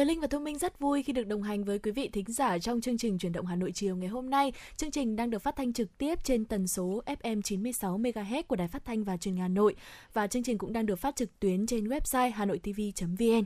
Tuệ Linh và Thu Minh rất vui khi được đồng hành với quý vị thính giả trong chương trình Chuyển động Hà Nội chiều ngày hôm nay. Chương trình đang được phát thanh trực tiếp trên tần số FM 96 MHz của Đài Phát thanh và Truyền hình Hà Nội và chương trình cũng đang được phát trực tuyến trên website hanoitv.vn.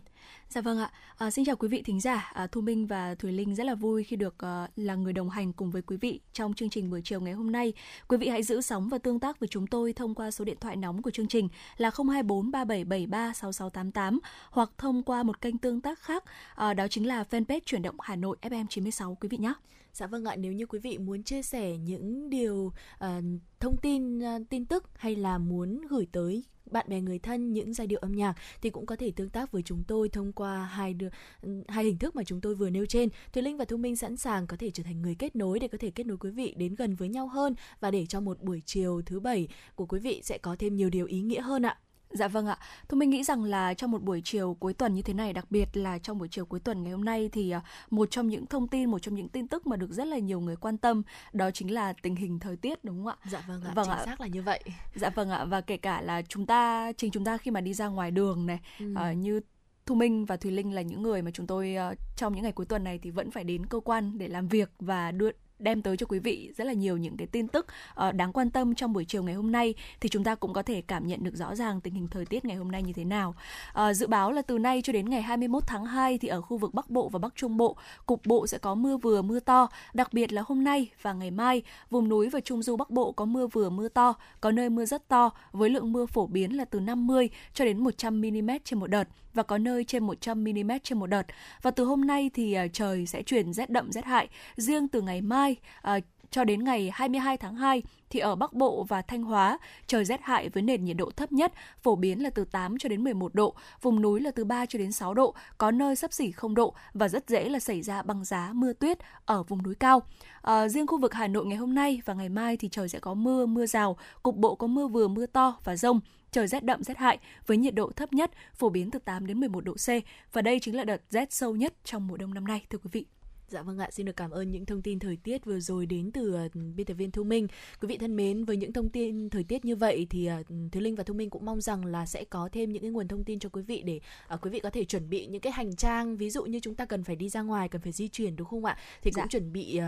Dạ vâng ạ. À, xin chào quý vị thính giả. À, Thu Minh và Thùy Linh rất là vui khi được à, là người đồng hành cùng với quý vị trong chương trình buổi chiều ngày hôm nay. Quý vị hãy giữ sóng và tương tác với chúng tôi thông qua số điện thoại nóng của chương trình là 024 3773 6688 hoặc thông qua một kênh tương tác khác, à, đó chính là fanpage chuyển động Hà Nội FM 96 quý vị nhé. Dạ vâng ạ, nếu như quý vị muốn chia sẻ những điều uh, thông tin uh, tin tức hay là muốn gửi tới bạn bè người thân những giai điệu âm nhạc thì cũng có thể tương tác với chúng tôi thông qua hai ừ, hai hình thức mà chúng tôi vừa nêu trên. Thùy Linh và Thu Minh sẵn sàng có thể trở thành người kết nối để có thể kết nối quý vị đến gần với nhau hơn và để cho một buổi chiều thứ bảy của quý vị sẽ có thêm nhiều điều ý nghĩa hơn ạ. Dạ vâng ạ. Thôi mình nghĩ rằng là trong một buổi chiều cuối tuần như thế này, đặc biệt là trong buổi chiều cuối tuần ngày hôm nay thì à, một trong những thông tin, một trong những tin tức mà được rất là nhiều người quan tâm đó chính là tình hình thời tiết đúng không ạ? Dạ vâng ạ, vâng chính ạ. xác là như vậy. Dạ vâng ạ và kể cả là chúng ta chính chúng ta khi mà đi ra ngoài đường này ừ. uh, như Thu Minh và Thùy Linh là những người mà chúng tôi uh, trong những ngày cuối tuần này thì vẫn phải đến cơ quan để làm việc và đưa đem tới cho quý vị rất là nhiều những cái tin tức uh, đáng quan tâm trong buổi chiều ngày hôm nay thì chúng ta cũng có thể cảm nhận được rõ ràng tình hình thời tiết ngày hôm nay như thế nào. Uh, dự báo là từ nay cho đến ngày 21 tháng 2 thì ở khu vực Bắc Bộ và Bắc Trung Bộ cục bộ sẽ có mưa vừa mưa to, đặc biệt là hôm nay và ngày mai vùng núi và trung du Bắc Bộ có mưa vừa mưa to, có nơi mưa rất to với lượng mưa phổ biến là từ 50 cho đến 100 mm trên một đợt và có nơi trên 100 mm trên một đợt. Và từ hôm nay thì à, trời sẽ chuyển rét đậm rét hại. Riêng từ ngày mai à, cho đến ngày 22 tháng 2 thì ở Bắc Bộ và Thanh Hóa trời rét hại với nền nhiệt độ thấp nhất phổ biến là từ 8 cho đến 11 độ, vùng núi là từ 3 cho đến 6 độ, có nơi sấp xỉ 0 độ và rất dễ là xảy ra băng giá mưa tuyết ở vùng núi cao. À, riêng khu vực Hà Nội ngày hôm nay và ngày mai thì trời sẽ có mưa, mưa rào, cục bộ có mưa vừa mưa to và rông trời rét đậm rét hại với nhiệt độ thấp nhất phổ biến từ 8 đến 11 độ C và đây chính là đợt rét sâu nhất trong mùa đông năm nay thưa quý vị. Dạ vâng ạ, xin được cảm ơn những thông tin thời tiết vừa rồi đến từ uh, biên tập viên Thu Minh. Quý vị thân mến, với những thông tin thời tiết như vậy thì uh, Thứ Linh và Thu Minh cũng mong rằng là sẽ có thêm những cái nguồn thông tin cho quý vị để uh, quý vị có thể chuẩn bị những cái hành trang, ví dụ như chúng ta cần phải đi ra ngoài, cần phải di chuyển đúng không ạ? Thì dạ. cũng chuẩn bị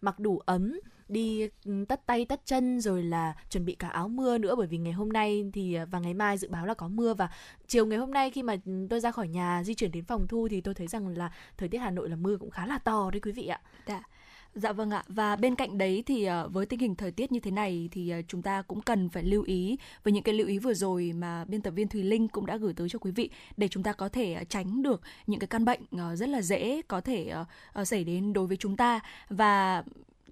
mặc đủ ấm đi ừ, tất tay tất chân rồi là chuẩn bị cả áo mưa nữa bởi vì ngày hôm nay thì à, và ngày mai dự báo là có mưa và chiều ngày hôm nay khi mà tôi ra khỏi nhà di chuyển đến phòng thu thì tôi thấy rằng là thời tiết Hà Nội là mưa cũng khá là to đấy quý vị ạ. Đã. Dạ vâng ạ và bên cạnh đấy thì à, với tình hình thời tiết như thế này thì à, chúng ta cũng cần phải lưu ý với những cái lưu ý vừa rồi mà biên tập viên Thùy Linh cũng đã gửi tới cho quý vị để chúng ta có thể tránh được những cái căn bệnh rất là dễ có thể xảy đến đối với chúng ta và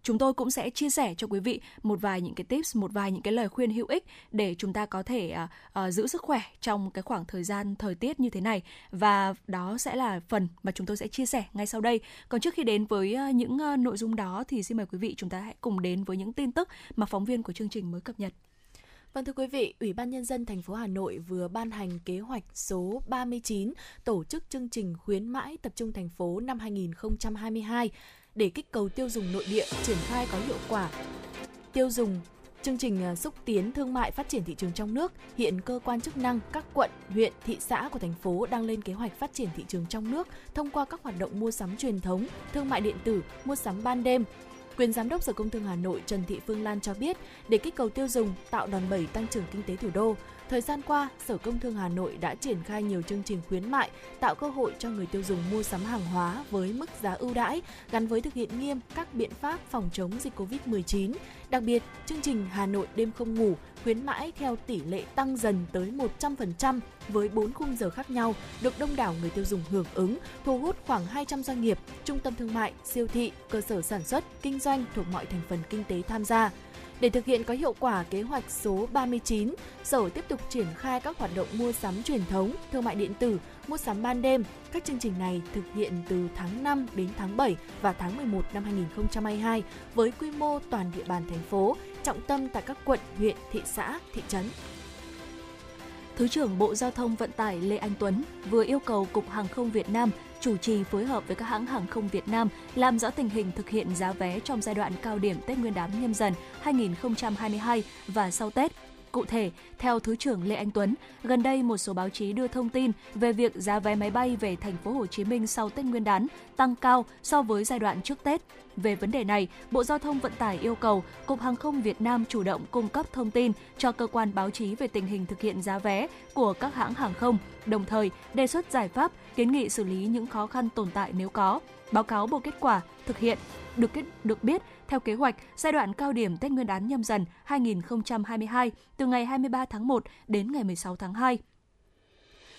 chúng tôi cũng sẽ chia sẻ cho quý vị một vài những cái tips, một vài những cái lời khuyên hữu ích để chúng ta có thể uh, uh, giữ sức khỏe trong cái khoảng thời gian thời tiết như thế này và đó sẽ là phần mà chúng tôi sẽ chia sẻ ngay sau đây. Còn trước khi đến với uh, những uh, nội dung đó thì xin mời quý vị chúng ta hãy cùng đến với những tin tức mà phóng viên của chương trình mới cập nhật. Vâng thưa quý vị, Ủy ban nhân dân thành phố Hà Nội vừa ban hành kế hoạch số 39 tổ chức chương trình khuyến mãi tập trung thành phố năm 2022 để kích cầu tiêu dùng nội địa triển khai có hiệu quả. Tiêu dùng chương trình à, xúc tiến thương mại phát triển thị trường trong nước, hiện cơ quan chức năng các quận, huyện, thị xã của thành phố đang lên kế hoạch phát triển thị trường trong nước thông qua các hoạt động mua sắm truyền thống, thương mại điện tử, mua sắm ban đêm, Quyền Giám đốc Sở Công Thương Hà Nội Trần Thị Phương Lan cho biết, để kích cầu tiêu dùng, tạo đòn bẩy tăng trưởng kinh tế thủ đô, thời gian qua, Sở Công Thương Hà Nội đã triển khai nhiều chương trình khuyến mại, tạo cơ hội cho người tiêu dùng mua sắm hàng hóa với mức giá ưu đãi, gắn với thực hiện nghiêm các biện pháp phòng chống dịch COVID-19. Đặc biệt, chương trình Hà Nội đêm không ngủ khuyến mãi theo tỷ lệ tăng dần tới 100% với 4 khung giờ khác nhau, được đông đảo người tiêu dùng hưởng ứng, thu hút khoảng 200 doanh nghiệp, trung tâm thương mại, siêu thị, cơ sở sản xuất, kinh doanh thuộc mọi thành phần kinh tế tham gia. Để thực hiện có hiệu quả kế hoạch số 39, Sở tiếp tục triển khai các hoạt động mua sắm truyền thống, thương mại điện tử, mua sắm ban đêm. Các chương trình này thực hiện từ tháng 5 đến tháng 7 và tháng 11 năm 2022 với quy mô toàn địa bàn thành phố, trọng tâm tại các quận, huyện, thị xã, thị trấn. Thứ trưởng Bộ Giao thông Vận tải Lê Anh Tuấn vừa yêu cầu Cục Hàng không Việt Nam chủ trì phối hợp với các hãng hàng không Việt Nam làm rõ tình hình thực hiện giá vé trong giai đoạn cao điểm Tết Nguyên đán nhâm dần 2022 và sau Tết. Cụ thể, theo Thứ trưởng Lê Anh Tuấn, gần đây một số báo chí đưa thông tin về việc giá vé máy bay về thành phố Hồ Chí Minh sau Tết Nguyên đán tăng cao so với giai đoạn trước Tết. Về vấn đề này, Bộ Giao thông Vận tải yêu cầu Cục Hàng không Việt Nam chủ động cung cấp thông tin cho cơ quan báo chí về tình hình thực hiện giá vé của các hãng hàng không, đồng thời đề xuất giải pháp, kiến nghị xử lý những khó khăn tồn tại nếu có, báo cáo bộ kết quả thực hiện được kết, được biết theo kế hoạch giai đoạn cao điểm Tết Nguyên đán nhâm dần 2022 từ ngày 23 tháng 1 đến ngày 16 tháng 2.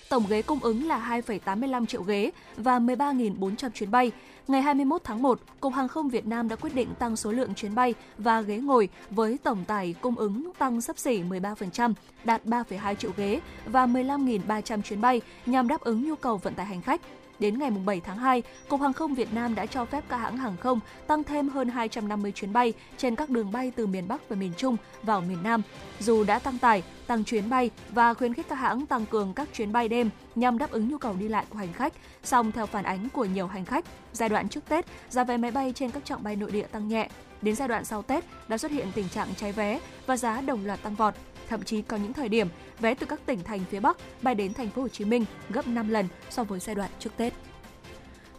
Tổng ghế cung ứng là 2,85 triệu ghế và 13.400 chuyến bay. Ngày 21 tháng 1, Cục Hàng không Việt Nam đã quyết định tăng số lượng chuyến bay và ghế ngồi với tổng tải cung ứng tăng sấp xỉ 13%, đạt 3,2 triệu ghế và 15.300 chuyến bay nhằm đáp ứng nhu cầu vận tải hành khách. Đến ngày 7 tháng 2, Cục Hàng không Việt Nam đã cho phép các hãng hàng không tăng thêm hơn 250 chuyến bay trên các đường bay từ miền Bắc và miền Trung vào miền Nam. Dù đã tăng tải, tăng chuyến bay và khuyến khích các hãng tăng cường các chuyến bay đêm nhằm đáp ứng nhu cầu đi lại của hành khách, song theo phản ánh của nhiều hành khách, giai đoạn trước Tết, giá vé máy bay trên các trạng bay nội địa tăng nhẹ. Đến giai đoạn sau Tết đã xuất hiện tình trạng cháy vé và giá đồng loạt tăng vọt. Thậm chí có những thời điểm vé từ các tỉnh thành phía Bắc bay đến thành phố Hồ Chí Minh gấp 5 lần so với giai đoạn trước Tết.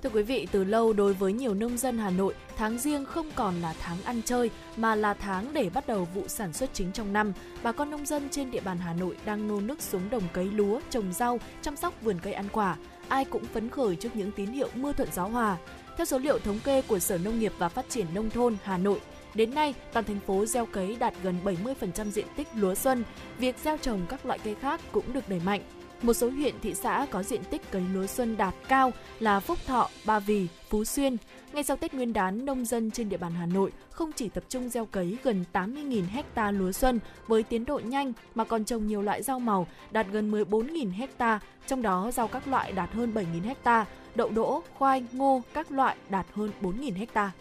Thưa quý vị, từ lâu đối với nhiều nông dân Hà Nội, tháng riêng không còn là tháng ăn chơi mà là tháng để bắt đầu vụ sản xuất chính trong năm. Bà con nông dân trên địa bàn Hà Nội đang nô nức xuống đồng cấy lúa, trồng rau, chăm sóc vườn cây ăn quả. Ai cũng phấn khởi trước những tín hiệu mưa thuận gió hòa. Theo số liệu thống kê của Sở Nông nghiệp và Phát triển Nông thôn Hà Nội, Đến nay, toàn thành phố gieo cấy đạt gần 70% diện tích lúa xuân. Việc gieo trồng các loại cây khác cũng được đẩy mạnh. Một số huyện thị xã có diện tích cấy lúa xuân đạt cao là Phúc Thọ, Ba Vì, Phú Xuyên. Ngay sau Tết Nguyên đán, nông dân trên địa bàn Hà Nội không chỉ tập trung gieo cấy gần 80.000 hecta lúa xuân với tiến độ nhanh mà còn trồng nhiều loại rau màu đạt gần 14.000 hecta, trong đó rau các loại đạt hơn 7.000 hecta, đậu đỗ, khoai, ngô các loại đạt hơn 4.000 hecta.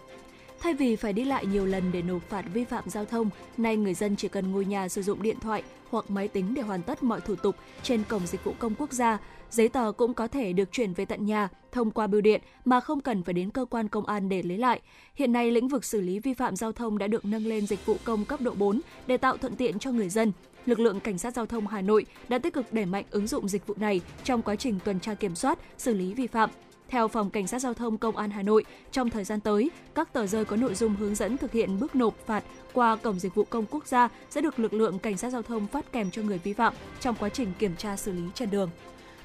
Thay vì phải đi lại nhiều lần để nộp phạt vi phạm giao thông, nay người dân chỉ cần ngồi nhà sử dụng điện thoại hoặc máy tính để hoàn tất mọi thủ tục trên cổng dịch vụ công quốc gia. Giấy tờ cũng có thể được chuyển về tận nhà thông qua bưu điện mà không cần phải đến cơ quan công an để lấy lại. Hiện nay, lĩnh vực xử lý vi phạm giao thông đã được nâng lên dịch vụ công cấp độ 4 để tạo thuận tiện cho người dân. Lực lượng Cảnh sát Giao thông Hà Nội đã tích cực đẩy mạnh ứng dụng dịch vụ này trong quá trình tuần tra kiểm soát, xử lý vi phạm. Theo Phòng Cảnh sát Giao thông Công an Hà Nội, trong thời gian tới, các tờ rơi có nội dung hướng dẫn thực hiện bước nộp phạt qua Cổng Dịch vụ Công Quốc gia sẽ được lực lượng Cảnh sát Giao thông phát kèm cho người vi phạm trong quá trình kiểm tra xử lý trên đường.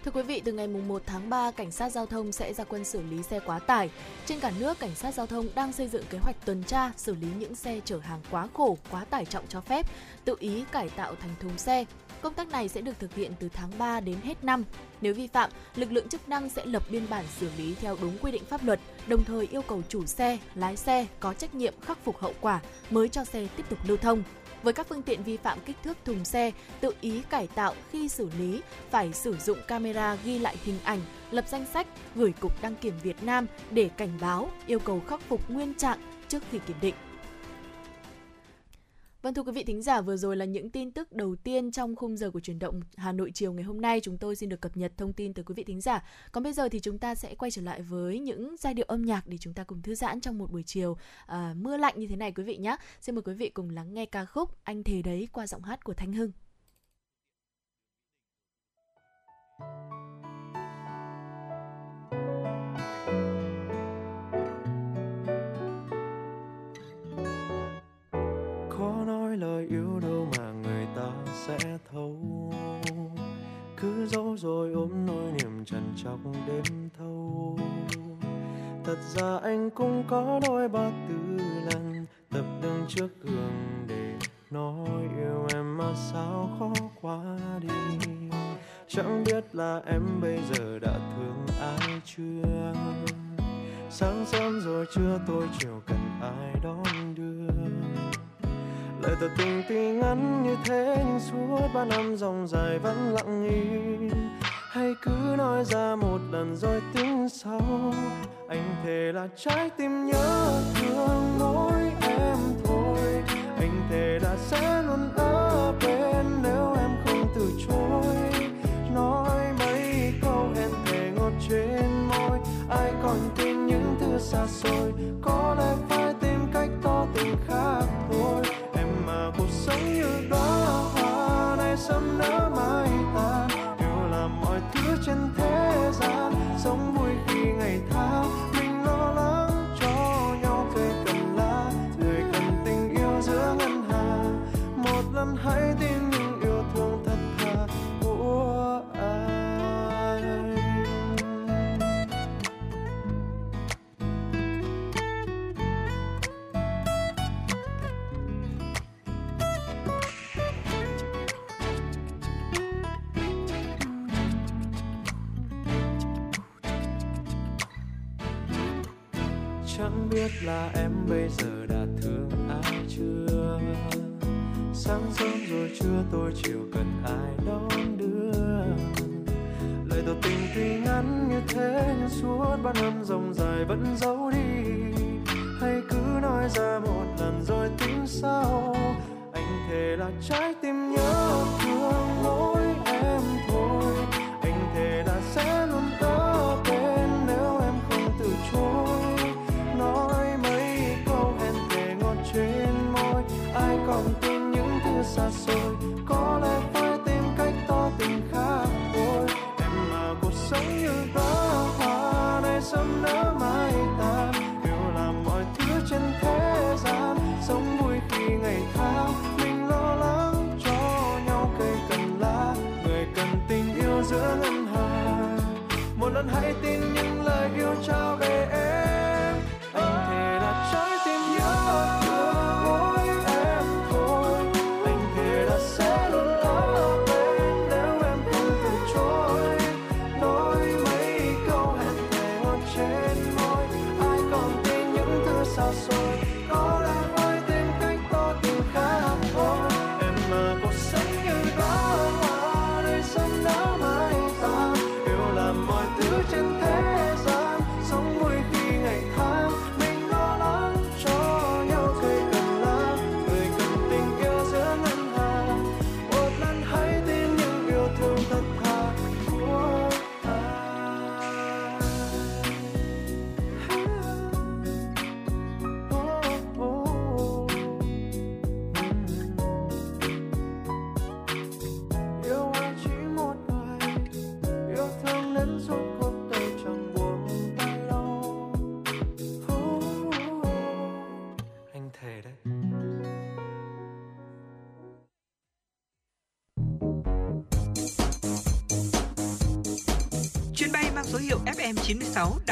Thưa quý vị, từ ngày 1 tháng 3, Cảnh sát Giao thông sẽ ra quân xử lý xe quá tải. Trên cả nước, Cảnh sát Giao thông đang xây dựng kế hoạch tuần tra, xử lý những xe chở hàng quá khổ, quá tải trọng cho phép, tự ý cải tạo thành thùng xe, Công tác này sẽ được thực hiện từ tháng 3 đến hết năm. Nếu vi phạm, lực lượng chức năng sẽ lập biên bản xử lý theo đúng quy định pháp luật, đồng thời yêu cầu chủ xe, lái xe có trách nhiệm khắc phục hậu quả mới cho xe tiếp tục lưu thông. Với các phương tiện vi phạm kích thước thùng xe, tự ý cải tạo khi xử lý phải sử dụng camera ghi lại hình ảnh, lập danh sách, gửi Cục Đăng kiểm Việt Nam để cảnh báo, yêu cầu khắc phục nguyên trạng trước khi kiểm định. Vâng thưa quý vị thính giả, vừa rồi là những tin tức đầu tiên trong khung giờ của truyền động Hà Nội chiều ngày hôm nay. Chúng tôi xin được cập nhật thông tin từ quý vị thính giả. Còn bây giờ thì chúng ta sẽ quay trở lại với những giai điệu âm nhạc để chúng ta cùng thư giãn trong một buổi chiều à, mưa lạnh như thế này quý vị nhé. Xin mời quý vị cùng lắng nghe ca khúc Anh Thề Đấy qua giọng hát của Thanh Hưng. Nói lời yêu đâu mà người ta sẽ thấu. Cứ giấu rồi ôm nỗi niềm trần trọc đêm thâu. Thật ra anh cũng có đôi ba tư lần tập đứng trước gương để nói yêu em mà sao khó quá đi. Chẳng biết là em bây giờ đã thương ai chưa? Sáng sớm rồi chưa tôi chiều cần ai đón đưa? Lời tỏ tình tuy ngắn như thế, nhưng suốt ba năm dòng dài vẫn lặng im hay cứ nói ra một lần rồi tính sau. Anh thề là trái tim nhớ thương mỗi em thôi. Anh thề là sẽ luôn ở bên nếu em không từ chối. Nói mấy câu em thề ngọt trên môi. Ai còn tin những thứ xa xôi? Có lẽ phải tìm cách to tình khác thôi sống như đóa hoa này sớm đã mai tàn. Đều là mọi thứ trên thế gian, sống vui biết là em bây giờ đã thương ai chưa? Sáng sớm rồi trưa tôi chiều cần ai đón đưa? Lời tỏ tình tuy ngắn như thế nhưng suốt bao năm dòng dài vẫn giấu đi. Hay cứ nói ra một lần rồi tính sau. Anh thề là trái tim nhớ thương mỗi thứ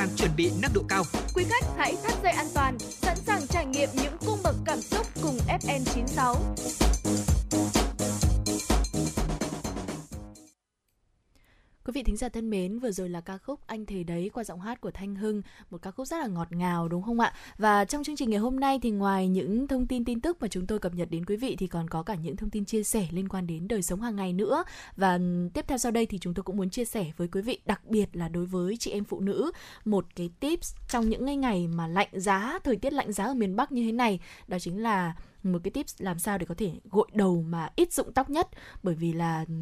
đang chuẩn bị nâng độ cao. Giả thân mến, vừa rồi là ca khúc Anh Thề Đấy qua giọng hát của Thanh Hưng, một ca khúc rất là ngọt ngào đúng không ạ? Và trong chương trình ngày hôm nay thì ngoài những thông tin tin tức mà chúng tôi cập nhật đến quý vị thì còn có cả những thông tin chia sẻ liên quan đến đời sống hàng ngày nữa. Và ừ, tiếp theo sau đây thì chúng tôi cũng muốn chia sẻ với quý vị, đặc biệt là đối với chị em phụ nữ, một cái tips trong những ngày ngày mà lạnh giá, thời tiết lạnh giá ở miền Bắc như thế này, đó chính là một cái tips làm sao để có thể gội đầu mà ít rụng tóc nhất bởi vì là ừ,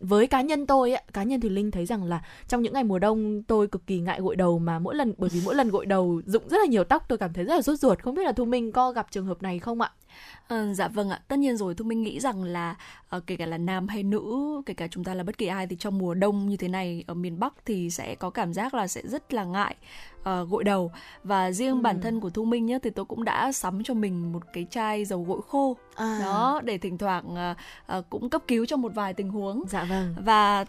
với cá nhân tôi á, cá nhân thì linh thấy rằng là trong những ngày mùa đông tôi cực kỳ ngại gội đầu mà mỗi lần bởi vì mỗi lần gội đầu rụng rất là nhiều tóc tôi cảm thấy rất là sốt ruột. Không biết là thu minh có gặp trường hợp này không ạ? Ờ, dạ vâng ạ, tất nhiên rồi Thu Minh nghĩ rằng là uh, kể cả là nam hay nữ, kể cả chúng ta là bất kỳ ai thì trong mùa đông như thế này ở miền Bắc thì sẽ có cảm giác là sẽ rất là ngại uh, gội đầu. Và riêng Ừ. bản thân của Thu Minh nhá thì tôi cũng đã sắm cho mình một cái chai dầu gội khô. À, đó để thỉnh thoảng uh, uh, cũng cấp cứu trong một vài tình huống. Dạ vâng. Và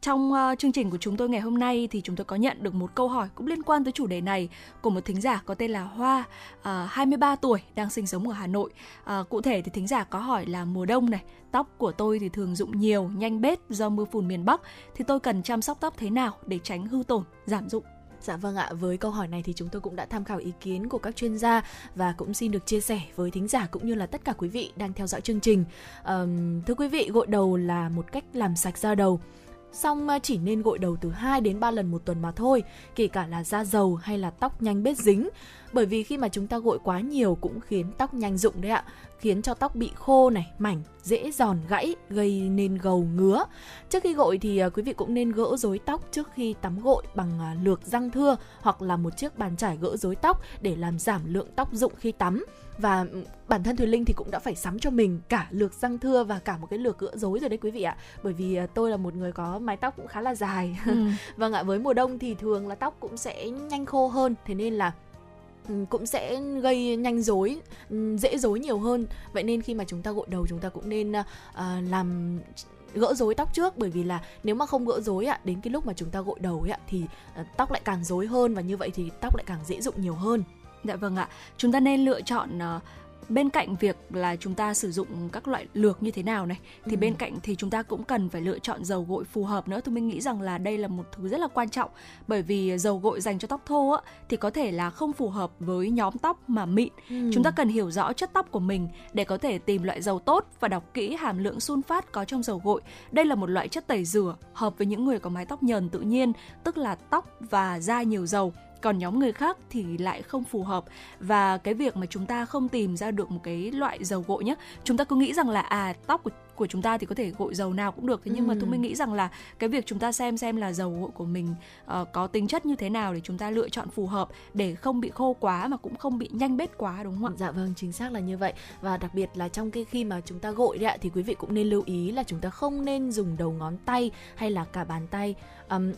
trong uh, chương trình của chúng tôi ngày hôm nay thì chúng tôi có nhận được một câu hỏi cũng liên quan tới chủ đề này của một thính giả có tên là Hoa, ờ, uh, 23 tuổi, đang sinh sống ở Hà Nội. Uh, cụ thể thì thính giả có hỏi là mùa đông này, tóc của tôi thì thường rụng nhiều, nhanh bết do mưa phùn miền Bắc, thì tôi cần chăm sóc tóc thế nào để tránh hư tổn, giảm rụng? Dạ vâng ạ, với câu hỏi này thì chúng tôi cũng đã tham khảo ý kiến của các chuyên gia và cũng xin được chia sẻ với thính giả cũng như là tất cả quý vị đang theo dõi chương trình. Ờm, thưa quý vị, gội đầu là một cách làm sạch da đầu. Xong à, chỉ nên gội đầu từ 2 đến 3 lần một tuần mà thôi, kể cả là da dầu hay là tóc nhanh bết dính bởi vì khi mà chúng ta gội quá nhiều cũng khiến tóc nhanh rụng đấy ạ khiến cho tóc bị khô này, mảnh, dễ giòn gãy, gây nên gầu ngứa. Trước khi gội thì à, quý vị cũng nên gỡ rối tóc trước khi tắm gội bằng à, lược răng thưa hoặc là một chiếc bàn chải gỡ rối tóc để làm giảm lượng tóc rụng khi tắm và bản thân Thùy Linh thì cũng đã phải sắm cho mình cả lược răng thưa và cả một cái lược gỡ rối rồi đấy quý vị ạ bởi vì à, tôi là một người có mái tóc cũng khá là dài ừ. vâng ạ với mùa đông thì thường là tóc cũng sẽ nhanh khô hơn thế nên là Ừ, cũng sẽ gây nhanh rối ừ, dễ rối nhiều hơn. Vậy nên khi mà chúng ta gội đầu chúng ta cũng nên uh, làm gỡ rối tóc trước. Bởi vì là nếu mà không gỡ rối ạ đến cái lúc mà chúng ta gội đầu ạ thì ờ, tóc lại càng rối hơn. Và như vậy thì tóc lại càng dễ rụng nhiều hơn. Dạ vâng ạ. Chúng ta nên lựa chọn uh bên cạnh việc là chúng ta sử dụng các loại lược như thế nào này thì ừ. bên cạnh thì chúng ta cũng cần phải lựa chọn dầu gội phù hợp nữa tôi mình nghĩ rằng là đây là một thứ rất là quan trọng bởi vì dầu gội dành cho tóc thô á thì có thể là không phù hợp với nhóm tóc mà mịn ừ. chúng ta cần hiểu rõ chất tóc của mình để có thể tìm loại dầu tốt và đọc kỹ hàm lượng sunfat có trong dầu gội đây là một loại chất tẩy rửa hợp với những người có mái tóc nhờn tự nhiên tức là tóc và da nhiều dầu còn nhóm người khác thì lại không phù hợp. Và cái việc mà chúng ta không tìm ra được một cái loại dầu gội nhé chúng ta cứ nghĩ rằng là à tóc của của chúng ta thì có thể gội dầu nào cũng được thế nhưng ừ. mà tôi mới nghĩ rằng là cái việc chúng ta xem xem là dầu gội của mình uh, có tính chất như thế nào để chúng ta lựa chọn phù hợp để không bị khô quá mà cũng không bị nhanh bết quá đúng không ạ? Dạ vâng chính xác là như vậy và đặc biệt là trong cái khi mà chúng ta gội đấy ạ thì quý vị cũng nên lưu ý là chúng ta không nên dùng đầu ngón tay hay là cả bàn tay um,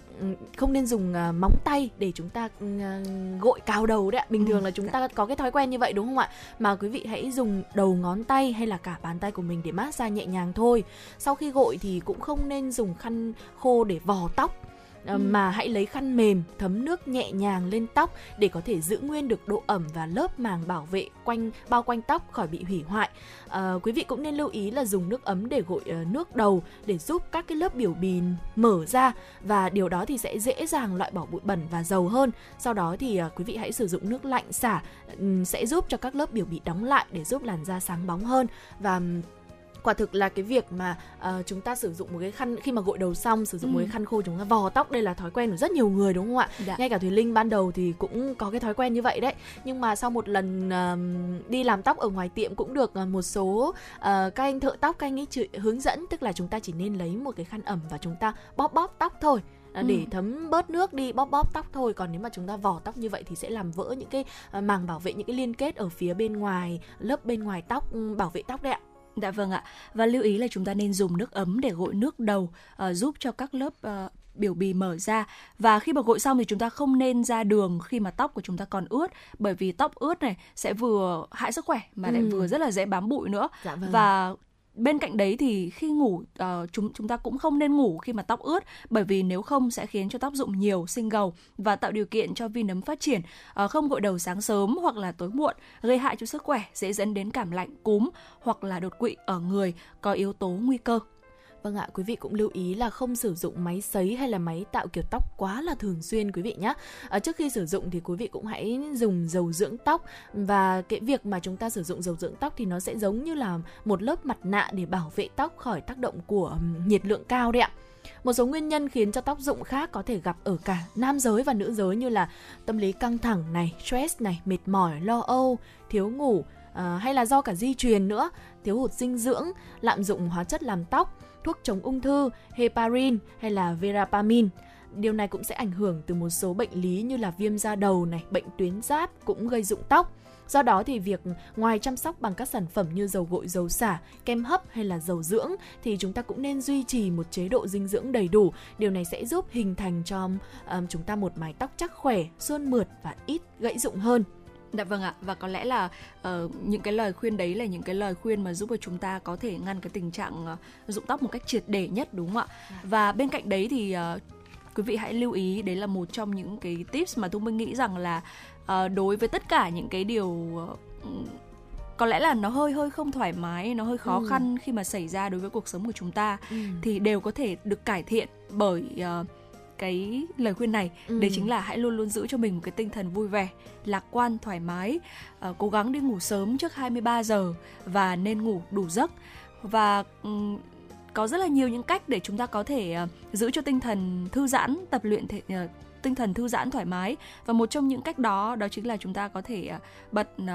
không nên dùng uh, móng tay để chúng ta uh, gội cào đầu đấy ạ. Bình ừ, thường là chúng dạ. ta có cái thói quen như vậy đúng không ạ? Mà quý vị hãy dùng đầu ngón tay hay là cả bàn tay của mình để massage nhẹ nhàng thôi. Sau khi gội thì cũng không nên dùng khăn khô để vò tóc Ờ, ừ. mà hãy lấy khăn mềm thấm nước nhẹ nhàng lên tóc để có thể giữ nguyên được độ ẩm và lớp màng bảo vệ quanh bao quanh tóc khỏi bị hủy hoại. À, quý vị cũng nên lưu ý là dùng nước ấm để gội uh, nước đầu để giúp các cái lớp biểu bì mở ra và điều đó thì sẽ dễ dàng loại bỏ bụi bẩn và dầu hơn. Sau đó thì uh, quý vị hãy sử dụng nước lạnh xả um, sẽ giúp cho các lớp biểu bì đóng lại để giúp làn da sáng bóng hơn và quả thực là cái việc mà uh, chúng ta sử dụng một cái khăn khi mà gội đầu xong sử dụng ừ. một cái khăn khô chúng ta vò tóc đây là thói quen của rất nhiều người đúng không ạ dạ. ngay cả thùy linh ban đầu thì cũng có cái thói quen như vậy đấy nhưng mà sau một lần uh, đi làm tóc ở ngoài tiệm cũng được uh, một số uh, các anh thợ tóc các anh ấy chỉ, hướng dẫn tức là chúng ta chỉ nên lấy một cái khăn ẩm và chúng ta bóp bóp tóc thôi để ừ. thấm bớt nước đi bóp bóp tóc thôi còn nếu mà chúng ta vò tóc như vậy thì sẽ làm vỡ những cái màng bảo vệ những cái liên kết ở phía bên ngoài lớp bên ngoài tóc bảo vệ tóc đấy ạ Dạ vâng ạ. Và lưu ý là chúng ta nên dùng nước ấm để gội nước đầu uh, giúp cho các lớp uh, biểu bì mở ra và khi mà gội xong thì chúng ta không nên ra đường khi mà tóc của chúng ta còn ướt bởi vì tóc ướt này sẽ vừa hại sức khỏe mà lại ừ. vừa rất là dễ bám bụi nữa dạ vâng. và bên cạnh đấy thì khi ngủ uh, chúng chúng ta cũng không nên ngủ khi mà tóc ướt bởi vì nếu không sẽ khiến cho tóc rụng nhiều sinh gầu và tạo điều kiện cho vi nấm phát triển uh, không gội đầu sáng sớm hoặc là tối muộn gây hại cho sức khỏe dễ dẫn đến cảm lạnh cúm hoặc là đột quỵ ở người có yếu tố nguy cơ. Vâng ạ, quý vị cũng lưu ý là không sử dụng máy sấy hay là máy tạo kiểu tóc quá là thường xuyên quý vị nhé. À, trước khi sử dụng thì quý vị cũng hãy dùng dầu dưỡng tóc và cái việc mà chúng ta sử dụng dầu dưỡng tóc thì nó sẽ giống như là một lớp mặt nạ để bảo vệ tóc khỏi tác động của nhiệt lượng cao đấy ạ. Một số nguyên nhân khiến cho tóc rụng khác có thể gặp ở cả nam giới và nữ giới như là tâm lý căng thẳng này, stress này, mệt mỏi, lo âu, thiếu ngủ, à, hay là do cả di truyền nữa, thiếu hụt dinh dưỡng, lạm dụng hóa chất làm tóc, thuốc chống ung thư, heparin hay là verapamin. Điều này cũng sẽ ảnh hưởng từ một số bệnh lý như là viêm da đầu này, bệnh tuyến giáp cũng gây rụng tóc. Do đó thì việc ngoài chăm sóc bằng các sản phẩm như dầu gội, dầu xả, kem hấp hay là dầu dưỡng thì chúng ta cũng nên duy trì một chế độ dinh dưỡng đầy đủ. Điều này sẽ giúp hình thành cho um, chúng ta một mái tóc chắc khỏe, suôn mượt và ít gãy rụng hơn. Dạ vâng ạ và có lẽ là uh, những cái lời khuyên đấy là những cái lời khuyên mà giúp cho chúng ta có thể ngăn cái tình trạng uh, rụng tóc một cách triệt để nhất đúng không ạ? À. Và bên cạnh đấy thì uh, quý vị hãy lưu ý đấy là một trong những cái tips mà tôi mới nghĩ rằng là uh, đối với tất cả những cái điều uh, có lẽ là nó hơi hơi không thoải mái nó hơi khó ừ. khăn khi mà xảy ra đối với cuộc sống của chúng ta ừ. thì đều có thể được cải thiện bởi uh, cái lời khuyên này. Ừ. đấy chính là hãy luôn luôn giữ cho mình một cái tinh thần vui vẻ lạc quan thoải mái. Uh, cố gắng đi ngủ sớm trước 23 giờ và nên ngủ đủ giấc. Và um, có rất là nhiều những cách để chúng ta có thể uh, giữ cho tinh thần thư giãn tập luyện thể uh, tinh thần thư giãn thoải mái. Và một trong những cách đó đó chính là chúng ta có thể uh, bật uh,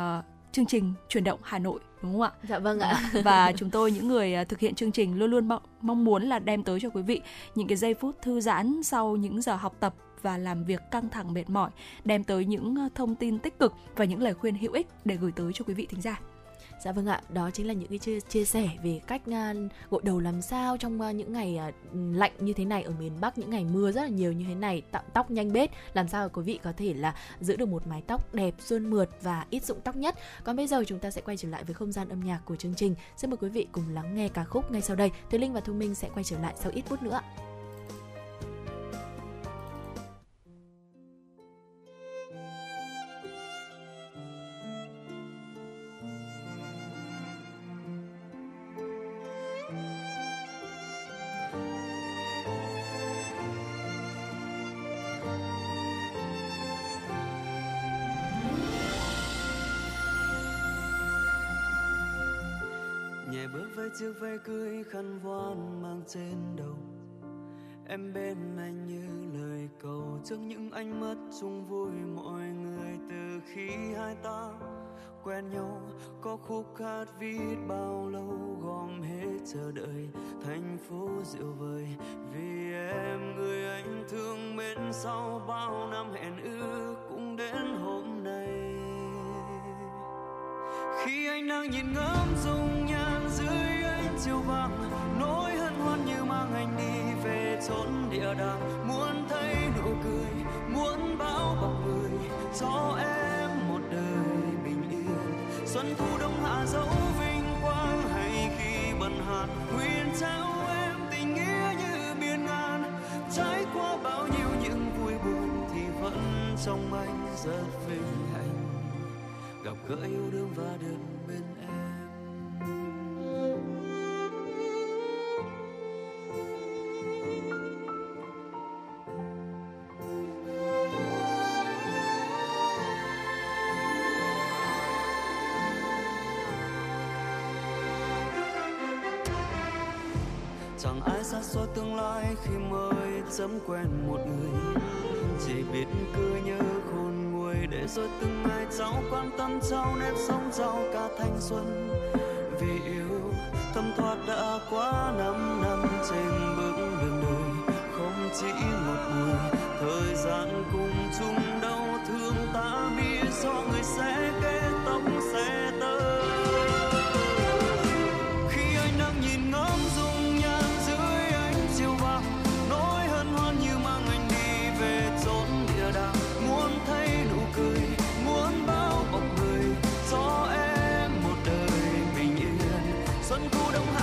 chương trình chuyển động Hà Nội đúng không ạ? Dạ vâng ạ. và chúng tôi những người thực hiện chương trình luôn luôn mong muốn là đem tới cho quý vị những cái giây phút thư giãn sau những giờ học tập và làm việc căng thẳng mệt mỏi, đem tới những thông tin tích cực và những lời khuyên hữu ích để gửi tới cho quý vị thính giả. Dạ vâng ạ, đó chính là những cái chia, chia sẻ về cách uh, gội đầu làm sao trong uh, những ngày uh, lạnh như thế này ở miền Bắc, những ngày mưa rất là nhiều như thế này, tạo tóc nhanh bết, làm sao quý vị có thể là giữ được một mái tóc đẹp, suôn mượt và ít rụng tóc nhất. Còn bây giờ chúng ta sẽ quay trở lại với không gian âm nhạc của chương trình. Xin mời quý vị cùng lắng nghe ca khúc ngay sau đây. Thế Linh và Thu Minh sẽ quay trở lại sau ít phút nữa. Chiếc váy cưới khăn voan mang trên đầu. Em bên anh như lời cầu trước những ánh mắt chung vui mọi người từ khi hai ta quen nhau. Có khúc hát viết bao lâu gom hết chờ đợi thành phố rượu vời. Vì em, người anh thương bên sau bao năm hẹn ước cũng đến hôm nay khi anh đang nhìn ngắm dung nhan dưới ánh chiều vàng, nỗi hân hoan như mang anh đi về chốn địa đàng. Muốn thấy nụ cười, muốn bao bọc người, cho em một đời bình yên. Xuân thu đông hạ dấu vinh quang, hay khi bần hạt nguyện trao em tình nghĩa như biển ngàn. Trải qua bao nhiêu những vui buồn, thì vẫn trong anh rất vinh gặp gỡ yêu đương và được bên em. Chẳng ai xa xôi tương lai khi mới dẫm quen một người. Chỉ biết cứ nhớ để rồi từng ngày cháu quan tâm cháu nếp sống cháu cả thanh xuân. Vì yêu thâm thoát đã quá năm năm trên bước đường đời. Không chỉ một người, thời gian cùng chung đau thương ta biết do người sẽ kết tóc sẽ tới. Gợi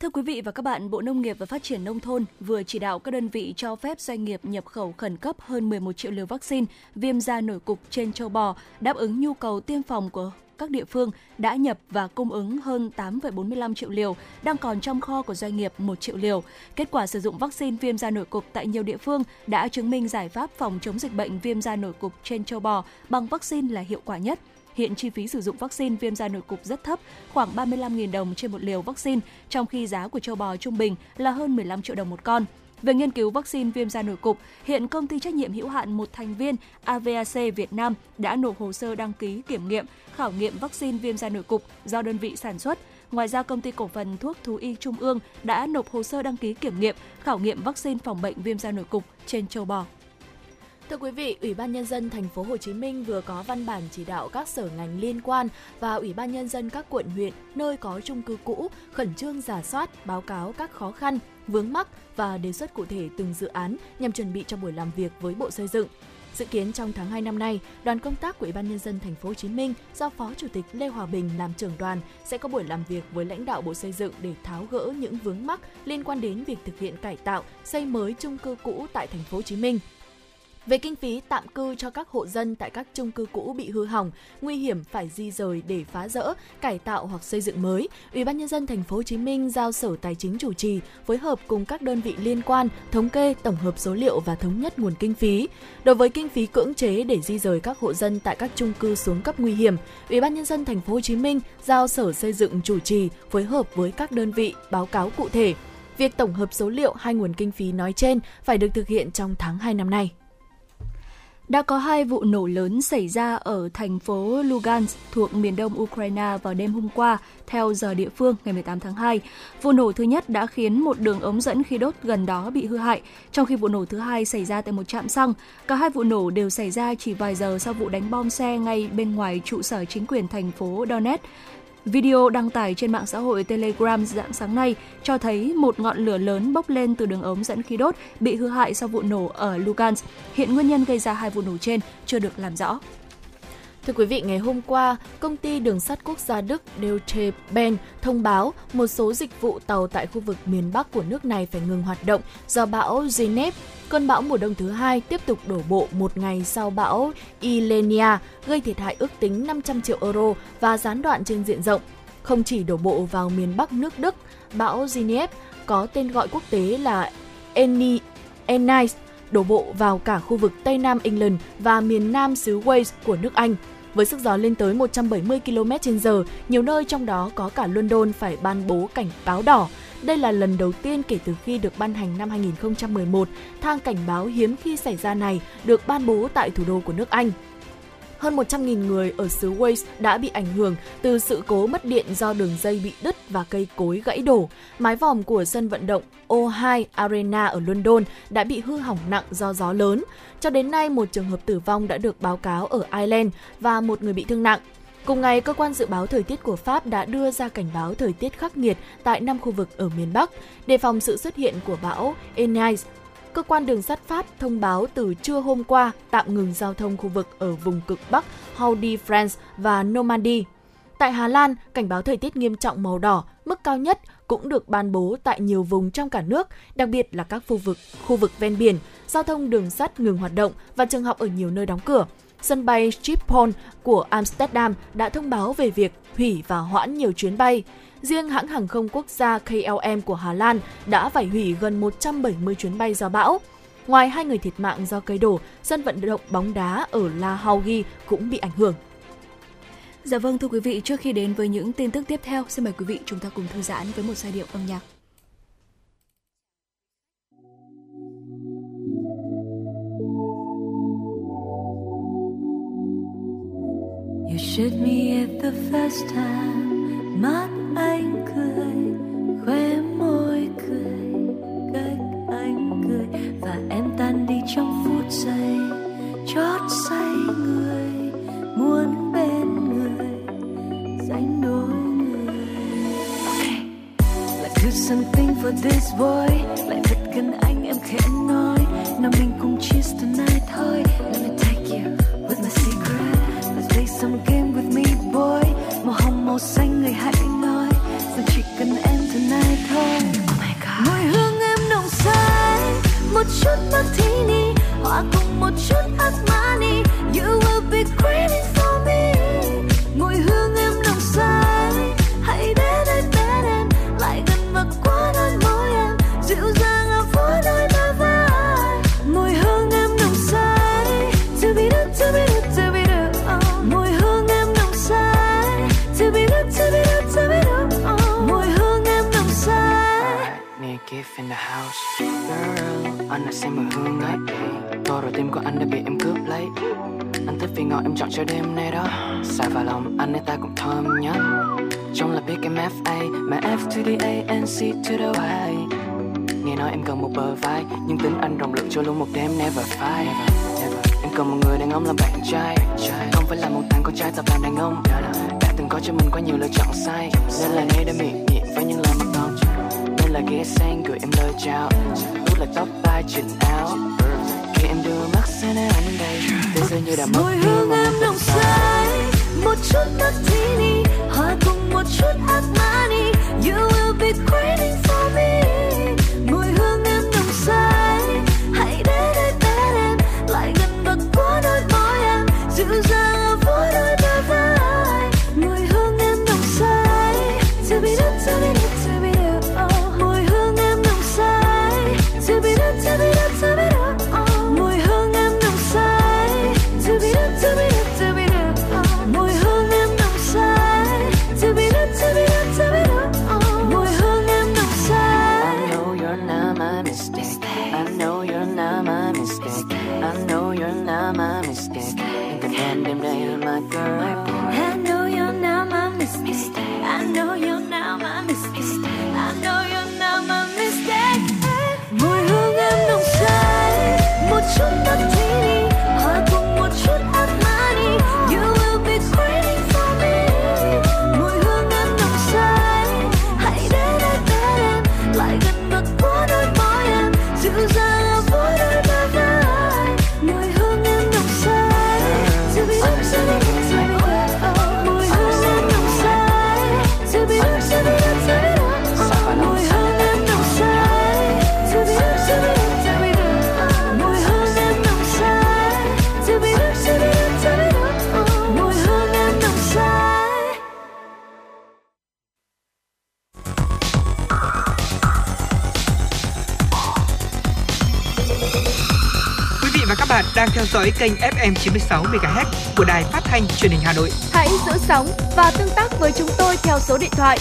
Thưa quý vị và các bạn, Bộ Nông nghiệp và Phát triển Nông thôn vừa chỉ đạo các đơn vị cho phép doanh nghiệp nhập khẩu khẩn cấp hơn 11 triệu liều vaccine viêm da nổi cục trên châu bò, đáp ứng nhu cầu tiêm phòng của các địa phương đã nhập và cung ứng hơn 8,45 triệu liều, đang còn trong kho của doanh nghiệp 1 triệu liều. Kết quả sử dụng vaccine viêm da nổi cục tại nhiều địa phương đã chứng minh giải pháp phòng chống dịch bệnh viêm da nổi cục trên châu bò bằng vaccine là hiệu quả nhất. Hiện chi phí sử dụng vaccine viêm da nổi cục rất thấp, khoảng 35.000 đồng trên một liều vaccine, trong khi giá của châu bò trung bình là hơn 15 triệu đồng một con. Về nghiên cứu vaccine viêm da nổi cục, hiện công ty trách nhiệm hữu hạn một thành viên AVAC Việt Nam đã nộp hồ sơ đăng ký kiểm nghiệm, khảo nghiệm vaccine viêm da nổi cục do đơn vị sản xuất. Ngoài ra, công ty cổ phần thuốc thú y Trung ương đã nộp hồ sơ đăng ký kiểm nghiệm, khảo nghiệm vaccine phòng bệnh viêm da nổi cục trên châu bò. Thưa quý vị, Ủy ban nhân dân thành phố Hồ Chí Minh vừa có văn bản chỉ đạo các sở ngành liên quan và Ủy ban nhân dân các quận huyện nơi có chung cư cũ khẩn trương giả soát, báo cáo các khó khăn, vướng mắc và đề xuất cụ thể từng dự án nhằm chuẩn bị cho buổi làm việc với Bộ Xây dựng. Dự kiến trong tháng 2 năm nay, đoàn công tác của Ủy ban nhân dân thành phố Hồ Chí Minh do Phó Chủ tịch Lê Hòa Bình làm trưởng đoàn sẽ có buổi làm việc với lãnh đạo Bộ Xây dựng để tháo gỡ những vướng mắc liên quan đến việc thực hiện cải tạo, xây mới chung cư cũ tại thành phố Hồ Chí Minh về kinh phí tạm cư cho các hộ dân tại các chung cư cũ bị hư hỏng, nguy hiểm phải di rời để phá rỡ, cải tạo hoặc xây dựng mới, Ủy ban nhân dân thành phố Hồ Chí Minh giao Sở Tài chính chủ trì, phối hợp cùng các đơn vị liên quan thống kê, tổng hợp số liệu và thống nhất nguồn kinh phí. Đối với kinh phí cưỡng chế để di rời các hộ dân tại các chung cư xuống cấp nguy hiểm, Ủy ban nhân dân thành phố Hồ Chí Minh giao Sở Xây dựng chủ trì, phối hợp với các đơn vị báo cáo cụ thể. Việc tổng hợp số liệu hai nguồn kinh phí nói trên phải được thực hiện trong tháng 2 năm nay. Đã có hai vụ nổ lớn xảy ra ở thành phố Lugansk thuộc miền đông Ukraine vào đêm hôm qua, theo giờ địa phương ngày 18 tháng 2. Vụ nổ thứ nhất đã khiến một đường ống dẫn khí đốt gần đó bị hư hại, trong khi vụ nổ thứ hai xảy ra tại một trạm xăng. Cả hai vụ nổ đều xảy ra chỉ vài giờ sau vụ đánh bom xe ngay bên ngoài trụ sở chính quyền thành phố Donetsk. Video đăng tải trên mạng xã hội Telegram dạng sáng nay cho thấy một ngọn lửa lớn bốc lên từ đường ống dẫn khí đốt bị hư hại sau vụ nổ ở Lugansk. Hiện nguyên nhân gây ra hai vụ nổ trên chưa được làm rõ. Thưa quý vị, ngày hôm qua, công ty đường sắt quốc gia Đức Deutsche Bahn thông báo một số dịch vụ tàu tại khu vực miền Bắc của nước này phải ngừng hoạt động do bão Zineb, cơn bão mùa đông thứ hai tiếp tục đổ bộ một ngày sau bão Ilenia, gây thiệt hại ước tính 500 triệu euro và gián đoạn trên diện rộng. Không chỉ đổ bộ vào miền Bắc nước Đức, bão Zineb có tên gọi quốc tế là Eni Ennis đổ bộ vào cả khu vực Tây Nam England và miền Nam xứ Wales của nước Anh. Với sức gió lên tới 170 km/h, nhiều nơi trong đó có cả London phải ban bố cảnh báo đỏ. Đây là lần đầu tiên kể từ khi được ban hành năm 2011, thang cảnh báo hiếm khi xảy ra này được ban bố tại thủ đô của nước Anh hơn 100.000 người ở xứ Wales đã bị ảnh hưởng từ sự cố mất điện do đường dây bị đứt và cây cối gãy đổ. Mái vòm của sân vận động O2 Arena ở London đã bị hư hỏng nặng do gió lớn. Cho đến nay, một trường hợp tử vong đã được báo cáo ở Ireland và một người bị thương nặng. Cùng ngày, cơ quan dự báo thời tiết của Pháp đã đưa ra cảnh báo thời tiết khắc nghiệt tại năm khu vực ở miền Bắc, đề phòng sự xuất hiện của bão Enais cơ quan đường sắt Pháp thông báo từ trưa hôm qua tạm ngừng giao thông khu vực ở vùng cực Bắc Hauts France và Normandy. Tại Hà Lan, cảnh báo thời tiết nghiêm trọng màu đỏ, mức cao nhất cũng được ban bố tại nhiều vùng trong cả nước, đặc biệt là các khu vực khu vực ven biển, giao thông đường sắt ngừng hoạt động và trường học ở nhiều nơi đóng cửa. Sân bay Schiphol của Amsterdam đã thông báo về việc hủy và hoãn nhiều chuyến bay. Riêng hãng hàng không quốc gia KLM của Hà Lan đã phải hủy gần 170 chuyến bay do bão. Ngoài hai người thiệt mạng do cây đổ, sân vận động bóng đá ở La Haugi cũng bị ảnh hưởng. Dạ vâng thưa quý vị, trước khi đến với những tin tức tiếp theo, xin mời quý vị chúng ta cùng thư giãn với một giai điệu âm nhạc. You shoot me at the first time mắt anh cười, khóe môi cười, cách anh cười. Và em tan đi trong phút giây, chót say người, muốn bên người, dành đôi người. Okay. lại do something for this boy. Lại thật gần anh, em khẽ nói. Nào mình cùng cheers tonight thôi. Let me take you with my secret. Let's play some game màu xanh người hãy nói. Rằng chỉ cần em tonight thôi. Oh mùi hương em nồng say. Một chút martini hòa cùng một chút Armani you will be craving life in the house. Girl, anh là xem mùi hương ấy Tô rồi tim của anh đã bị em cướp lấy. Anh thích vì ngọt em chọn cho đêm nay đó. Xa vào lòng anh ấy ta cũng thơm nhớ Trong là biết em FA Mà F to the A and C to the Y. Nghe nói em cần một bờ vai Nhưng tính anh rộng lượng cho luôn một đêm never fight Em cần một người đàn ông làm bạn trai. Không phải là một thằng con trai tập làm đàn ông. Đã từng có cho mình quá nhiều lựa chọn sai. Nên là nay đã miệng nhịn với những lời mặc là ghé sang gửi em lời chào. Út là tóc tai chỉnh áo. Khi em đưa mắt sang anh đây. Thế giới như đã mất mùi hương em nồng say một chút martini hòa cùng một chút Armani you will be craving đang theo dõi kênh FM 96 MHz của đài phát thanh truyền hình Hà Nội. Hãy giữ sóng và tương tác với chúng tôi theo số điện thoại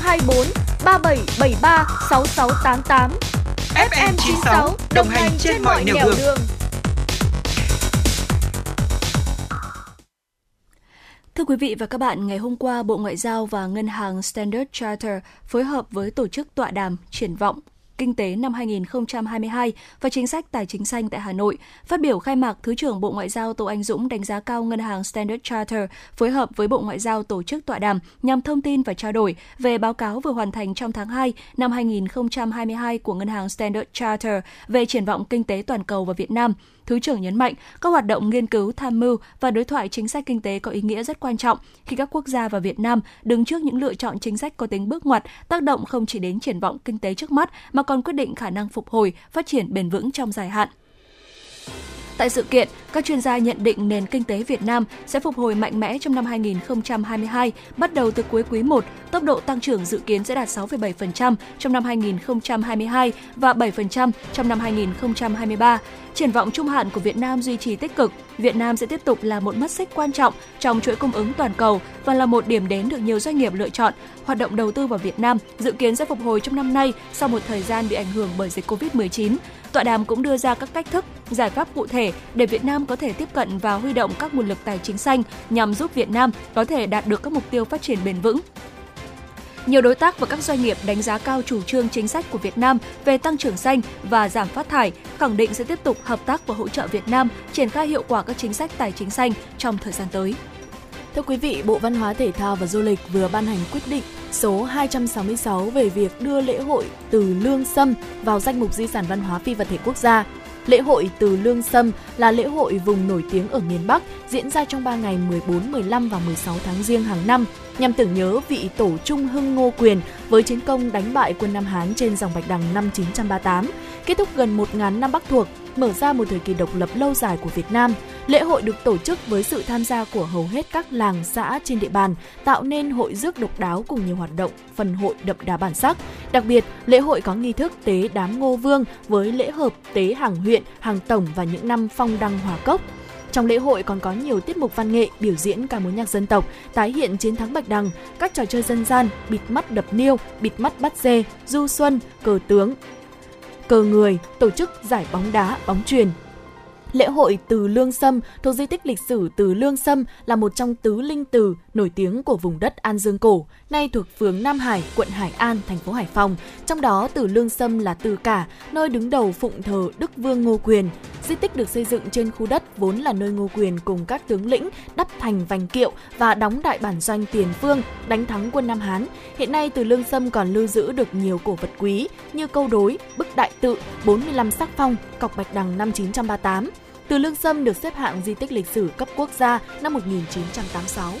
024 3773 6688. FM 96 đồng hành trên mọi nẻo đường. Thưa quý vị và các bạn, ngày hôm qua Bộ Ngoại giao và Ngân hàng Standard Charter phối hợp với tổ chức tọa đàm triển vọng kinh tế năm 2022 và chính sách tài chính xanh tại Hà Nội. Phát biểu khai mạc, Thứ trưởng Bộ Ngoại giao Tô Anh Dũng đánh giá cao ngân hàng Standard Charter phối hợp với Bộ Ngoại giao tổ chức tọa đàm nhằm thông tin và trao đổi về báo cáo vừa hoàn thành trong tháng 2 năm 2022 của ngân hàng Standard Charter về triển vọng kinh tế toàn cầu và Việt Nam. Thứ trưởng nhấn mạnh, các hoạt động nghiên cứu, tham mưu và đối thoại chính sách kinh tế có ý nghĩa rất quan trọng khi các quốc gia và Việt Nam đứng trước những lựa chọn chính sách có tính bước ngoặt, tác động không chỉ đến triển vọng kinh tế trước mắt mà còn quyết định khả năng phục hồi, phát triển bền vững trong dài hạn. Tại sự kiện, các chuyên gia nhận định nền kinh tế Việt Nam sẽ phục hồi mạnh mẽ trong năm 2022, bắt đầu từ cuối quý 1, tốc độ tăng trưởng dự kiến sẽ đạt 6,7% trong năm 2022 và 7% trong năm 2023. Triển vọng trung hạn của Việt Nam duy trì tích cực, Việt Nam sẽ tiếp tục là một mắt xích quan trọng trong chuỗi cung ứng toàn cầu và là một điểm đến được nhiều doanh nghiệp lựa chọn. Hoạt động đầu tư vào Việt Nam dự kiến sẽ phục hồi trong năm nay sau một thời gian bị ảnh hưởng bởi dịch Covid-19. Tọa đàm cũng đưa ra các cách thức, giải pháp cụ thể để Việt Nam có thể tiếp cận và huy động các nguồn lực tài chính xanh nhằm giúp Việt Nam có thể đạt được các mục tiêu phát triển bền vững. Nhiều đối tác và các doanh nghiệp đánh giá cao chủ trương chính sách của Việt Nam về tăng trưởng xanh và giảm phát thải, khẳng định sẽ tiếp tục hợp tác và hỗ trợ Việt Nam triển khai hiệu quả các chính sách tài chính xanh trong thời gian tới. Thưa quý vị, Bộ Văn hóa Thể thao và Du lịch vừa ban hành quyết định số 266 về việc đưa lễ hội Từ Lương Sâm vào danh mục di sản văn hóa phi vật thể quốc gia. Lễ hội Từ Lương Sâm là lễ hội vùng nổi tiếng ở miền Bắc, diễn ra trong 3 ngày 14, 15 và 16 tháng riêng hàng năm, nhằm tưởng nhớ vị tổ trung hưng Ngô Quyền với chiến công đánh bại quân Nam Hán trên dòng Bạch Đằng năm 938, kết thúc gần 1.000 năm Bắc thuộc, mở ra một thời kỳ độc lập lâu dài của Việt Nam. Lễ hội được tổ chức với sự tham gia của hầu hết các làng xã trên địa bàn, tạo nên hội rước độc đáo cùng nhiều hoạt động, phần hội đậm đà bản sắc. Đặc biệt, lễ hội có nghi thức tế đám ngô vương với lễ hợp tế hàng huyện, hàng tổng và những năm phong đăng hòa cốc. Trong lễ hội còn có nhiều tiết mục văn nghệ, biểu diễn ca mối nhạc dân tộc, tái hiện chiến thắng Bạch Đằng, các trò chơi dân gian, bịt mắt đập niêu, bịt mắt bắt dê, du xuân, cờ tướng, cờ người, tổ chức giải bóng đá, bóng truyền, Lễ hội Từ Lương Sâm thuộc di tích lịch sử Từ Lương Sâm là một trong tứ linh từ nổi tiếng của vùng đất An Dương cổ, nay thuộc phường Nam Hải, quận Hải An, thành phố Hải Phòng. Trong đó Từ Lương Sâm là từ cả, nơi đứng đầu phụng thờ Đức Vương Ngô Quyền. Di tích được xây dựng trên khu đất vốn là nơi Ngô Quyền cùng các tướng lĩnh đắp thành vành kiệu và đóng đại bản doanh Tiền Phương, đánh thắng quân Nam Hán. Hiện nay Từ Lương Sâm còn lưu giữ được nhiều cổ vật quý như câu đối, bức đại tự, 45 sắc phong, cọc bạch đằng năm 1938. Từ Lương Sâm được xếp hạng di tích lịch sử cấp quốc gia năm 1986.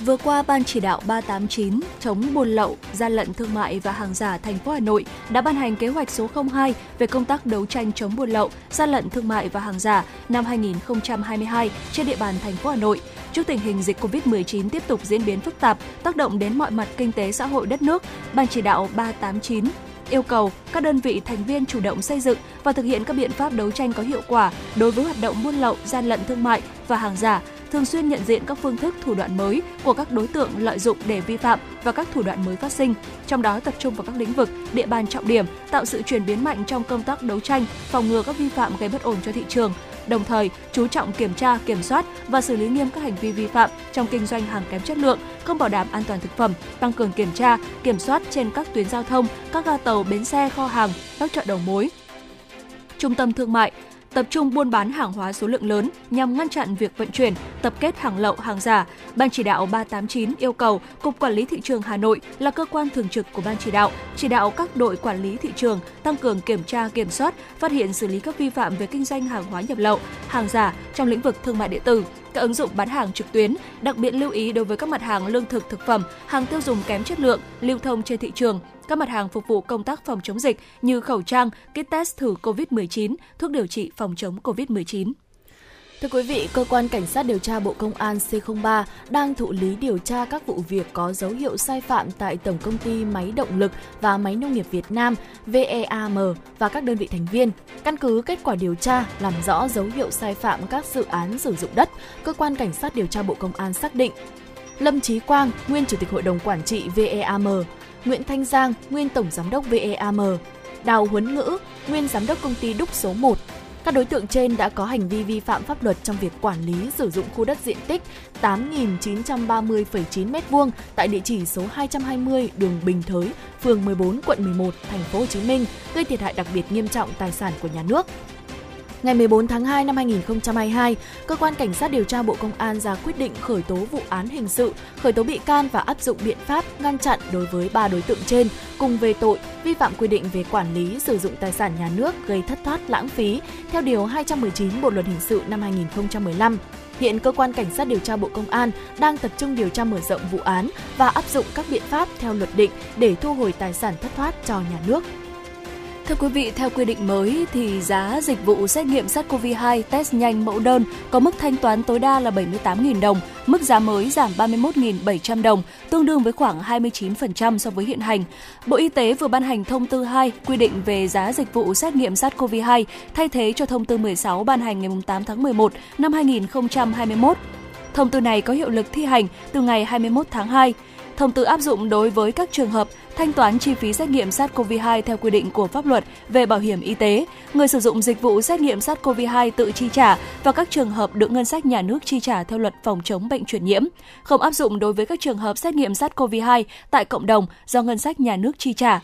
Vừa qua, Ban chỉ đạo 389 chống buôn lậu, gian lận thương mại và hàng giả thành phố Hà Nội đã ban hành kế hoạch số 02 về công tác đấu tranh chống buôn lậu, gian lận thương mại và hàng giả năm 2022 trên địa bàn thành phố Hà Nội. Trước tình hình dịch COVID-19 tiếp tục diễn biến phức tạp, tác động đến mọi mặt kinh tế xã hội đất nước, Ban chỉ đạo 389 yêu cầu các đơn vị thành viên chủ động xây dựng và thực hiện các biện pháp đấu tranh có hiệu quả đối với hoạt động buôn lậu, gian lận thương mại và hàng giả, thường xuyên nhận diện các phương thức thủ đoạn mới của các đối tượng lợi dụng để vi phạm và các thủ đoạn mới phát sinh, trong đó tập trung vào các lĩnh vực, địa bàn trọng điểm, tạo sự chuyển biến mạnh trong công tác đấu tranh, phòng ngừa các vi phạm gây bất ổn cho thị trường, đồng thời chú trọng kiểm tra, kiểm soát và xử lý nghiêm các hành vi vi phạm trong kinh doanh hàng kém chất lượng, không bảo đảm an toàn thực phẩm, tăng cường kiểm tra, kiểm soát trên các tuyến giao thông, các ga tàu, bến xe, kho hàng, các chợ đầu mối, trung tâm thương mại, tập trung buôn bán hàng hóa số lượng lớn nhằm ngăn chặn việc vận chuyển, tập kết hàng lậu, hàng giả. Ban chỉ đạo 389 yêu cầu Cục Quản lý thị trường Hà Nội là cơ quan thường trực của ban chỉ đạo, chỉ đạo các đội quản lý thị trường tăng cường kiểm tra, kiểm soát, phát hiện xử lý các vi phạm về kinh doanh hàng hóa nhập lậu, hàng giả trong lĩnh vực thương mại điện tử, các ứng dụng bán hàng trực tuyến, đặc biệt lưu ý đối với các mặt hàng lương thực thực phẩm, hàng tiêu dùng kém chất lượng lưu thông trên thị trường, các mặt hàng phục vụ công tác phòng chống dịch như khẩu trang, kit test thử COVID-19, thuốc điều trị phòng chống COVID-19. Thưa quý vị, cơ quan cảnh sát điều tra Bộ Công an C03 đang thụ lý điều tra các vụ việc có dấu hiệu sai phạm tại Tổng công ty Máy động lực và Máy nông nghiệp Việt Nam VEAM và các đơn vị thành viên. Căn cứ kết quả điều tra làm rõ dấu hiệu sai phạm các dự án sử dụng đất, cơ quan cảnh sát điều tra Bộ Công an xác định Lâm Chí Quang, nguyên chủ tịch hội đồng quản trị VEAM, Nguyễn Thanh Giang, nguyên tổng giám đốc VEAM, Đào Huấn Ngữ, nguyên giám đốc công ty Đúc số 1, các đối tượng trên đã có hành vi vi phạm pháp luật trong việc quản lý sử dụng khu đất diện tích 8.930,9 m2 tại địa chỉ số 220 đường Bình Thới, phường 14, quận 11, thành phố Hồ Chí Minh, gây thiệt hại đặc biệt nghiêm trọng tài sản của nhà nước. Ngày 14 tháng 2 năm 2022, cơ quan cảnh sát điều tra Bộ Công an ra quyết định khởi tố vụ án hình sự, khởi tố bị can và áp dụng biện pháp ngăn chặn đối với ba đối tượng trên cùng về tội vi phạm quy định về quản lý sử dụng tài sản nhà nước gây thất thoát lãng phí theo điều 219 Bộ luật hình sự năm 2015. Hiện cơ quan cảnh sát điều tra Bộ Công an đang tập trung điều tra mở rộng vụ án và áp dụng các biện pháp theo luật định để thu hồi tài sản thất thoát cho nhà nước. Thưa quý vị, theo quy định mới thì giá dịch vụ xét nghiệm SARS-CoV-2 test nhanh mẫu đơn có mức thanh toán tối đa là 78.000 đồng, mức giá mới giảm 31.700 đồng, tương đương với khoảng 29% so với hiện hành. Bộ Y tế vừa ban hành thông tư 2 quy định về giá dịch vụ xét nghiệm SARS-CoV-2 thay thế cho thông tư 16 ban hành ngày 8 tháng 11 năm 2021. Thông tư này có hiệu lực thi hành từ ngày 21 tháng 2. Thông tư áp dụng đối với các trường hợp thanh toán chi phí xét nghiệm SARS-CoV-2 theo quy định của pháp luật về bảo hiểm y tế, người sử dụng dịch vụ xét nghiệm SARS-CoV-2 tự chi trả và các trường hợp được ngân sách nhà nước chi trả theo luật phòng chống bệnh truyền nhiễm, không áp dụng đối với các trường hợp xét nghiệm SARS-CoV-2 tại cộng đồng do ngân sách nhà nước chi trả.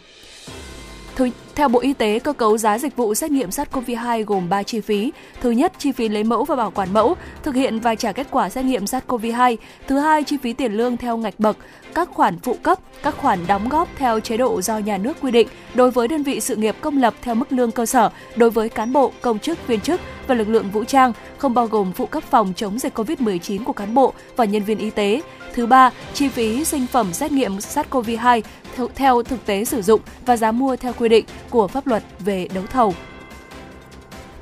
Thứ, theo Bộ Y tế, cơ cấu giá dịch vụ xét nghiệm SARS-CoV-2 gồm 3 chi phí. Thứ nhất, chi phí lấy mẫu và bảo quản mẫu, thực hiện và trả kết quả xét nghiệm SARS-CoV-2. Thứ hai, chi phí tiền lương theo ngạch bậc, các khoản phụ cấp, các khoản đóng góp theo chế độ do nhà nước quy định đối với đơn vị sự nghiệp công lập theo mức lương cơ sở đối với cán bộ, công chức, viên chức và lực lượng vũ trang, không bao gồm phụ cấp phòng chống dịch COVID-19 của cán bộ và nhân viên y tế. Thứ ba, chi phí sinh phẩm xét nghiệm SARS-CoV-2 theo thực tế sử dụng và giá mua theo quy định của pháp luật về đấu thầu.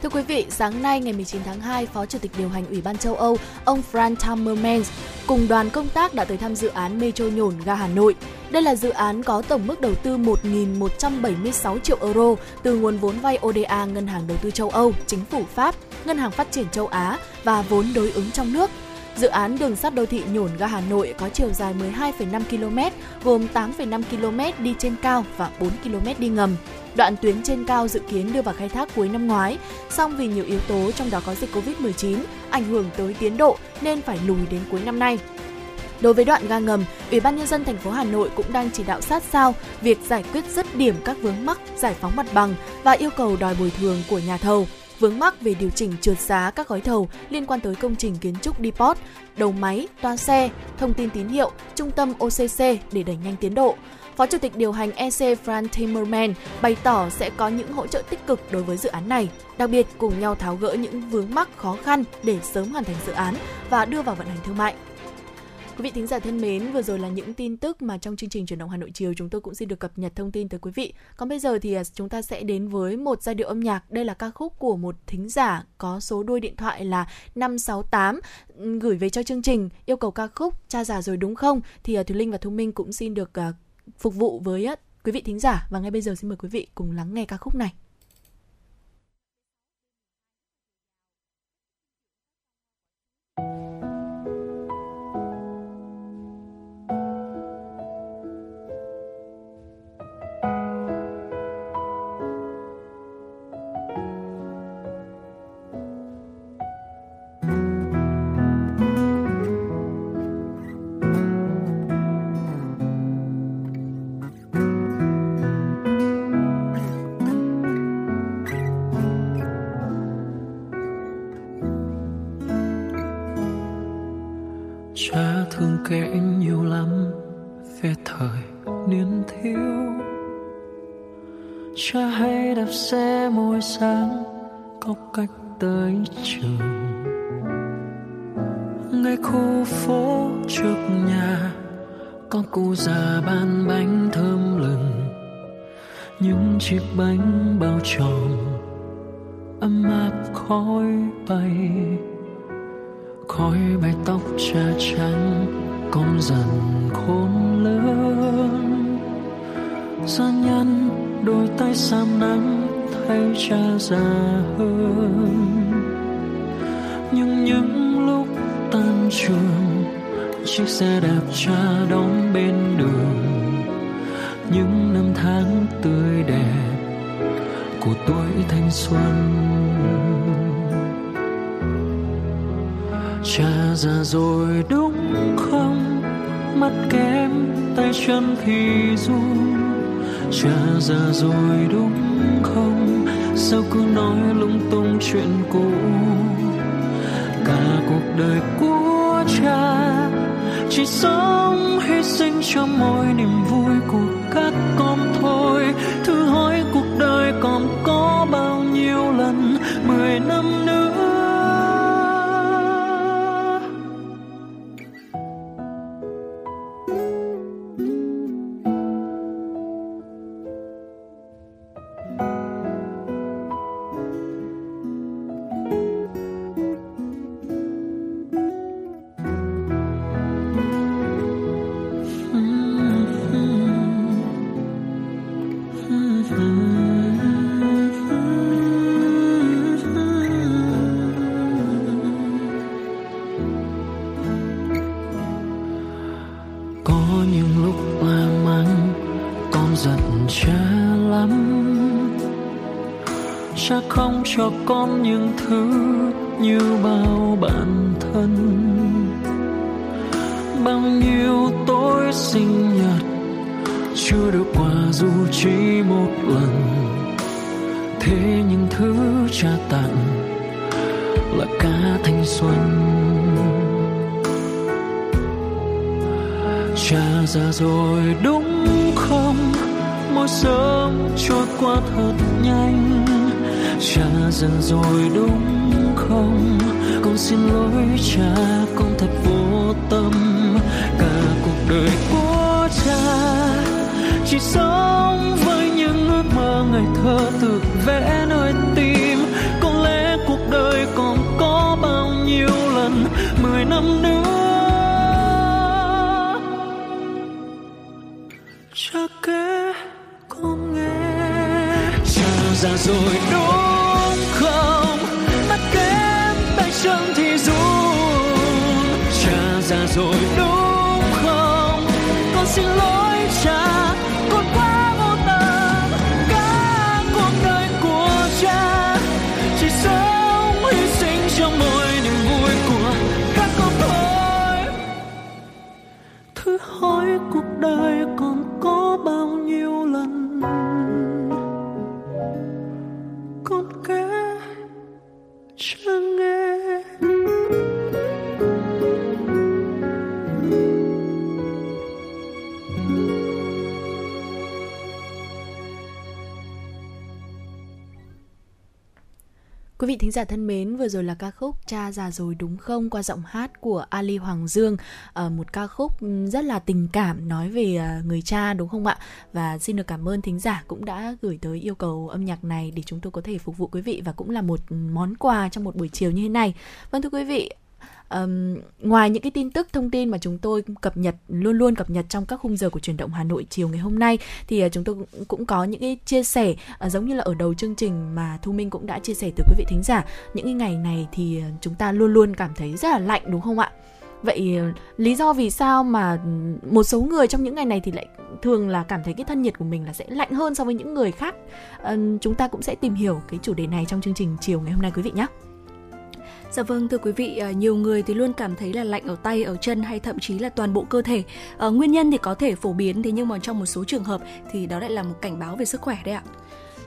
Thưa quý vị, sáng nay ngày 19 tháng 2, Phó Chủ tịch điều hành Ủy ban châu Âu, ông Frank Timmermans cùng đoàn công tác đã tới thăm dự án Metro nhổn ga Hà Nội. Đây là dự án có tổng mức đầu tư 1.176 triệu euro từ nguồn vốn vay ODA Ngân hàng Đầu tư châu Âu, Chính phủ Pháp, Ngân hàng Phát triển châu Á và vốn đối ứng trong nước. Dự án đường sắt đô thị nhổn ga Hà Nội có chiều dài 12,5 km, gồm 8,5 km đi trên cao và 4 km đi ngầm. Đoạn tuyến trên cao dự kiến đưa vào khai thác cuối năm ngoái, song vì nhiều yếu tố trong đó có dịch Covid-19 ảnh hưởng tới tiến độ nên phải lùi đến cuối năm nay. Đối với đoạn ga ngầm, Ủy ban nhân dân thành phố Hà Nội cũng đang chỉ đạo sát sao việc giải quyết dứt điểm các vướng mắc, giải phóng mặt bằng và yêu cầu đòi bồi thường của nhà thầu vướng mắc về điều chỉnh trượt giá các gói thầu liên quan tới công trình kiến trúc depot, đầu máy, toa xe, thông tin tín hiệu, trung tâm OCC để đẩy nhanh tiến độ. Phó Chủ tịch điều hành EC Frank Timmerman bày tỏ sẽ có những hỗ trợ tích cực đối với dự án này, đặc biệt cùng nhau tháo gỡ những vướng mắc khó khăn để sớm hoàn thành dự án và đưa vào vận hành thương mại. Quý vị thính giả thân mến, vừa rồi là những tin tức mà trong chương trình chuyển động Hà Nội chiều chúng tôi cũng xin được cập nhật thông tin tới quý vị. Còn bây giờ thì à, chúng ta sẽ đến với một giai điệu âm nhạc. Đây là ca khúc của một thính giả có số đuôi điện thoại là 568 ừ, gửi về cho chương trình yêu cầu ca khúc Cha già rồi đúng không? Thì à, Thùy Linh và Thu Minh cũng xin được à, phục vụ với quý vị thính giả và ngay bây giờ xin mời quý vị cùng lắng nghe ca khúc này. Cô chân thì run cha già rồi đúng không? Sao cứ nói lung tung chuyện cũ? Cả cuộc đời của cha chỉ sống hy sinh cho mỗi niềm vui của thính giả thân mến, vừa rồi là ca khúc Cha già rồi đúng không qua giọng hát của Ali Hoàng Dương, ờ, một ca khúc ừ, rất là tình cảm nói về ờ, người cha đúng không ạ? Và xin được cảm ơn thính giả cũng đã gửi tới yêu cầu âm nhạc này để chúng tôi có thể phục vụ quý vị và cũng là một món quà trong một buổi chiều như thế này. Vâng thưa quý vị, Um, ngoài những cái tin tức thông tin mà chúng tôi cập nhật luôn luôn cập nhật trong các khung giờ của truyền động Hà Nội chiều ngày hôm nay thì uh, chúng tôi cũng, cũng có những cái chia sẻ uh, giống như là ở đầu chương trình mà Thu Minh cũng đã chia sẻ từ quý vị thính giả những cái ngày này thì uh, chúng ta luôn luôn cảm thấy rất là lạnh đúng không ạ? Vậy lý do vì sao mà một số người trong những ngày này thì lại thường là cảm thấy cái thân nhiệt của mình là sẽ lạnh hơn so với những người khác. Ờ, chúng ta cũng sẽ tìm hiểu cái chủ đề này trong chương trình chiều ngày hôm nay quý vị nhé. Dạ vâng thưa quý vị, à, nhiều người thì luôn cảm thấy là lạnh ở tay, ở chân hay thậm chí là toàn bộ cơ thể. À, nguyên nhân thì có thể phổ biến thế nhưng mà trong một số trường hợp thì đó lại là một cảnh báo về sức khỏe đấy ạ.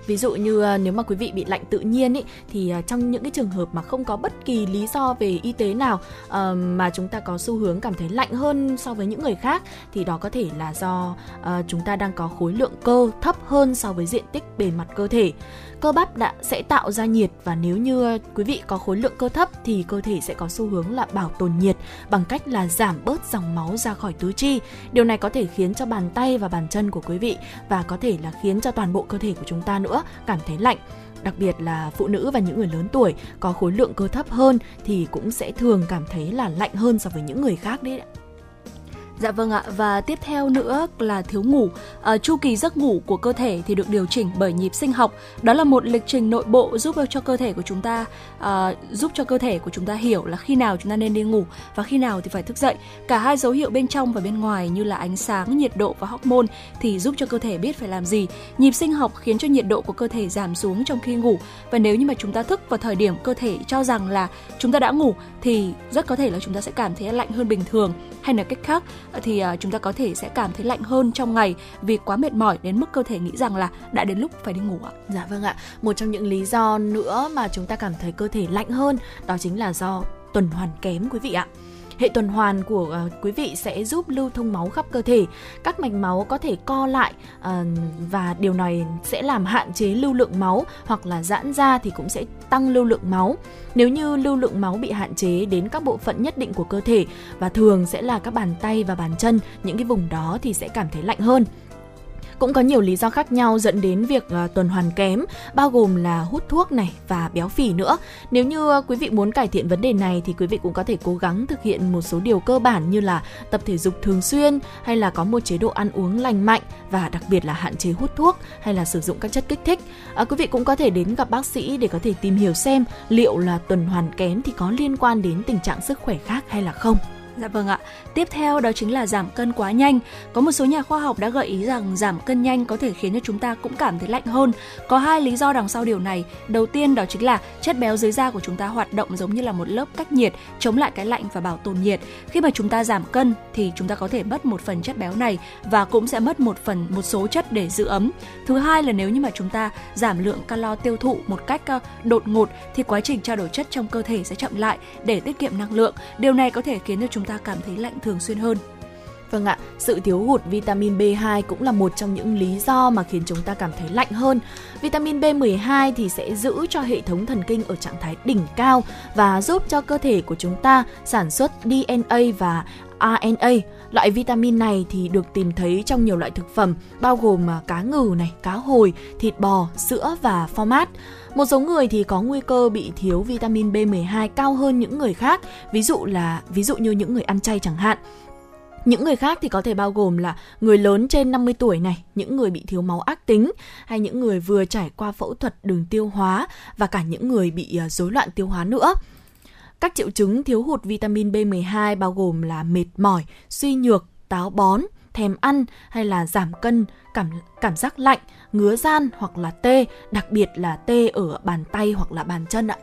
Ví dụ như à, nếu mà quý vị bị lạnh tự nhiên ý, thì à, trong những cái trường hợp mà không có bất kỳ lý do về y tế nào ờ, mà chúng ta có xu hướng cảm thấy lạnh hơn so với những người khác thì đó có thể là do ờ, chúng ta đang có khối lượng cơ thấp hơn so với diện tích bề mặt cơ thể. Cơ bắp đã, sẽ tạo ra nhiệt và nếu như ờ, quý vị có khối lượng cơ thấp thì cơ thể sẽ có xu hướng là bảo tồn nhiệt bằng cách là giảm bớt dòng máu ra khỏi tứ chi. Điều này có thể khiến cho bàn tay và bàn chân của quý vị và có thể là khiến cho toàn bộ cơ thể của chúng ta nữa cảm thấy lạnh đặc biệt là phụ nữ và những người lớn tuổi có khối lượng cơ thấp hơn thì cũng sẽ thường cảm thấy là lạnh hơn so với những người khác đấy ạ. Dạ vâng ạ và tiếp theo nữa là thiếu ngủ. À, chu kỳ giấc ngủ của cơ thể thì được điều chỉnh bởi nhịp sinh học. Đó là một lịch trình nội bộ giúp cho cơ thể của chúng ta à, giúp cho cơ thể của chúng ta hiểu là khi nào chúng ta nên đi ngủ và khi nào thì phải thức dậy. Cả hai dấu hiệu bên trong và bên ngoài như là ánh sáng, nhiệt độ và hormone thì giúp cho cơ thể biết phải làm gì. Nhịp sinh học khiến cho nhiệt độ của cơ thể giảm xuống trong khi ngủ và nếu như mà chúng ta thức vào thời điểm cơ thể cho rằng là chúng ta đã ngủ thì rất có thể là chúng ta sẽ cảm thấy lạnh hơn bình thường hay là cách khác, thì à, chúng ta có thể sẽ cảm thấy lạnh hơn trong ngày vì quá mệt mỏi đến mức cơ thể nghĩ rằng là đã đến lúc phải đi ngủ ạ. Dạ vâng ạ. Một trong những lý do nữa mà chúng ta cảm thấy cơ thể lạnh hơn, đó chính là do tuần hoàn kém, quý vị ạ. Hệ tuần hoàn của uh, quý vị sẽ giúp lưu thông máu khắp cơ thể. Các mạch máu có thể co lại uh, và điều này sẽ làm hạn chế lưu lượng máu hoặc là giãn ra thì cũng sẽ tăng lưu lượng máu. Nếu như lưu lượng máu bị hạn chế đến các bộ phận nhất định của cơ thể và thường sẽ là các bàn tay và bàn chân, những cái vùng đó thì sẽ cảm thấy lạnh hơn cũng có nhiều lý do khác nhau dẫn đến việc ờ, tuần hoàn kém bao gồm là hút thuốc này và béo phì nữa. Nếu như ờ, quý vị muốn cải thiện vấn đề này thì quý vị cũng có thể cố gắng thực hiện một số điều cơ bản như là tập thể dục thường xuyên hay là có một chế độ ăn uống lành mạnh và đặc biệt là hạn chế hút thuốc hay là sử dụng các chất kích thích. À, quý vị cũng có thể đến gặp bác sĩ để có thể tìm hiểu xem liệu là tuần hoàn kém thì có liên quan đến tình trạng sức khỏe khác hay là không. Dạ vâng ạ. Tiếp theo đó chính là giảm cân quá nhanh. Có một số nhà khoa học đã gợi ý rằng giảm cân nhanh có thể khiến cho chúng ta cũng cảm thấy lạnh hơn. Có hai lý do đằng sau điều này. Đầu tiên đó chính là chất béo dưới da của chúng ta hoạt động giống như là một lớp cách nhiệt, chống lại cái lạnh và bảo tồn nhiệt. Khi mà chúng ta giảm cân thì chúng ta có thể mất một phần chất béo này và cũng sẽ mất một phần, một số chất để giữ ấm. Thứ hai là nếu như mà chúng ta giảm lượng calo tiêu thụ một cách ờ, đột ngột thì quá trình trao đổi chất trong cơ thể sẽ chậm lại để tiết kiệm năng lượng. Điều này có thể khiến cho chúng chúng ta cảm thấy lạnh thường xuyên hơn. Vâng ạ, sự thiếu hụt vitamin B2 cũng là một trong những lý do mà khiến chúng ta cảm thấy lạnh hơn. Vitamin B12 thì sẽ giữ cho hệ thống thần kinh ở trạng thái đỉnh cao và giúp cho cơ thể của chúng ta sản xuất DNA và RNA. Loại vitamin này thì được tìm thấy trong nhiều loại thực phẩm bao gồm à, cá ngừ này, cá hồi, thịt bò, sữa và format. Một số người thì có nguy cơ bị thiếu vitamin B12 cao hơn những người khác, ví dụ là ví dụ như những người ăn chay chẳng hạn. Những người khác thì có thể bao gồm là người lớn trên 50 tuổi này, những người bị thiếu máu ác tính hay những người vừa trải qua phẫu thuật đường tiêu hóa và cả những người bị à, rối loạn tiêu hóa nữa. Các triệu chứng thiếu hụt vitamin B12 bao gồm là mệt mỏi, suy nhược, táo bón, thèm ăn hay là giảm cân, cảm cảm giác lạnh, ngứa gian hoặc là tê, đặc biệt là tê ở bàn tay hoặc là bàn chân ạ.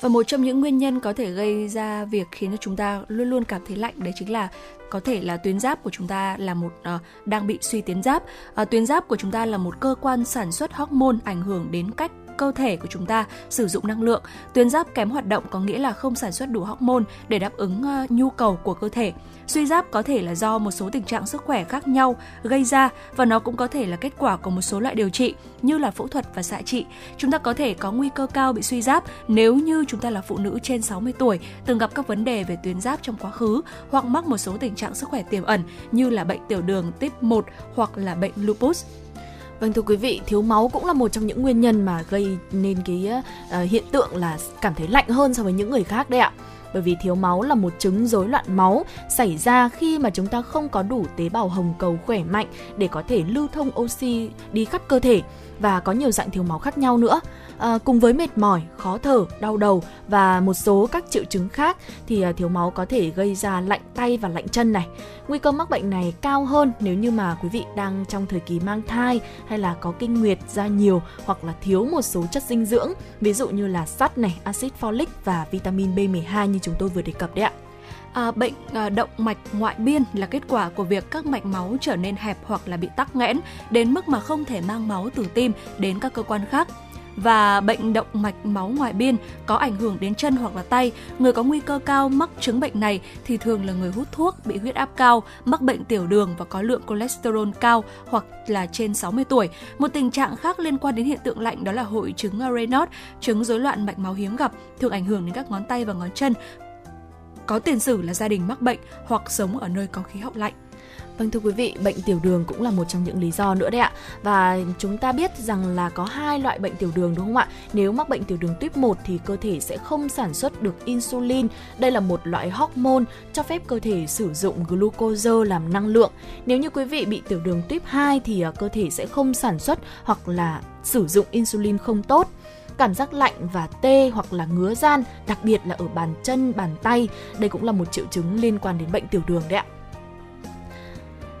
Và một trong những nguyên nhân có thể gây ra việc khiến cho chúng ta luôn luôn cảm thấy lạnh đấy chính là có thể là tuyến giáp của chúng ta là một uh, đang bị suy tuyến giáp. Uh, tuyến giáp của chúng ta là một cơ quan sản xuất hormone ảnh hưởng đến cách cơ thể của chúng ta sử dụng năng lượng. Tuyến giáp kém hoạt động có nghĩa là không sản xuất đủ hormone để đáp ứng uh, nhu cầu của cơ thể. Suy giáp có thể là do một số tình trạng sức khỏe khác nhau gây ra và nó cũng có thể là kết quả của một số loại điều trị như là phẫu thuật và xạ trị. Chúng ta có thể có nguy cơ cao bị suy giáp nếu như chúng ta là phụ nữ trên 60 tuổi, từng gặp các vấn đề về tuyến giáp trong quá khứ hoặc mắc một số tình trạng sức khỏe tiềm ẩn như là bệnh tiểu đường tuyếp 1 hoặc là bệnh lupus. Vâng thưa quý vị, thiếu máu cũng là một trong những nguyên nhân mà gây nên cái uh, hiện tượng là cảm thấy lạnh hơn so với những người khác đấy ạ. Bởi vì thiếu máu là một chứng rối loạn máu xảy ra khi mà chúng ta không có đủ tế bào hồng cầu khỏe mạnh để có thể lưu thông oxy đi khắp cơ thể và có nhiều dạng thiếu máu khác nhau nữa. À, cùng với mệt mỏi, khó thở, đau đầu và một số các triệu chứng khác thì à, thiếu máu có thể gây ra lạnh tay và lạnh chân này. Nguy cơ mắc bệnh này cao hơn nếu như mà quý vị đang trong thời kỳ mang thai hay là có kinh nguyệt ra nhiều hoặc là thiếu một số chất dinh dưỡng, ví dụ như là sắt này, axit folic và vitamin B12 như chúng tôi vừa đề cập đấy ạ. À, bệnh à, động mạch ngoại biên là kết quả của việc các mạch máu trở nên hẹp hoặc là bị tắc nghẽn đến mức mà không thể mang máu từ tim đến các cơ quan khác và bệnh động mạch máu ngoại biên có ảnh hưởng đến chân hoặc là tay. Người có nguy cơ cao mắc chứng bệnh này thì thường là người hút thuốc, bị huyết áp cao, mắc bệnh tiểu đường và có lượng cholesterol cao hoặc là trên 60 tuổi. Một tình trạng khác liên quan đến hiện tượng lạnh đó là hội chứng Raynaud, chứng rối loạn mạch máu hiếm gặp, thường ảnh hưởng đến các ngón tay và ngón chân. Có tiền sử là gia đình mắc bệnh hoặc sống ở nơi có khí hậu lạnh. Vâng thưa quý vị, bệnh tiểu đường cũng là một trong những lý do nữa đấy ạ. Và chúng ta biết rằng là có hai loại bệnh tiểu đường đúng không ạ? Nếu mắc bệnh tiểu đường tuyếp 1 thì cơ thể sẽ không sản xuất được insulin. Đây là một loại hormone cho phép cơ thể sử dụng glucose làm năng lượng. Nếu như quý vị bị tiểu đường tuyếp 2 thì à, cơ thể sẽ không sản xuất hoặc là sử dụng insulin không tốt cảm giác lạnh và tê hoặc là ngứa gian, đặc biệt là ở bàn chân, bàn tay. Đây cũng là một triệu chứng liên quan đến bệnh tiểu đường đấy ạ.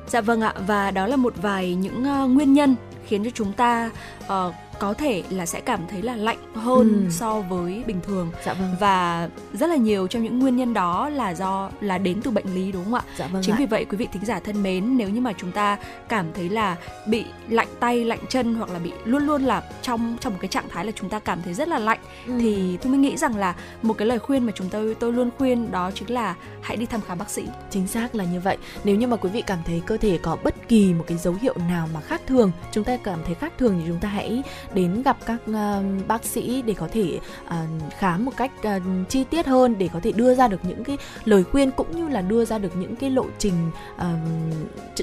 Dạ vâng ạ và đó là một vài những uh, nguyên nhân khiến cho chúng ta uh, có thể là sẽ cảm thấy là lạnh hơn ừ. so với bình thường dạ vâng. và rất là nhiều trong những nguyên nhân đó là do là đến từ bệnh lý đúng không ạ dạ vâng chính ạ. vì vậy quý vị thính giả thân mến nếu như mà chúng ta cảm thấy là bị lạnh tay lạnh chân hoặc là bị luôn luôn là trong trong một cái trạng thái là chúng ta cảm thấy rất là lạnh ừ. thì tôi mới nghĩ rằng là một cái lời khuyên mà chúng tôi tôi luôn khuyên đó chính là hãy đi thăm khám bác sĩ chính xác là như vậy nếu như mà quý vị cảm thấy cơ thể có bất kỳ một cái dấu hiệu nào mà khác thường chúng ta cảm thấy khác thường thì chúng ta hãy đến gặp các uh, bác sĩ để có thể uh, khám một cách uh, chi tiết hơn để có thể đưa ra được những cái lời khuyên cũng như là đưa ra được những cái lộ trình uh,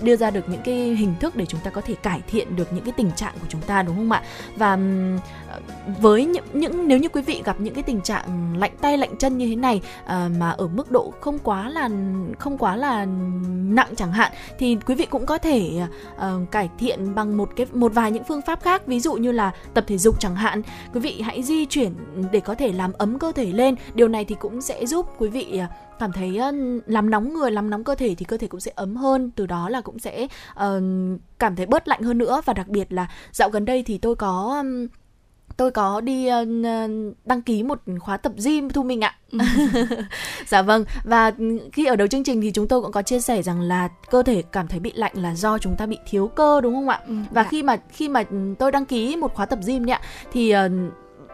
đưa ra được những cái hình thức để chúng ta có thể cải thiện được những cái tình trạng của chúng ta đúng không ạ? Và với những, những nếu như quý vị gặp những cái tình trạng lạnh tay lạnh chân như thế này à, mà ở mức độ không quá là không quá là nặng chẳng hạn thì quý vị cũng có thể uh, cải thiện bằng một cái một vài những phương pháp khác ví dụ như là tập thể dục chẳng hạn. Quý vị hãy di chuyển để có thể làm ấm cơ thể lên. Điều này thì cũng sẽ giúp quý vị ờ, cảm thấy làm nóng người làm nóng cơ thể thì cơ thể cũng sẽ ấm hơn. Từ đó là cũng sẽ uh, cảm thấy bớt lạnh hơn nữa. Và đặc biệt là dạo gần đây thì tôi có um, tôi có đi uh, đăng ký một khóa tập gym thu minh ạ. Ừ. dạ vâng và khi ở đầu chương trình thì chúng tôi cũng có chia sẻ rằng là cơ thể cảm thấy bị lạnh là do chúng ta bị thiếu cơ đúng không ạ? Ừ, và khi mà khi mà tôi đăng ký một khóa tập gym ạ thì uh,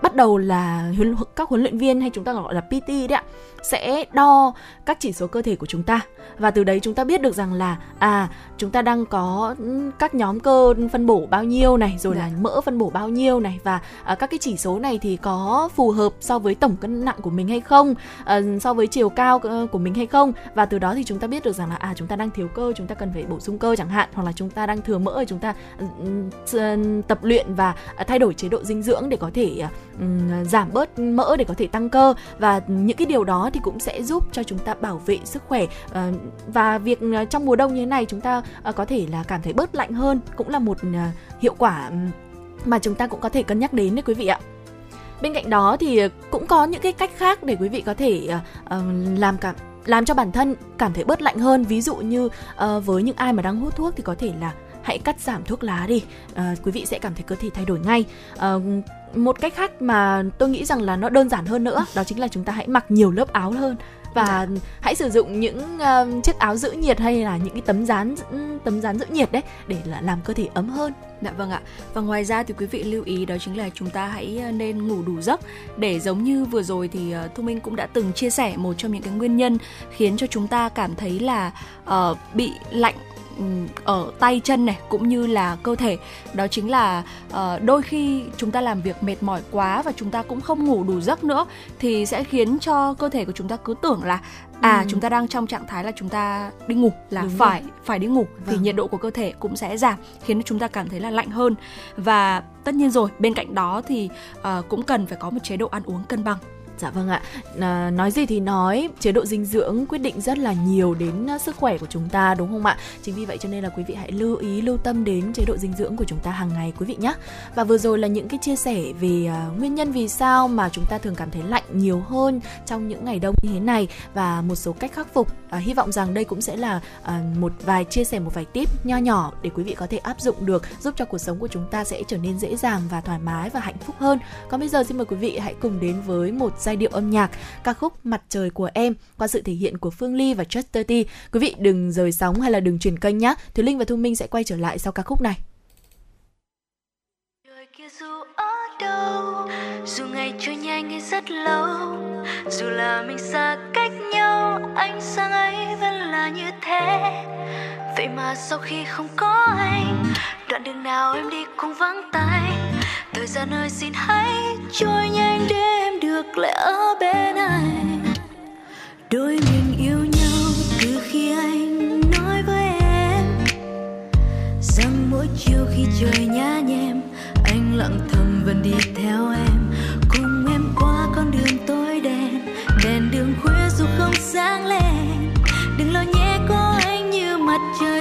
bắt đầu là các huấn luyện viên hay chúng ta gọi là PT đấy ạ sẽ đo các chỉ số cơ thể của chúng ta. Và từ đấy chúng ta biết được rằng là à chúng ta đang có các nhóm cơ phân bổ bao nhiêu này rồi là dạ. mỡ phân bổ bao nhiêu này. Và à, các cái chỉ số này thì có phù hợp so với tổng cân nặng của mình hay không? À, so với chiều cao của mình hay không? Và từ đó thì chúng ta biết được rằng là à chúng ta đang thiếu cơ chúng ta cần phải bổ sung cơ chẳng hạn. Hoặc là chúng ta đang thừa mỡ chúng ta tập luyện và thay đổi chế độ dinh dưỡng để có thể uh, giảm bớt mỡ để có thể tăng cơ. Và những cái điều đó thì cũng sẽ giúp cho chúng ta bảo vệ sức khỏe. Ờ, và việc ờ, trong mùa đông như thế này chúng ta ờ, có thể là cảm thấy bớt lạnh hơn cũng là một hiệu quả mà chúng ta cũng có thể cân nhắc đến đấy quý vị ạ. Bên cạnh đó thì cũng có những cái cách khác để quý vị có thể làm cảm làm cho bản thân cảm thấy bớt lạnh hơn. Ví dụ như với những ai mà đang hút thuốc thì có thể là hãy cắt giảm thuốc lá đi. À, quý vị sẽ cảm thấy cơ thể thay đổi ngay. À, một cách khác mà tôi nghĩ rằng là nó đơn giản hơn nữa đó chính là chúng ta hãy mặc nhiều lớp áo hơn và dạ. hãy sử dụng những uh, chiếc áo giữ nhiệt hay là những cái tấm dán tấm dán giữ nhiệt đấy để là làm cơ thể ấm hơn. Dạ vâng ạ. Và ngoài ra thì quý vị lưu ý đó chính là chúng ta hãy nên ngủ đủ giấc để giống như vừa rồi thì uh, Thu Minh cũng đã từng chia sẻ một trong những cái nguyên nhân khiến cho chúng ta cảm thấy là uh, bị lạnh ở tay chân này cũng như là cơ thể đó chính là uh, đôi khi chúng ta làm việc mệt mỏi quá và chúng ta cũng không ngủ đủ giấc nữa thì sẽ khiến cho cơ thể của chúng ta cứ tưởng là à ừ. chúng ta đang trong trạng thái là chúng ta đi ngủ là Đúng phải rồi. phải đi ngủ vâng. thì nhiệt độ của cơ thể cũng sẽ giảm khiến chúng ta cảm thấy là lạnh hơn và tất nhiên rồi bên cạnh đó thì uh, cũng cần phải có một chế độ ăn uống cân bằng Dạ vâng ạ. À, nói gì thì nói, chế độ dinh dưỡng quyết định rất là nhiều đến à, sức khỏe của chúng ta đúng không ạ? Chính vì vậy cho nên là quý vị hãy lưu ý lưu tâm đến chế độ dinh dưỡng của chúng ta hàng ngày quý vị nhé. Và vừa rồi là những cái chia sẻ về uh, nguyên nhân vì sao mà chúng ta thường cảm thấy lạnh nhiều hơn trong những ngày đông như thế này và một số cách khắc phục. À, hy vọng rằng đây cũng sẽ là à, một vài chia sẻ một vài tip nho nhỏ để quý vị có thể áp dụng được giúp cho cuộc sống của chúng ta sẽ trở nên dễ dàng và thoải mái và hạnh phúc hơn. Còn bây giờ xin mời quý vị hãy cùng đến với một giai điệu âm nhạc ca khúc Mặt trời của em qua sự thể hiện của Phương Ly và Chester T. Quý vị đừng rời sóng hay là đừng chuyển kênh nhé. Thúy Linh và Thu Minh sẽ quay trở lại sau ca khúc này. dù dù ngày trôi nhanh hay rất lâu, dù là mình xa cách nhau anh sang ấy vẫn là như thế. Vậy mà sau khi không có anh, đoạn đường nào em đi cũng vắng tay. Thời gian ơi, xin hãy trôi nhanh để em được lại ở bên anh. Đôi mình yêu nhau từ khi anh nói với em rằng mỗi chiều khi trời nhá nhem, anh lặng thầm vẫn đi theo em. Cùng em qua con đường tối đen, đèn đường khuya dù không sáng lên. Đừng lo nhé, có anh như mặt trời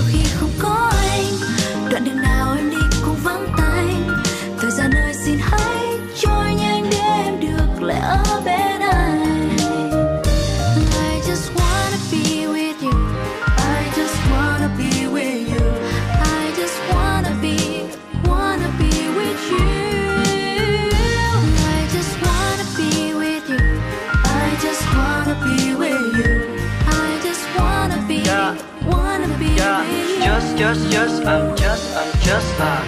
vậy mà just just, I'm just I'm just à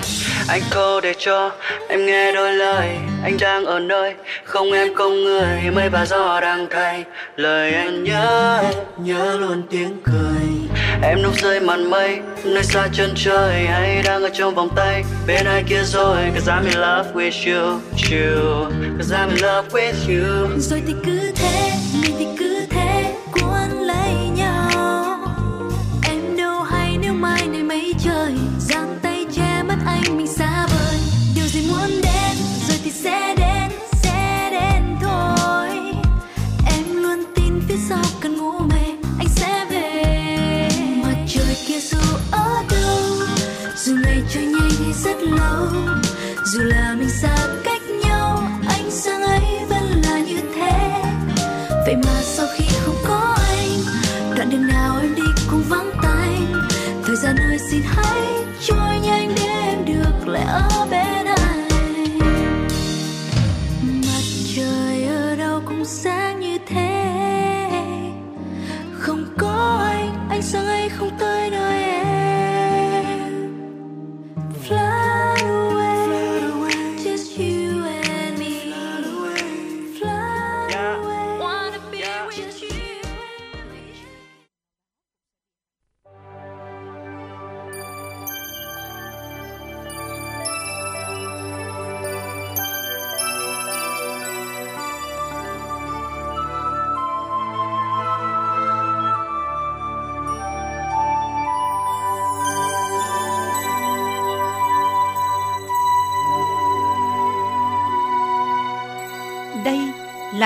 anh câu để cho em nghe đôi lời. Anh đang ở nơi, không em, không người. Mây và gió đang thay. Lời anh nhớ nhớ luôn tiếng cười. Em lúc rơi màn mây, nơi xa chân trời. Hay đang ở trong vòng tay, bên ai kia rồi? Cause I'm in love with you you. Cause I'm in love with you. Rồi thì cứ thế, mình thì cứ rất lâu. Dù là mình xa cách nhau anh sáng ấy vẫn là như thế. Vậy mà sau khi không có anh, đoạn đường nào em đi cũng vắng tay. Thời gian ơi, xin hãy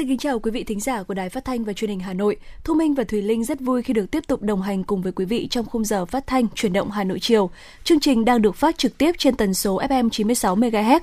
Xin kính chào quý vị thính giả của Đài Phát thanh và Truyền hình Hà Nội. Thu Minh và Thùy Linh rất vui khi được tiếp tục đồng hành cùng với quý vị trong khung giờ phát thanh chuyển động Hà Nội chiều. Chương trình đang được phát trực tiếp trên tần số FM 96 MHz.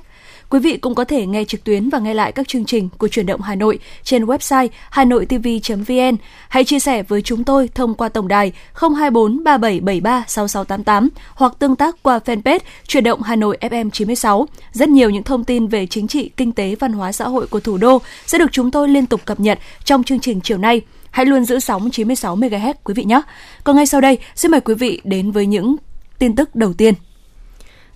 Quý vị cũng có thể nghe trực tuyến và nghe lại các chương trình của chuyển động Hà Nội trên website hanoitv.vn. Hãy chia sẻ với chúng tôi thông qua tổng đài 024 3773 6688 hoặc tương tác qua fanpage chuyển động Hà Nội FM 96. Rất nhiều những thông tin về chính trị, kinh tế, văn hóa xã hội của thủ đô sẽ được chúng tôi liên tục cập nhật trong chương trình chiều nay. Hãy luôn giữ sóng 96 MHz quý vị nhé. Còn ngay sau đây, xin mời quý vị đến với những tin tức đầu tiên.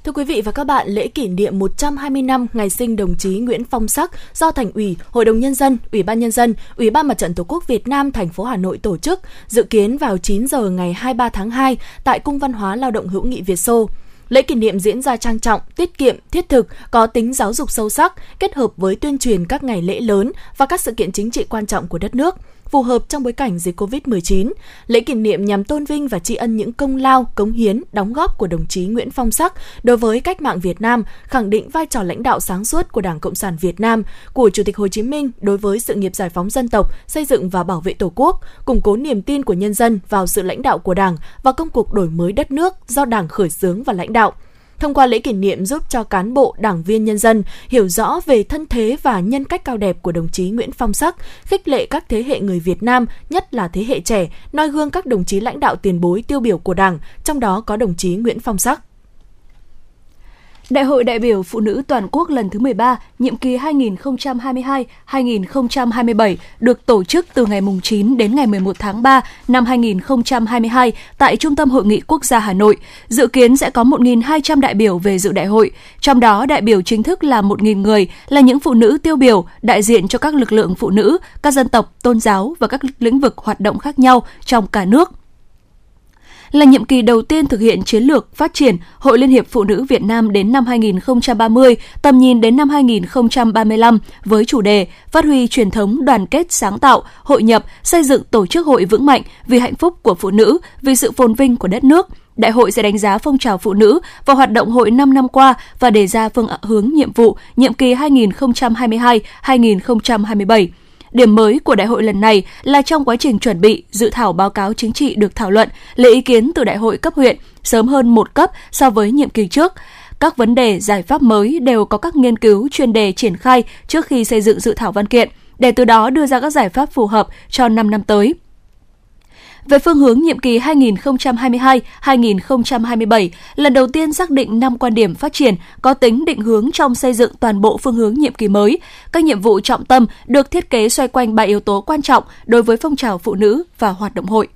Thưa quý vị và các bạn, lễ kỷ niệm 120 năm ngày sinh đồng chí Nguyễn Phong Sắc do Thành ủy, Hội đồng Nhân dân, Ủy ban Nhân dân, Ủy ban Mặt trận Tổ quốc Việt Nam thành phố Hà Nội tổ chức, dự kiến vào 9 giờ ngày 23 tháng 2 tại Cung Văn hóa Lao động hữu nghị Việt Xô. Lễ kỷ niệm diễn ra trang trọng, tiết kiệm, thiết thực, có tính giáo dục sâu sắc, kết hợp với tuyên truyền các ngày lễ lớn và các sự kiện chính trị quan trọng của đất nước phù hợp trong bối cảnh dịch Covid-19. Lễ kỷ niệm nhằm tôn vinh và tri ân những công lao, cống hiến, đóng góp của đồng chí Nguyễn Phong Sắc đối với cách mạng Việt Nam, khẳng định vai trò lãnh đạo sáng suốt của Đảng Cộng sản Việt Nam, của Chủ tịch Hồ Chí Minh đối với sự nghiệp giải phóng dân tộc, xây dựng và bảo vệ Tổ quốc, củng cố niềm tin của nhân dân vào sự lãnh đạo của Đảng và công cuộc đổi mới đất nước do Đảng khởi xướng và lãnh đạo thông qua lễ kỷ niệm giúp cho cán bộ, đảng viên nhân dân hiểu rõ về thân thế và nhân cách cao đẹp của đồng chí Nguyễn Phong Sắc, khích lệ các thế hệ người Việt Nam, nhất là thế hệ trẻ, noi gương các đồng chí lãnh đạo tiền bối tiêu biểu của Đảng, trong đó có đồng chí Nguyễn Phong Sắc. Đại hội đại biểu Phụ nữ toàn quốc lần thứ 13, nhiệm kỳ 2022-2027 được tổ chức từ ngày 9 đến ngày 11 tháng 3 năm 2022 tại Trung tâm Hội nghị Quốc gia Hà Nội. Dự kiến sẽ có 1.200 đại biểu về dự đại hội, trong đó đại biểu chính thức là 1.000 người, là những phụ nữ tiêu biểu, đại diện cho các lực lượng phụ nữ, các dân tộc, tôn giáo và các lĩnh vực hoạt động khác nhau trong cả nước là nhiệm kỳ đầu tiên thực hiện chiến lược phát triển Hội Liên hiệp Phụ nữ Việt Nam đến năm 2030, tầm nhìn đến năm 2035 với chủ đề Phát huy truyền thống đoàn kết sáng tạo, hội nhập, xây dựng tổ chức hội vững mạnh vì hạnh phúc của phụ nữ, vì sự phồn vinh của đất nước. Đại hội sẽ đánh giá phong trào phụ nữ và hoạt động hội 5 năm qua và đề ra phương hướng nhiệm vụ nhiệm kỳ 2022-2027. Điểm mới của đại hội lần này là trong quá trình chuẩn bị, dự thảo báo cáo chính trị được thảo luận, lấy ý kiến từ đại hội cấp huyện sớm hơn một cấp so với nhiệm kỳ trước. Các vấn đề, giải pháp mới đều có các nghiên cứu chuyên đề triển khai trước khi xây dựng dự thảo văn kiện, để từ đó đưa ra các giải pháp phù hợp cho 5 năm tới. Về phương hướng nhiệm kỳ 2022-2027, lần đầu tiên xác định 5 quan điểm phát triển có tính định hướng trong xây dựng toàn bộ phương hướng nhiệm kỳ mới. Các nhiệm vụ trọng tâm được thiết kế xoay quanh ba yếu tố quan trọng đối với phong trào phụ nữ và hoạt động hội.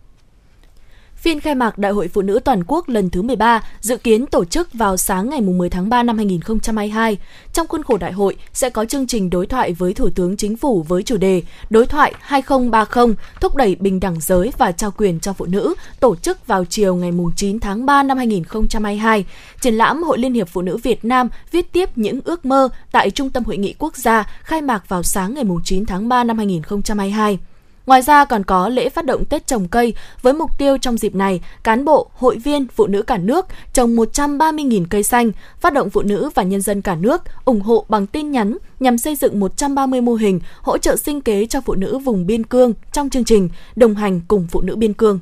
Phiên khai mạc Đại hội Phụ nữ Toàn quốc lần thứ 13 dự kiến tổ chức vào sáng ngày 10 tháng 3 năm 2022. Trong khuôn khổ đại hội sẽ có chương trình đối thoại với Thủ tướng Chính phủ với chủ đề Đối thoại 2030 thúc đẩy bình đẳng giới và trao quyền cho phụ nữ, tổ chức vào chiều ngày 9 tháng 3 năm 2022. Triển lãm Hội Liên hiệp Phụ nữ Việt Nam viết tiếp những ước mơ tại Trung tâm Hội nghị Quốc gia khai mạc vào sáng ngày 9 tháng 3 năm 2022. Ngoài ra còn có lễ phát động Tết trồng cây với mục tiêu trong dịp này, cán bộ, hội viên, phụ nữ cả nước trồng 130.000 cây xanh, phát động phụ nữ và nhân dân cả nước ủng hộ bằng tin nhắn nhằm xây dựng 130 mô hình hỗ trợ sinh kế cho phụ nữ vùng biên cương trong chương trình đồng hành cùng phụ nữ biên cương.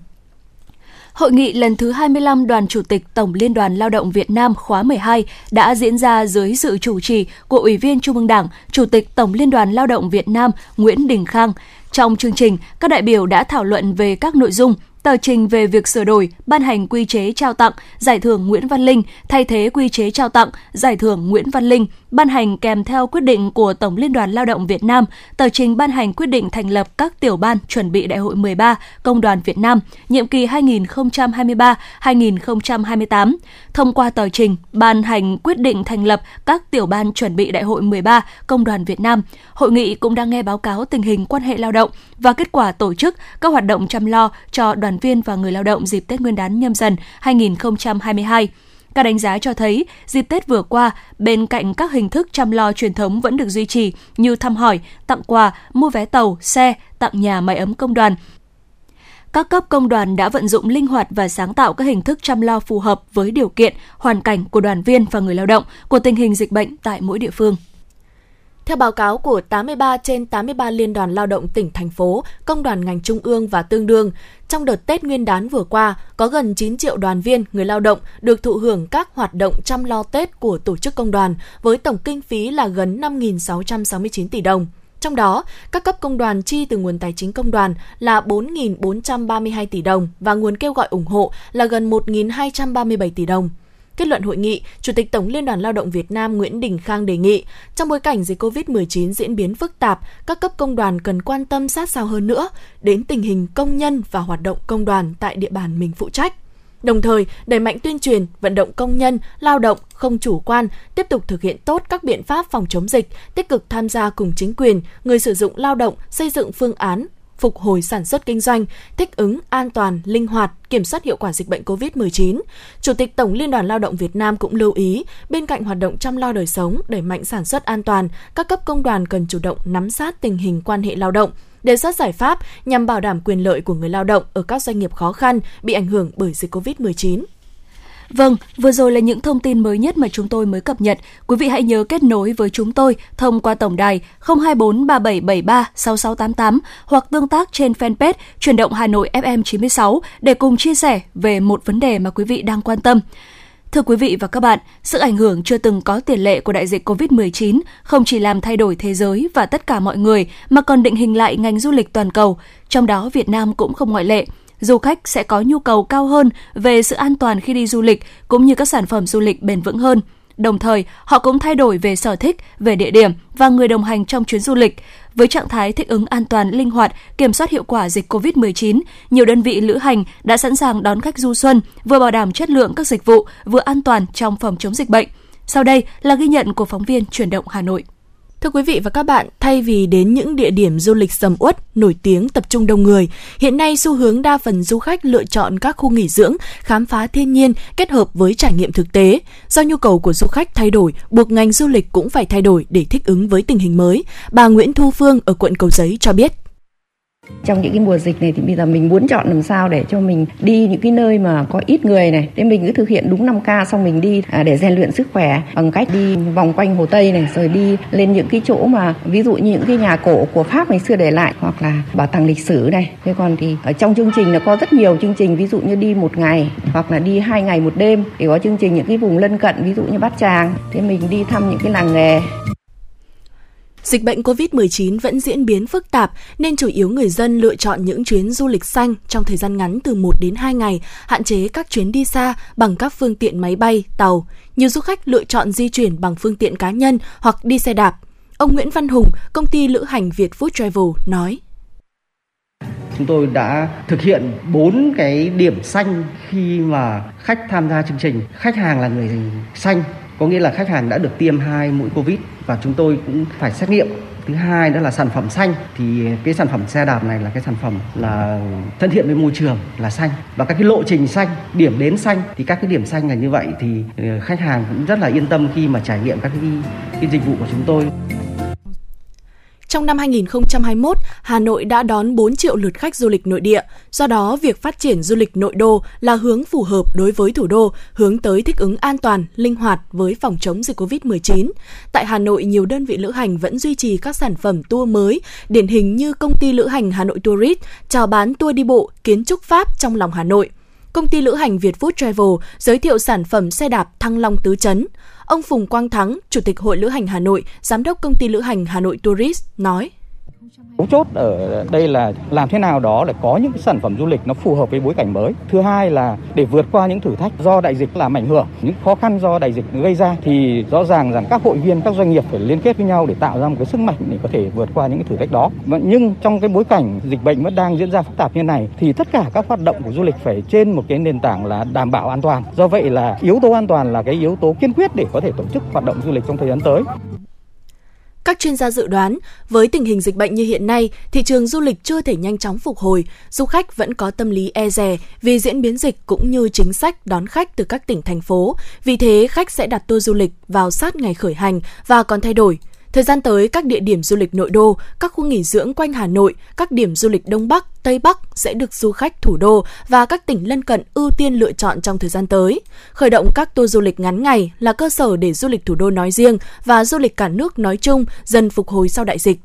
Hội nghị lần thứ 25 Đoàn Chủ tịch Tổng Liên đoàn Lao động Việt Nam khóa 12 đã diễn ra dưới sự chủ trì của Ủy viên Trung ương Đảng, Chủ tịch Tổng Liên đoàn Lao động Việt Nam Nguyễn Đình Khang. Trong chương trình, các đại biểu đã thảo luận về các nội dung tờ trình về việc sửa đổi, ban hành quy chế trao tặng giải thưởng Nguyễn Văn Linh thay thế quy chế trao tặng giải thưởng Nguyễn Văn Linh, ban hành kèm theo quyết định của Tổng Liên đoàn Lao động Việt Nam, tờ trình ban hành quyết định thành lập các tiểu ban chuẩn bị Đại hội 13 Công đoàn Việt Nam, nhiệm kỳ 2023-2028, thông qua tờ trình ban hành quyết định thành lập các tiểu ban chuẩn bị Đại hội 13 Công đoàn Việt Nam. Hội nghị cũng đang nghe báo cáo tình hình quan hệ lao động và kết quả tổ chức các hoạt động chăm lo cho đoàn đoàn viên và người lao động dịp Tết Nguyên đán nhâm dần 2022. Các đánh giá cho thấy, dịp Tết vừa qua, bên cạnh các hình thức chăm lo truyền thống vẫn được duy trì như thăm hỏi, tặng quà, mua vé tàu, xe, tặng nhà máy ấm công đoàn, các cấp công đoàn đã vận dụng linh hoạt và sáng tạo các hình thức chăm lo phù hợp với điều kiện, hoàn cảnh của đoàn viên và người lao động của tình hình dịch bệnh tại mỗi địa phương. Theo báo cáo của 83 trên 83 liên đoàn lao động tỉnh, thành phố, công đoàn ngành trung ương và tương đương, trong đợt Tết Nguyên đán vừa qua, có gần 9 triệu đoàn viên, người lao động được thụ hưởng các hoạt động chăm lo Tết của tổ chức công đoàn với tổng kinh phí là gần 5.669 tỷ đồng. Trong đó, các cấp công đoàn chi từ nguồn tài chính công đoàn là 4.432 tỷ đồng và nguồn kêu gọi ủng hộ là gần 1.237 tỷ đồng. Kết luận hội nghị, Chủ tịch Tổng Liên đoàn Lao động Việt Nam Nguyễn Đình Khang đề nghị, trong bối cảnh dịch COVID-19 diễn biến phức tạp, các cấp công đoàn cần quan tâm sát sao hơn nữa đến tình hình công nhân và hoạt động công đoàn tại địa bàn mình phụ trách. Đồng thời, đẩy mạnh tuyên truyền, vận động công nhân, lao động không chủ quan, tiếp tục thực hiện tốt các biện pháp phòng chống dịch, tích cực tham gia cùng chính quyền, người sử dụng lao động xây dựng phương án phục hồi sản xuất kinh doanh, thích ứng an toàn, linh hoạt, kiểm soát hiệu quả dịch bệnh COVID-19. Chủ tịch Tổng Liên đoàn Lao động Việt Nam cũng lưu ý, bên cạnh hoạt động chăm lo đời sống, đẩy mạnh sản xuất an toàn, các cấp công đoàn cần chủ động nắm sát tình hình quan hệ lao động, đề xuất giải pháp nhằm bảo đảm quyền lợi của người lao động ở các doanh nghiệp khó khăn bị ảnh hưởng bởi dịch COVID-19. Vâng, vừa rồi là những thông tin mới nhất mà chúng tôi mới cập nhật. Quý vị hãy nhớ kết nối với chúng tôi thông qua tổng đài 024 3773 6688 hoặc tương tác trên fanpage chuyển động Hà Nội FM 96 để cùng chia sẻ về một vấn đề mà quý vị đang quan tâm. Thưa quý vị và các bạn, sự ảnh hưởng chưa từng có tiền lệ của đại dịch COVID-19 không chỉ làm thay đổi thế giới và tất cả mọi người mà còn định hình lại ngành du lịch toàn cầu, trong đó Việt Nam cũng không ngoại lệ du khách sẽ có nhu cầu cao hơn về sự an toàn khi đi du lịch cũng như các sản phẩm du lịch bền vững hơn. Đồng thời, họ cũng thay đổi về sở thích, về địa điểm và người đồng hành trong chuyến du lịch. Với trạng thái thích ứng an toàn, linh hoạt, kiểm soát hiệu quả dịch COVID-19, nhiều đơn vị lữ hành đã sẵn sàng đón khách du xuân, vừa bảo đảm chất lượng các dịch vụ, vừa an toàn trong phòng chống dịch bệnh. Sau đây là ghi nhận của phóng viên Chuyển động Hà Nội. Thưa quý vị và các bạn, thay vì đến những địa điểm du lịch sầm uất, nổi tiếng tập trung đông người, hiện nay xu hướng đa phần du khách lựa chọn các khu nghỉ dưỡng, khám phá thiên nhiên kết hợp với trải nghiệm thực tế. Do nhu cầu của du khách thay đổi, buộc ngành du lịch cũng phải thay đổi để thích ứng với tình hình mới. Bà Nguyễn Thu Phương ở quận Cầu Giấy cho biết. Trong những cái mùa dịch này thì bây giờ mình muốn chọn làm sao để cho mình đi những cái nơi mà có ít người này, để mình cứ thực hiện đúng 5K xong mình đi à, để rèn luyện sức khỏe bằng cách đi vòng quanh Hồ Tây này, rồi đi lên những cái chỗ mà ví dụ như những cái nhà cổ của Pháp ngày xưa để lại hoặc là bảo tàng lịch sử này. Thế còn thì ở trong chương trình nó có rất nhiều chương trình ví dụ như đi một ngày hoặc là đi hai ngày một đêm thì có chương trình những cái vùng lân cận ví dụ như Bát Tràng, thế mình đi thăm những cái làng nghề. Dịch bệnh COVID-19 vẫn diễn biến phức tạp nên chủ yếu người dân lựa chọn những chuyến du lịch xanh trong thời gian ngắn từ 1 đến 2 ngày, hạn chế các chuyến đi xa bằng các phương tiện máy bay, tàu. Nhiều du khách lựa chọn di chuyển bằng phương tiện cá nhân hoặc đi xe đạp. Ông Nguyễn Văn Hùng, công ty lữ hành Việt Food Travel nói. Chúng tôi đã thực hiện 4 cái điểm xanh khi mà khách tham gia chương trình. Khách hàng là người xanh, có nghĩa là khách hàng đã được tiêm hai mũi Covid và chúng tôi cũng phải xét nghiệm. Thứ hai đó là sản phẩm xanh. Thì cái sản phẩm xe đạp này là cái sản phẩm là thân thiện với môi trường là xanh. Và các cái lộ trình xanh điểm đến xanh thì các cái điểm xanh là như vậy. Thì ờ, khách hàng cũng rất là yên tâm khi mà trải nghiệm các cái, cái dịch vụ của chúng tôi trong năm 2021, Hà Nội đã đón 4 triệu lượt khách du lịch nội địa. Do đó, việc phát triển du lịch nội đô là hướng phù hợp đối với thủ đô, hướng tới thích ứng an toàn, linh hoạt với phòng chống dịch COVID-19. Tại Hà Nội, nhiều đơn vị lữ hành vẫn duy trì các sản phẩm tour mới, điển hình như công ty lữ hành Hà Nội Tourist chào bán tour đi bộ kiến trúc Pháp trong lòng Hà Nội. Công ty lữ hành Việt Food Travel giới thiệu sản phẩm xe đạp Thăng Long Tứ Chấn. Ông Phùng Quang Thắng, Chủ tịch Hội Lữ hành Hà Nội, Giám đốc Công ty Lữ hành Hà Nội Tourist nói. Mấu chốt ở đây là làm thế nào đó để có những sản phẩm du lịch nó phù hợp với bối cảnh mới. Thứ hai là để vượt qua những thử thách do đại dịch làm ảnh hưởng, những khó khăn do đại dịch gây ra thì rõ ràng rằng các hội viên, các doanh nghiệp phải liên kết với nhau để tạo ra một cái sức mạnh để có thể vượt qua những cái thử thách đó. Nhưng trong cái bối cảnh dịch bệnh vẫn đang diễn ra phức tạp như này thì tất cả các hoạt động của du lịch phải trên một cái nền tảng là đảm bảo an toàn. Do vậy là yếu tố an toàn là cái yếu tố kiên quyết để có thể tổ chức hoạt động du lịch trong thời gian tới. Các chuyên gia dự đoán, với tình hình dịch bệnh như hiện nay, thị trường du lịch chưa thể nhanh chóng phục hồi, du khách vẫn có tâm lý e dè vì diễn biến dịch cũng như chính sách đón khách từ các tỉnh thành phố. Vì thế, khách sẽ đặt tour du lịch vào sát ngày khởi hành và còn thay đổi. Thời gian tới, các địa điểm du lịch nội đô, các khu nghỉ dưỡng quanh Hà Nội, các điểm du lịch Đông Bắc, Tây Bắc sẽ được du khách thủ đô và các tỉnh lân cận ưu tiên lựa chọn trong thời gian tới. Khởi động các tour du lịch ngắn ngày là cơ sở để du lịch thủ đô nói riêng và du lịch cả nước nói chung dần phục hồi sau đại dịch.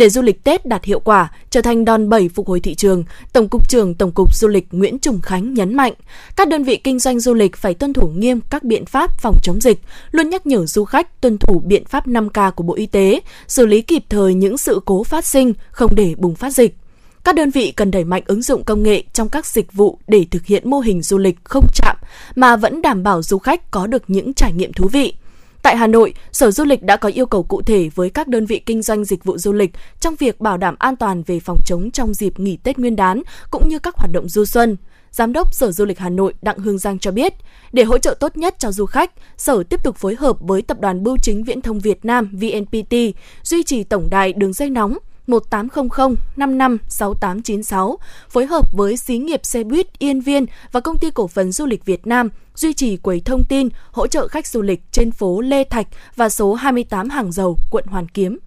Để du lịch Tết đạt hiệu quả, trở thành đòn bẩy phục hồi thị trường, Tổng cục trưởng Tổng cục Du lịch Nguyễn Trùng Khánh nhấn mạnh, các đơn vị kinh doanh du lịch phải tuân thủ nghiêm các biện pháp phòng chống dịch, luôn nhắc nhở du khách tuân thủ biện pháp 5K của Bộ Y tế, xử lý kịp thời những sự cố phát sinh, không để bùng phát dịch. Các đơn vị cần đẩy mạnh ứng dụng công nghệ trong các dịch vụ để thực hiện mô hình du lịch không chạm mà vẫn đảm bảo du khách có được những trải nghiệm thú vị. Tại Hà Nội, Sở Du lịch đã có yêu cầu cụ thể với các đơn vị kinh doanh dịch vụ du lịch trong việc bảo đảm an toàn về phòng chống trong dịp nghỉ Tết Nguyên đán cũng như các hoạt động du xuân. Giám đốc Sở Du lịch Hà Nội Đặng Hương Giang cho biết, để hỗ trợ tốt nhất cho du khách, Sở tiếp tục phối hợp với Tập đoàn Bưu chính Viễn thông Việt Nam VNPT duy trì tổng đài đường dây nóng 1800 55 6896 phối hợp với xí nghiệp xe buýt Yên Viên và công ty cổ phần du lịch Việt Nam duy trì quầy thông tin hỗ trợ khách du lịch trên phố Lê Thạch và số 28 Hàng Dầu, quận Hoàn Kiếm.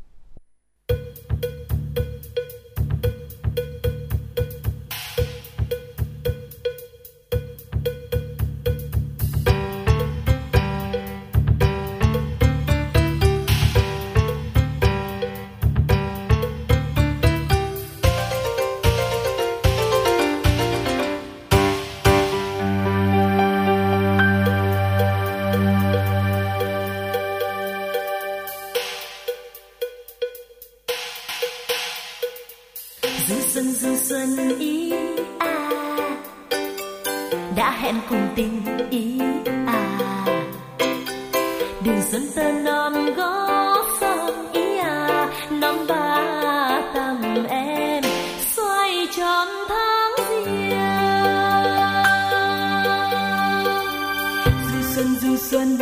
Men rượu mới nhớ rượu mơ tiếng trông trèo rơi đầy xuân.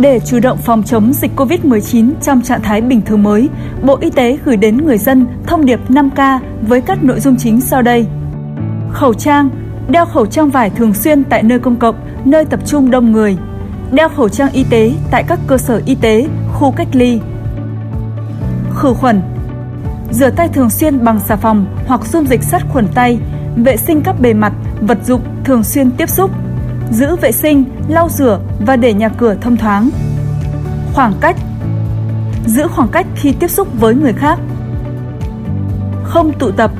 Để chủ động phòng chống dịch COVID-19 trong trạng thái bình thường mới, Bộ Y tế gửi đến người dân thông điệp 5K với các nội dung chính sau đây. Khẩu trang, đeo khẩu trang vải thường xuyên tại nơi công cộng, nơi tập trung đông người. Đeo khẩu trang y tế tại các cơ sở y tế, khu cách ly. Khử khuẩn, rửa tay thường xuyên bằng xà phòng hoặc dung dịch sát khuẩn tay, vệ sinh các bề mặt, vật dụng thường xuyên tiếp xúc giữ vệ sinh, lau rửa và để nhà cửa thông thoáng. Khoảng cách Giữ khoảng cách khi tiếp xúc với người khác. Không tụ tập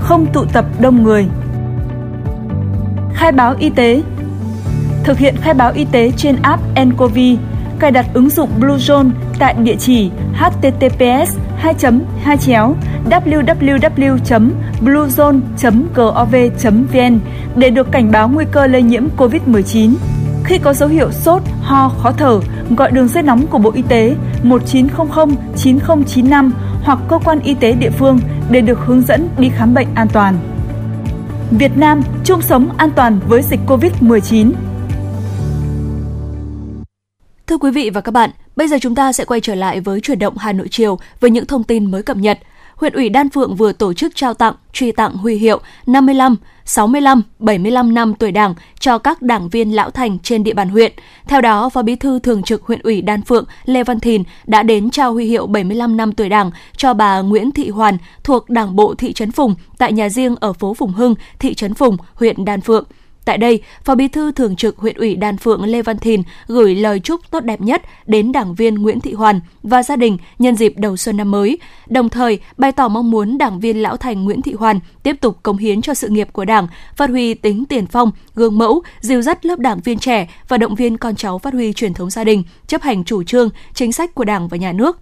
Không tụ tập đông người. Khai báo y tế Thực hiện khai báo y tế trên app nCoV, cài đặt ứng dụng Bluezone tại địa chỉ https 2 2 www.bluezone.gov.vn để được cảnh báo nguy cơ lây nhiễm COVID-19. Khi có dấu hiệu sốt, ho, khó thở, gọi đường dây nóng của Bộ Y tế 1900 9095 hoặc cơ quan y tế địa phương để được hướng dẫn đi khám bệnh an toàn. Việt Nam chung sống an toàn với dịch COVID-19. Thưa quý vị và các bạn, bây giờ chúng ta sẽ quay trở lại với chuyển động Hà Nội chiều với những thông tin mới cập nhật. Huyện ủy Đan Phượng vừa tổ chức trao tặng, truy tặng huy hiệu 55, 65, 75 năm tuổi Đảng cho các đảng viên lão thành trên địa bàn huyện. Theo đó, Phó Bí thư Thường trực huyện ủy Đan Phượng Lê Văn Thìn đã đến trao huy hiệu 75 năm tuổi Đảng cho bà Nguyễn Thị Hoàn thuộc Đảng bộ thị trấn Phùng tại nhà riêng ở phố Phùng Hưng, thị trấn Phùng, huyện Đan Phượng. Tại đây, Phó Bí thư Thường trực huyện ủy Đan Phượng Lê Văn Thìn gửi lời chúc tốt đẹp nhất đến đảng viên Nguyễn Thị Hoàn và gia đình nhân dịp đầu xuân năm mới, đồng thời bày tỏ mong muốn đảng viên lão thành Nguyễn Thị Hoàn tiếp tục cống hiến cho sự nghiệp của Đảng, phát huy tính tiền phong, gương mẫu, dìu dắt lớp đảng viên trẻ và động viên con cháu phát huy truyền thống gia đình, chấp hành chủ trương, chính sách của Đảng và Nhà nước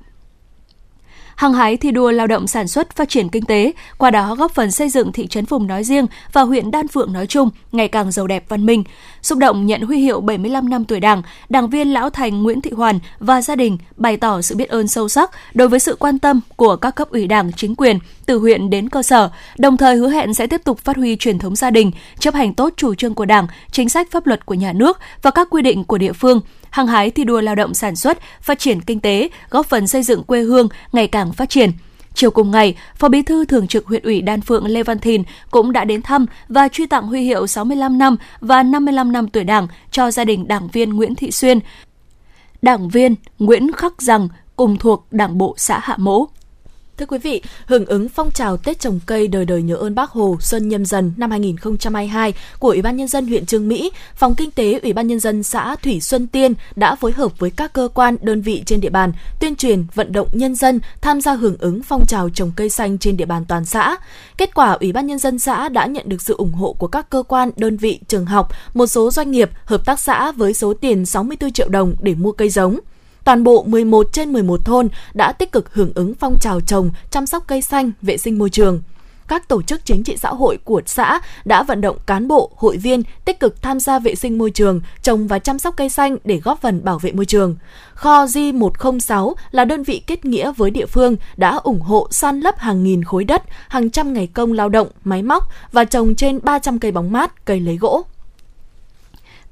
hăng hái thi đua lao động sản xuất phát triển kinh tế, qua đó góp phần xây dựng thị trấn Phùng nói riêng và huyện Đan Phượng nói chung ngày càng giàu đẹp văn minh. Xúc động nhận huy hiệu 75 năm tuổi Đảng, đảng viên Lão Thành Nguyễn Thị Hoàn và gia đình bày tỏ sự biết ơn sâu sắc đối với sự quan tâm của các cấp ủy Đảng, chính quyền từ huyện đến cơ sở, đồng thời hứa hẹn sẽ tiếp tục phát huy truyền thống gia đình, chấp hành tốt chủ trương của Đảng, chính sách pháp luật của nhà nước và các quy định của địa phương, hăng hái thi đua lao động sản xuất, phát triển kinh tế, góp phần xây dựng quê hương ngày càng phát triển. Chiều cùng ngày, Phó Bí thư Thường trực huyện ủy Đan Phượng Lê Văn Thìn cũng đã đến thăm và truy tặng huy hiệu 65 năm và 55 năm tuổi Đảng cho gia đình đảng viên Nguyễn Thị Xuyên, đảng viên Nguyễn Khắc Rằng cùng thuộc Đảng bộ xã Hạ Mỗ. Thưa quý vị, hưởng ứng phong trào Tết trồng cây đời đời nhớ ơn Bác Hồ Xuân Nhâm Dần năm 2022 của Ủy ban nhân dân huyện Trương Mỹ, Phòng Kinh tế Ủy ban nhân dân xã Thủy Xuân Tiên đã phối hợp với các cơ quan, đơn vị trên địa bàn tuyên truyền, vận động nhân dân tham gia hưởng ứng phong trào trồng cây xanh trên địa bàn toàn xã. Kết quả, Ủy ban nhân dân xã đã nhận được sự ủng hộ của các cơ quan, đơn vị, trường học, một số doanh nghiệp, hợp tác xã với số tiền 64 triệu đồng để mua cây giống toàn bộ 11 trên 11 thôn đã tích cực hưởng ứng phong trào trồng, chăm sóc cây xanh, vệ sinh môi trường. Các tổ chức chính trị xã hội của xã đã vận động cán bộ, hội viên tích cực tham gia vệ sinh môi trường, trồng và chăm sóc cây xanh để góp phần bảo vệ môi trường. Kho G106 là đơn vị kết nghĩa với địa phương đã ủng hộ san lấp hàng nghìn khối đất, hàng trăm ngày công lao động, máy móc và trồng trên 300 cây bóng mát, cây lấy gỗ.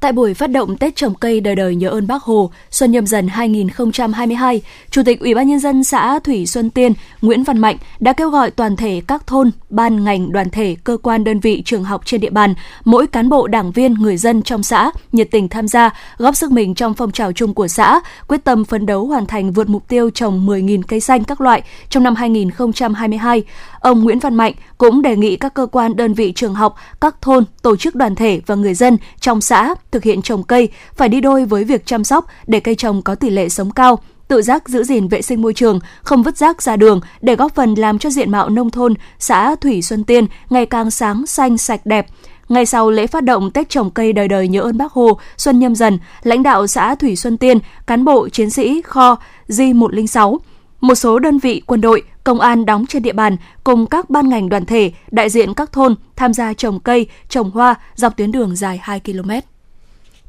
Tại buổi phát động Tết trồng cây đời đời nhớ ơn Bác Hồ Xuân Nhâm Dần 2022, Chủ tịch Ủy ban nhân dân xã Thủy Xuân Tiên Nguyễn Văn Mạnh đã kêu gọi toàn thể các thôn, ban ngành, đoàn thể, cơ quan đơn vị trường học trên địa bàn, mỗi cán bộ đảng viên, người dân trong xã nhiệt tình tham gia, góp sức mình trong phong trào chung của xã, quyết tâm phấn đấu hoàn thành vượt mục tiêu trồng 10.000 cây xanh các loại trong năm 2022. Ông Nguyễn Văn Mạnh cũng đề nghị các cơ quan đơn vị trường học, các thôn, tổ chức đoàn thể và người dân trong xã thực hiện trồng cây phải đi đôi với việc chăm sóc để cây trồng có tỷ lệ sống cao, tự giác giữ gìn vệ sinh môi trường, không vứt rác ra đường để góp phần làm cho diện mạo nông thôn xã Thủy Xuân Tiên ngày càng sáng xanh sạch đẹp. Ngày sau lễ phát động Tết trồng cây đời đời nhớ ơn Bác Hồ Xuân Nhâm Dần, lãnh đạo xã Thủy Xuân Tiên, cán bộ chiến sĩ kho G106, một số đơn vị quân đội, công an đóng trên địa bàn cùng các ban ngành đoàn thể, đại diện các thôn tham gia trồng cây, trồng hoa dọc tuyến đường dài 2 km.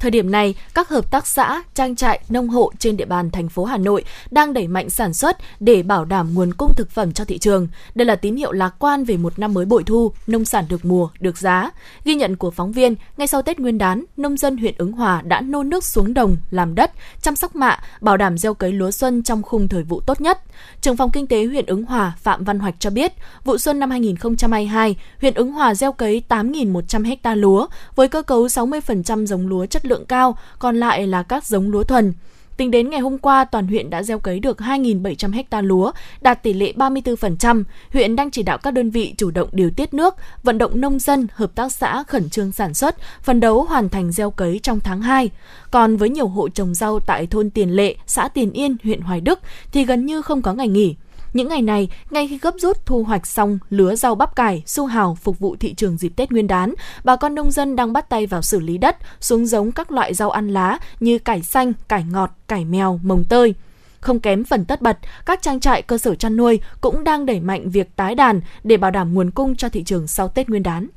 Thời điểm này, các hợp tác xã, trang trại, nông hộ trên địa bàn thành phố Hà Nội đang đẩy mạnh sản xuất để bảo đảm nguồn cung thực phẩm cho thị trường. Đây là tín hiệu lạc quan về một năm mới bội thu, nông sản được mùa, được giá. Ghi nhận của phóng viên, ngay sau Tết Nguyên đán, nông dân huyện Ứng Hòa đã nô nước xuống đồng, làm đất, chăm sóc mạ, bảo đảm gieo cấy lúa xuân trong khung thời vụ tốt nhất. Trưởng phòng kinh tế huyện Ứng Hòa Phạm Văn Hoạch cho biết, vụ xuân năm 2022, huyện Ứng Hòa gieo cấy 8.100 ha lúa với cơ cấu 60% giống lúa chất lượng cao, còn lại là các giống lúa thuần. Tính đến ngày hôm qua, toàn huyện đã gieo cấy được 2.700 ha lúa, đạt tỷ lệ 34%. Huyện đang chỉ đạo các đơn vị chủ động điều tiết nước, vận động nông dân, hợp tác xã khẩn trương sản xuất, phấn đấu hoàn thành gieo cấy trong tháng 2. Còn với nhiều hộ trồng rau tại thôn Tiền Lệ, xã Tiền Yên, huyện Hoài Đức thì gần như không có ngày nghỉ. Những ngày này, ngay khi gấp rút thu hoạch xong lứa rau bắp cải, su hào phục vụ thị trường dịp Tết Nguyên đán, bà con nông dân đang bắt tay vào xử lý đất, xuống giống các loại rau ăn lá như cải xanh, cải ngọt, cải mèo, mồng tơi. Không kém phần tất bật, các trang trại cơ sở chăn nuôi cũng đang đẩy mạnh việc tái đàn để bảo đảm nguồn cung cho thị trường sau Tết Nguyên đán.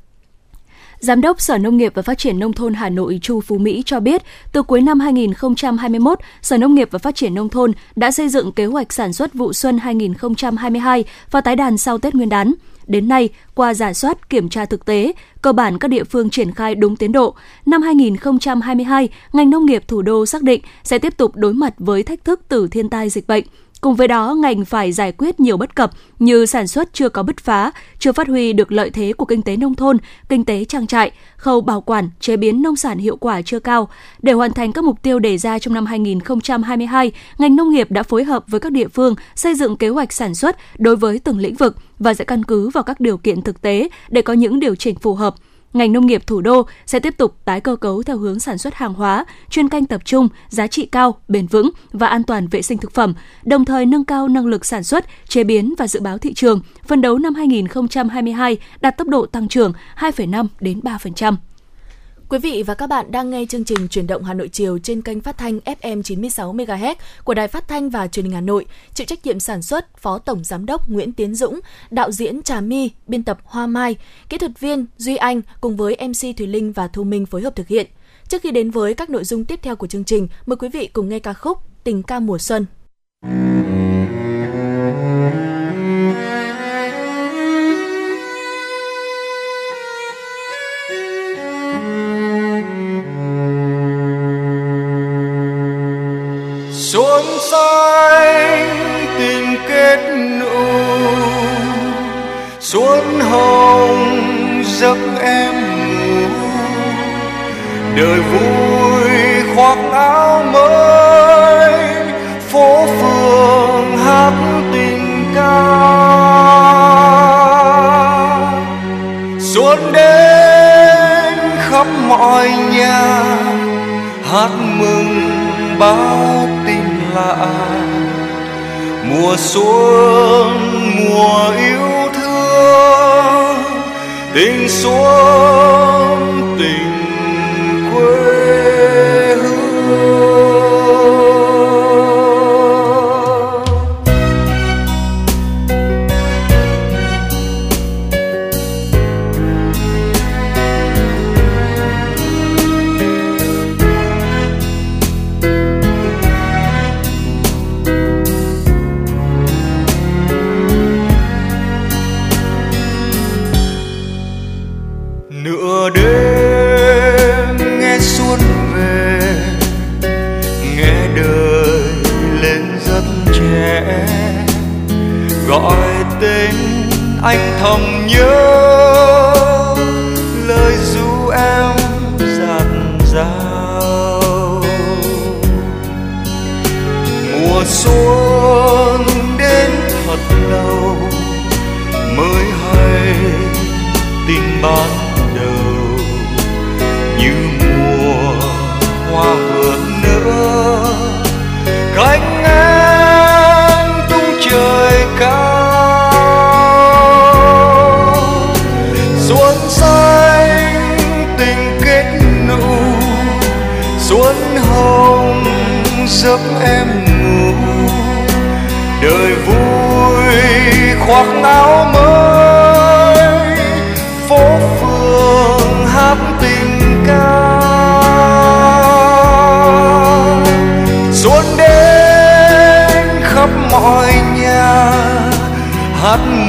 Giám đốc Sở Nông nghiệp và Phát triển Nông thôn Hà Nội Chu Phú Mỹ cho biết, từ cuối năm 2021, Sở Nông nghiệp và Phát triển Nông thôn đã xây dựng kế hoạch sản xuất vụ xuân 2022 và tái đàn sau Tết Nguyên đán. Đến nay, qua giả soát, kiểm tra thực tế, cơ bản các địa phương triển khai đúng tiến độ. Năm 2022, ngành nông nghiệp thủ đô xác định sẽ tiếp tục đối mặt với thách thức từ thiên tai dịch bệnh, Cùng với đó, ngành phải giải quyết nhiều bất cập như sản xuất chưa có bứt phá, chưa phát huy được lợi thế của kinh tế nông thôn, kinh tế trang trại, khâu bảo quản, chế biến nông sản hiệu quả chưa cao. Để hoàn thành các mục tiêu đề ra trong năm 2022, ngành nông nghiệp đã phối hợp với các địa phương xây dựng kế hoạch sản xuất đối với từng lĩnh vực và sẽ căn cứ vào các điều kiện thực tế để có những điều chỉnh phù hợp ngành nông nghiệp thủ đô sẽ tiếp tục tái cơ cấu theo hướng sản xuất hàng hóa, chuyên canh tập trung, giá trị cao, bền vững và an toàn vệ sinh thực phẩm, đồng thời nâng cao năng lực sản xuất, chế biến và dự báo thị trường, phân đấu năm 2022 đạt tốc độ tăng trưởng 2,5 đến 3%. Quý vị và các bạn đang nghe chương trình Truyền động Hà Nội chiều trên kênh phát thanh FM 96 MHz của Đài Phát thanh và Truyền hình Hà Nội. Chịu trách nhiệm sản xuất Phó Tổng giám đốc Nguyễn Tiến Dũng, đạo diễn Trà My, biên tập Hoa Mai, kỹ thuật viên Duy Anh cùng với MC Thùy Linh và Thu Minh phối hợp thực hiện. Trước khi đến với các nội dung tiếp theo của chương trình, mời quý vị cùng nghe ca khúc Tình ca mùa xuân. xuân hết nụ. Xuân hồng giấc em ngủ, đời vui khoác áo mới, phố phường hát tình ca. Xuân đến khắp mọi nhà hát mừng bao mùa xuân mùa yêu thương tình xuân. nhớ lời ru em dạt dào mùa xuân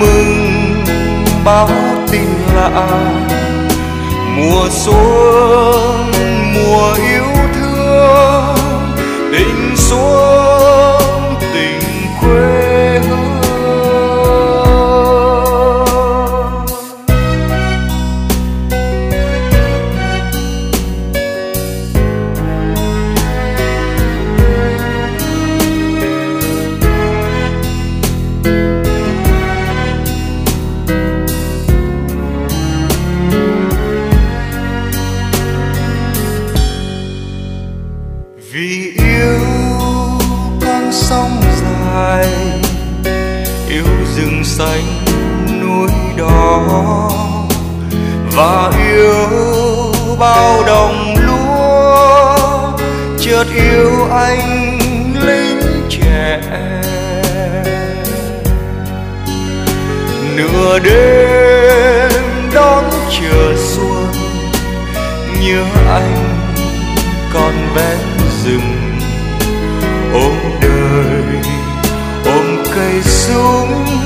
mừng báo tin lạ mùa xuân mùa yêu thương tình xuống. bao đồng lúa, chợt yêu anh lính trẻ. Nửa đêm đón chờ xuân, nhớ anh còn ven rừng. Ôm đời, ôm cây súng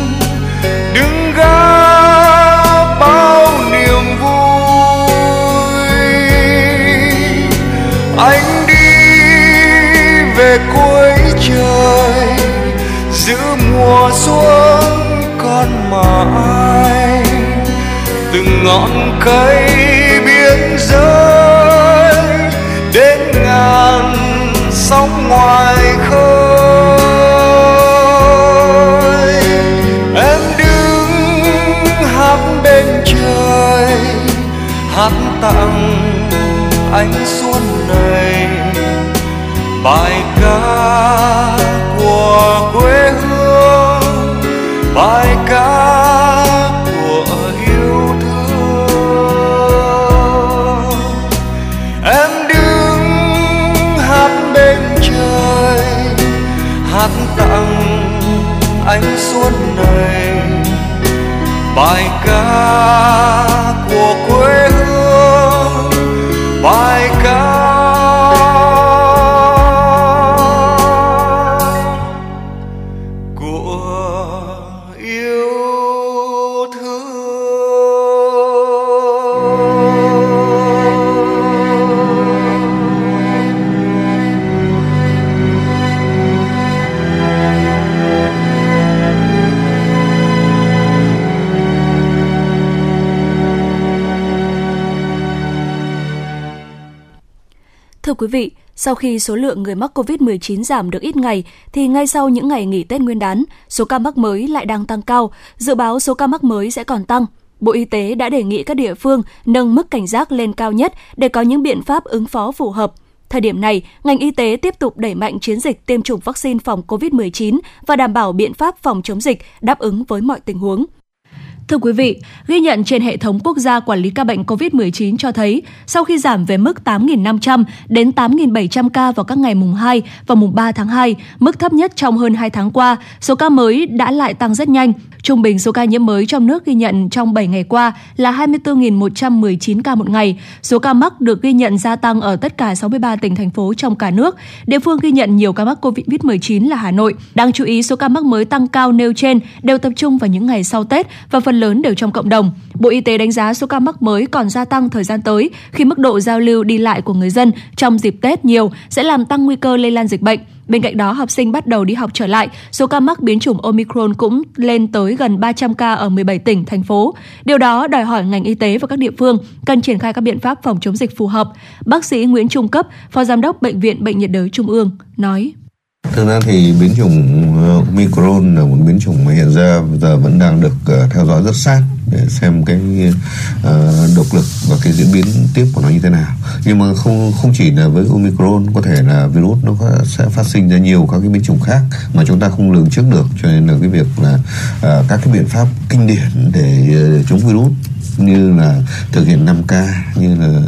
mùa xuống con mà ai từng ngọn cây quý vị, sau khi số lượng người mắc COVID-19 giảm được ít ngày, thì ngay sau những ngày nghỉ Tết Nguyên đán, số ca mắc mới lại đang tăng cao. Dự báo số ca mắc mới sẽ còn tăng. Bộ Y tế đã đề nghị các địa phương nâng mức cảnh giác lên cao nhất để có những biện pháp ứng phó phù hợp. Thời điểm này, ngành y tế tiếp tục đẩy mạnh chiến dịch tiêm chủng vaccine phòng COVID-19 và đảm bảo biện pháp phòng chống dịch đáp ứng với mọi tình huống. Thưa quý vị, ghi nhận trên hệ thống quốc gia quản lý ca bệnh COVID-19 cho thấy, sau khi giảm về mức 8.500 đến 8.700 ca vào các ngày mùng 2 và mùng 3 tháng 2, mức thấp nhất trong hơn 2 tháng qua, số ca mới đã lại tăng rất nhanh. Trung bình số ca nhiễm mới trong nước ghi nhận trong 7 ngày qua là 24.119 ca một ngày. Số ca mắc được ghi nhận gia tăng ở tất cả 63 tỉnh thành phố trong cả nước. Địa phương ghi nhận nhiều ca mắc COVID-19 là Hà Nội. Đáng chú ý số ca mắc mới tăng cao nêu trên đều tập trung vào những ngày sau Tết và phần lớn đều trong cộng đồng. Bộ Y tế đánh giá số ca mắc mới còn gia tăng thời gian tới khi mức độ giao lưu đi lại của người dân trong dịp Tết nhiều sẽ làm tăng nguy cơ lây lan dịch bệnh. Bên cạnh đó, học sinh bắt đầu đi học trở lại, số ca mắc biến chủng Omicron cũng lên tới gần 300 ca ở 17 tỉnh, thành phố. Điều đó đòi hỏi ngành y tế và các địa phương cần triển khai các biện pháp phòng chống dịch phù hợp. Bác sĩ Nguyễn Trung Cấp, Phó Giám đốc Bệnh viện Bệnh nhiệt đới Trung ương, nói. Thực ra thì biến chủng ờ, Omicron là một biến chủng mà hiện ra bây giờ vẫn đang được ờ, theo dõi rất sát để xem cái uh, độc lực và cái diễn biến tiếp của nó như thế nào. Nhưng mà không không chỉ là với Omicron có thể là virus nó sẽ phát sinh ra nhiều các cái biến chủng khác mà chúng ta không lường trước được cho nên là cái việc là uh, các cái biện pháp kinh điển để uh, chống virus như là thực hiện 5K như là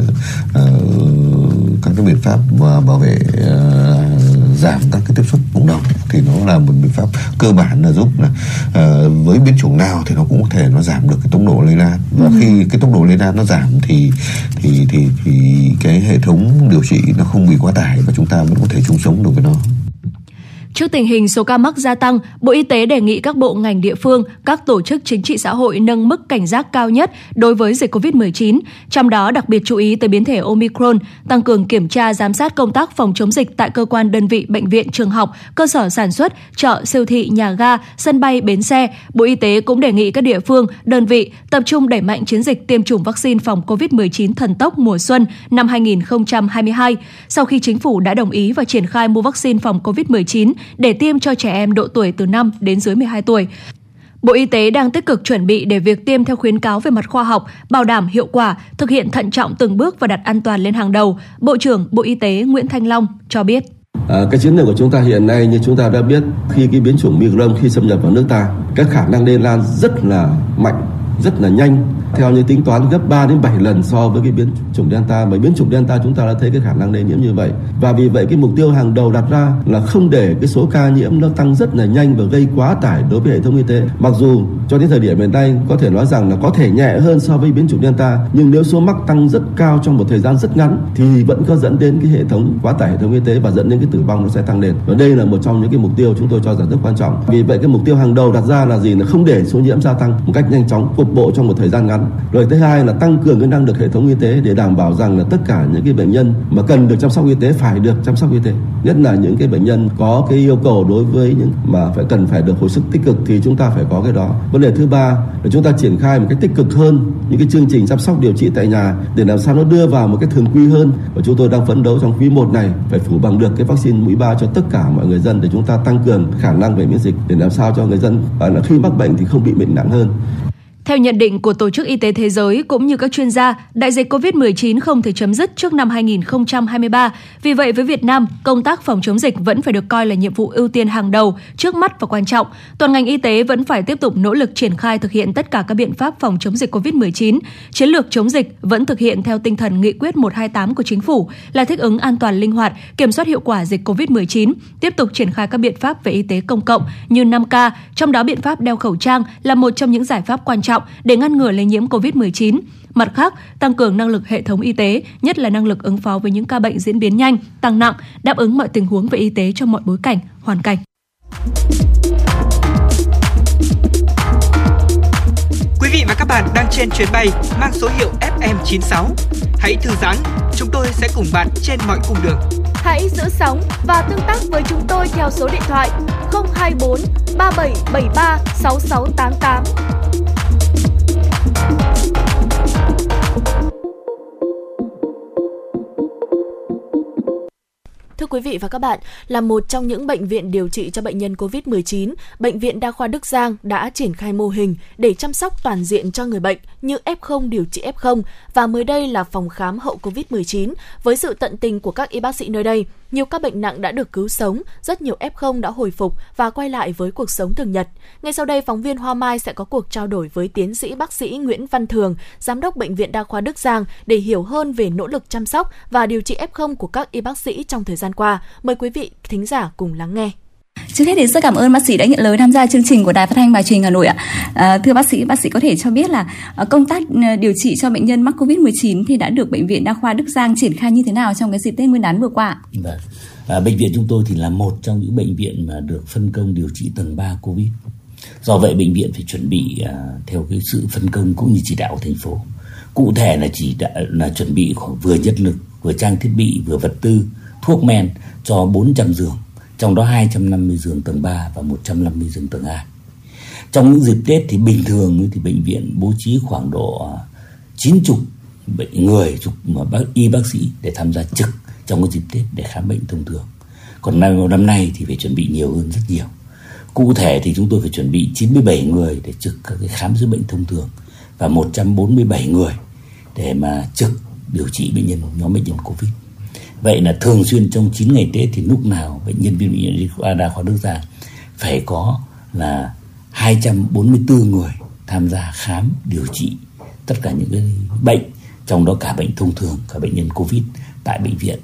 uh, các cái biện pháp và bảo vệ uh, giảm các cái tiếp xúc cộng đồng thì nó là một biện pháp cơ bản là giúp là uh, với biến chủng nào thì nó cũng có thể nó giảm được cái tốc độ lây lan và ừ. khi cái tốc độ lây lan nó giảm thì thì thì thì cái hệ thống điều trị nó không bị quá tải và chúng ta vẫn có thể chung sống được với nó. Trước tình hình số ca mắc gia tăng, Bộ Y tế đề nghị các bộ ngành địa phương, các tổ chức chính trị xã hội nâng mức cảnh giác cao nhất đối với dịch COVID-19, trong đó đặc biệt chú ý tới biến thể Omicron, tăng cường kiểm tra giám sát công tác phòng chống dịch tại cơ quan đơn vị, bệnh viện, trường học, cơ sở sản xuất, chợ, siêu thị, nhà ga, sân bay, bến xe. Bộ Y tế cũng đề nghị các địa phương, đơn vị tập trung đẩy mạnh chiến dịch tiêm chủng vaccine phòng COVID-19 thần tốc mùa xuân năm 2022. Sau khi chính phủ đã đồng ý và triển khai mua vaccine phòng COVID-19 để tiêm cho trẻ em độ tuổi từ 5 đến dưới 12 tuổi. Bộ Y tế đang tích cực chuẩn bị để việc tiêm theo khuyến cáo về mặt khoa học, bảo đảm hiệu quả, thực hiện thận trọng từng bước và đặt an toàn lên hàng đầu. Bộ trưởng Bộ Y tế Nguyễn Thanh Long cho biết. À, cái chiến lược của chúng ta hiện nay như chúng ta đã biết khi cái biến chủng Micron khi xâm nhập vào nước ta, các khả năng lây lan rất là mạnh rất là nhanh. Theo như tính toán gấp 3 đến 7 lần so với cái biến chủng Delta, bởi biến chủng Delta chúng ta đã thấy cái khả năng lây nhiễm như vậy. Và vì vậy cái mục tiêu hàng đầu đặt ra là không để cái số ca nhiễm nó tăng rất là nhanh và gây quá tải đối với hệ thống y tế. Mặc dù cho đến thời điểm hiện nay có thể nói rằng là có thể nhẹ hơn so với biến chủng Delta, nhưng nếu số mắc tăng rất cao trong một thời gian rất ngắn thì vẫn có dẫn đến cái hệ thống quá tải hệ thống y tế và dẫn đến cái tử vong nó sẽ tăng lên. Và đây là một trong những cái mục tiêu chúng tôi cho rằng rất quan trọng. Vì vậy cái mục tiêu hàng đầu đặt ra là gì? Là không để số nhiễm gia tăng một cách nhanh chóng cục bộ trong một thời gian ngắn. Rồi thứ hai là tăng cường cái năng lực hệ thống y tế để đảm bảo rằng là tất cả những cái bệnh nhân mà cần được chăm sóc y tế phải được chăm sóc y tế. Nhất là những cái bệnh nhân có cái yêu cầu đối với những mà phải cần phải được hồi sức tích cực thì chúng ta phải có cái đó. Vấn đề thứ ba là chúng ta triển khai một cách tích cực hơn những cái chương trình chăm sóc điều trị tại nhà để làm sao nó đưa vào một cái thường quy hơn và chúng tôi đang phấn đấu trong quý 1 này phải phủ bằng được cái vaccine mũi 3 cho tất cả mọi người dân để chúng ta tăng cường khả năng về miễn dịch để làm sao cho người dân à, là khi mắc bệnh thì không bị bệnh nặng hơn. Theo nhận định của Tổ chức Y tế Thế giới cũng như các chuyên gia, đại dịch COVID-19 không thể chấm dứt trước năm 2023. Vì vậy với Việt Nam, công tác phòng chống dịch vẫn phải được coi là nhiệm vụ ưu tiên hàng đầu, trước mắt và quan trọng. Toàn ngành y tế vẫn phải tiếp tục nỗ lực triển khai thực hiện tất cả các biện pháp phòng chống dịch COVID-19. Chiến lược chống dịch vẫn thực hiện theo tinh thần nghị quyết 128 của chính phủ là thích ứng an toàn linh hoạt, kiểm soát hiệu quả dịch COVID-19, tiếp tục triển khai các biện pháp về y tế công cộng như 5K, trong đó biện pháp đeo khẩu trang là một trong những giải pháp quan trọng trọng để ngăn ngừa lây nhiễm COVID-19. Mặt khác, tăng cường năng lực hệ thống y tế, nhất là năng lực ứng phó với những ca bệnh diễn biến nhanh, tăng nặng, đáp ứng mọi tình huống về y tế trong mọi bối cảnh, hoàn cảnh. Quý vị và các bạn đang trên chuyến bay mang số hiệu FM96. Hãy thư giãn, chúng tôi sẽ cùng bạn trên mọi cung đường. Hãy giữ sóng và tương tác với chúng tôi theo số điện thoại 024 3773 6688. Thưa quý vị và các bạn, là một trong những bệnh viện điều trị cho bệnh nhân COVID-19, Bệnh viện Đa khoa Đức Giang đã triển khai mô hình để chăm sóc toàn diện cho người bệnh như F0 điều trị F0 và mới đây là phòng khám hậu COVID-19 với sự tận tình của các y bác sĩ nơi đây. Nhiều các bệnh nặng đã được cứu sống, rất nhiều F0 đã hồi phục và quay lại với cuộc sống thường nhật. Ngay sau đây, phóng viên Hoa Mai sẽ có cuộc trao đổi với tiến sĩ bác sĩ Nguyễn Văn Thường, giám đốc Bệnh viện Đa khoa Đức Giang để hiểu hơn về nỗ lực chăm sóc và điều trị F0 của các y bác sĩ trong thời gian qua. Mời quý vị thính giả cùng lắng nghe. Trước hết thì rất cảm ơn bác sĩ đã nhận lời tham gia chương trình của Đài Phát thanh và Truyền hình Hà Nội ạ. À, thưa bác sĩ, bác sĩ có thể cho biết là à, công tác à, điều trị cho bệnh nhân mắc Covid-19 thì đã được bệnh viện Đa khoa Đức Giang triển khai như thế nào trong cái dịp Tết Nguyên đán vừa qua? Vâng. À, bệnh viện chúng tôi thì là một trong những bệnh viện mà được phân công điều trị tầng 3 Covid. Do vậy bệnh viện phải chuẩn bị à, theo cái sự phân công cũng như chỉ đạo của thành phố. Cụ thể là chỉ đã, là chuẩn bị khoảng vừa nhân lực, vừa trang thiết bị, vừa vật tư, thuốc men cho 400 giường, trong đó 250 giường tầng 3 và 150 giường tầng 2. Trong những dịp Tết thì bình thường thì bệnh viện bố trí khoảng độ à, 90 bệnh người, chục mà bác, y bác sĩ để tham gia trực trong cái dịp Tết để khám bệnh thông thường. Còn năm năm nay thì phải chuẩn bị nhiều hơn rất nhiều. Cụ thể thì chúng tôi phải chuẩn bị 97 người để trực các cái khám chữa bệnh thông thường và 147 người để mà trực điều trị bệnh nhân, nhóm bệnh nhân Covid. Vậy là thường xuyên trong 9 ngày Tết thì lúc nào bệnh nhân viêm bệnh viện đa khoa Đức Giang phải có là 244 người tham gia khám điều trị tất cả những cái bệnh trong đó cả bệnh thông thường cả bệnh nhân Covid tại bệnh viện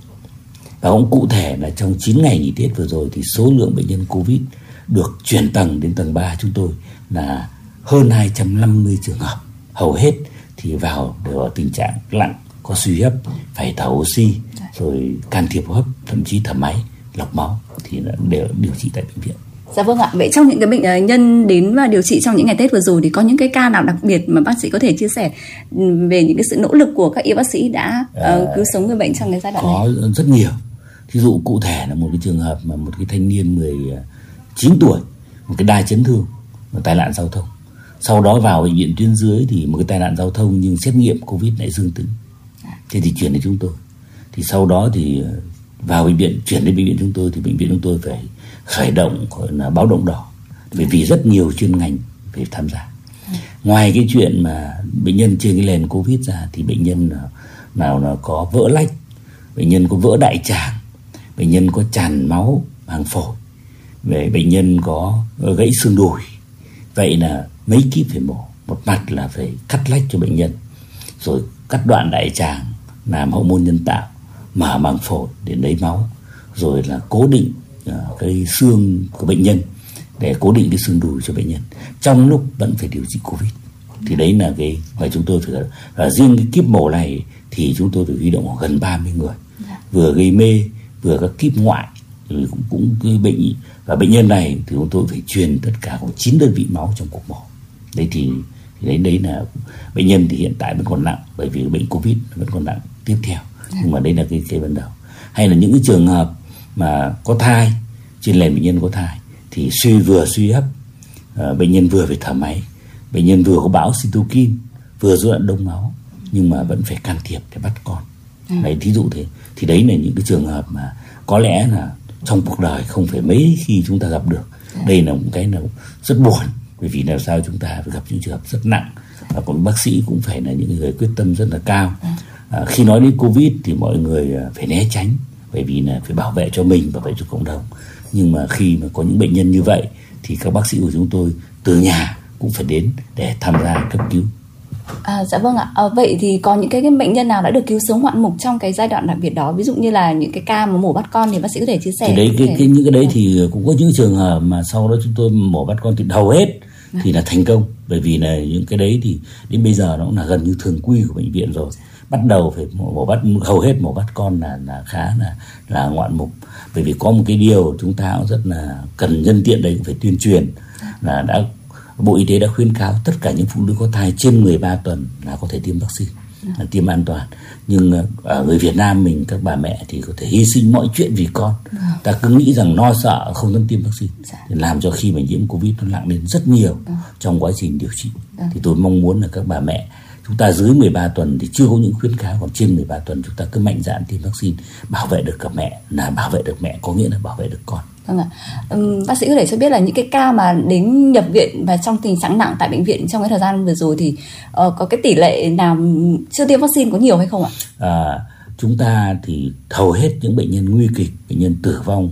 và cũng cụ thể là trong 9 ngày nghỉ Tết vừa rồi thì số lượng bệnh nhân Covid được chuyển tầng đến tầng 3 chúng tôi là hơn 250 trường hợp. Hầu hết thì vào đều ở tình trạng lặng, có suy hấp, phải thở oxy, rồi can thiệp hô hấp, thậm chí thở máy, lọc máu thì đều điều trị tại bệnh viện. Dạ vâng ạ. Vậy trong những cái bệnh ờ, nhân đến và điều trị trong những ngày Tết vừa rồi thì có những cái ca nào đặc biệt mà bác sĩ có thể chia sẻ ừ, về những cái sự nỗ lực của các y bác sĩ đã à, cứu sống người bệnh trong cái giai đoạn có này? Có rất nhiều thí dụ cụ thể là một cái trường hợp mà một cái thanh niên 19 tuổi một cái đai chấn thương một tai nạn giao thông sau đó vào bệnh viện tuyến dưới thì một cái tai nạn giao thông nhưng xét nghiệm covid lại dương tính thế thì chuyển đến chúng tôi thì sau đó thì ờ, vào bệnh viện chuyển đến bệnh viện chúng tôi thì bệnh viện chúng tôi phải khởi động gọi là báo động đỏ. Bởi vì rất nhiều chuyên ngành phải tham gia. Ngoài cái chuyện mà bệnh nhân trên cái nền covid ra thì bệnh nhân nào, nào là có vỡ lách bệnh nhân có vỡ đại tràng bệnh nhân có tràn máu màng phổi về bệnh nhân có ờ, gãy xương đùi. Vậy là mấy kíp phải mổ. Một mặt là phải cắt lách cho bệnh nhân rồi cắt đoạn đại tràng làm hậu môn nhân tạo mở màng phổi để lấy máu. Rồi là cố định uh, cái xương của bệnh nhân. Để cố định cái xương đùi cho bệnh nhân. Trong lúc vẫn phải điều trị covid. Thì đấy là cái mà chúng tôi phải là riêng cái kíp mổ này thì chúng tôi phải huy động gần 30 người. Vừa gây mê vừa các kíp ngoại. Rồi cũng cũng cái bệnh và bệnh nhân này thì chúng tôi phải truyền tất cả có 9 đơn vị máu trong cuộc mổ. Đấy thì, thì đấy đấy là bệnh nhân thì hiện tại vẫn còn nặng. Bởi vì bệnh covid vẫn còn nặng tiếp theo nhưng mà đây là cái cái ban đầu. Hay là những cái trường hợp mà có thai trên nền bệnh nhân có thai thì suy vừa suy hấp à, bệnh nhân vừa phải thở máy bệnh nhân vừa có bão cytokine vừa rối loạn đông máu nhưng mà vẫn phải can thiệp để bắt con. Ừ. đấy thí dụ thế. Thì đấy là những cái trường hợp mà có lẽ là trong cuộc đời không phải mấy khi chúng ta gặp được. Đây là một cái nào rất buồn bởi vì làm sao chúng ta phải gặp những trường hợp rất nặng. Và còn bác sĩ cũng phải là những người quyết tâm rất là cao. À, khi nói đến covid thì mọi người à, phải né tránh bởi vì là phải bảo vệ cho mình bảo vệ cho cộng đồng nhưng mà khi mà có những bệnh nhân như vậy thì các bác sĩ của chúng tôi từ nhà cũng phải đến để tham gia cấp cứu À, dạ vâng ạ. À, vậy thì có những cái, cái bệnh nhân nào đã được cứu sống ngoạn mục trong cái giai đoạn đặc biệt đó? Ví dụ như là những cái ca mà mổ bắt con thì bác sĩ có thể chia sẻ. Thì đấy cái, thể... cái những cái đấy thì cũng có những trường hợp mà sau đó chúng tôi mổ bắt con thì hầu hết thì là thành công bởi vì là những cái đấy thì đến bây giờ nó cũng là gần như thường quy của bệnh viện rồi bắt đầu phải mổ, bắt hầu hết mổ bắt con là là khá là là ngoạn mục. Bởi vì có một cái điều chúng ta cũng rất là cần nhân tiện đây cũng phải tuyên truyền là đã Bộ Y tế đã khuyến cáo tất cả những phụ nữ có thai trên 13 tuần là có thể tiêm vaccine là tiêm an toàn. Nhưng ờ, ở người Việt Nam mình các bà mẹ thì có thể hy sinh mọi chuyện vì con. Ta cứ nghĩ rằng lo sợ không dám tiêm vaccine thì làm cho khi mà nhiễm covid nó nặng lên rất nhiều trong quá trình điều trị. Thì tôi mong muốn là các bà mẹ chúng ta dưới 13 tuần thì chưa có những khuyến cáo còn trên 13 tuần chúng ta cứ mạnh dạn tiêm vaccine bảo vệ được cả mẹ là bảo vệ được mẹ có nghĩa là bảo vệ được con Vâng ạ. Bác sĩ có thể cho biết là những cái ca mà đến nhập viện và trong tình trạng nặng tại bệnh viện trong cái thời gian vừa rồi thì uh, có cái tỷ lệ nào chưa tiêm vaccine có nhiều hay không ạ? À, chúng ta thì hầu hết những bệnh nhân nguy kịch, bệnh nhân tử vong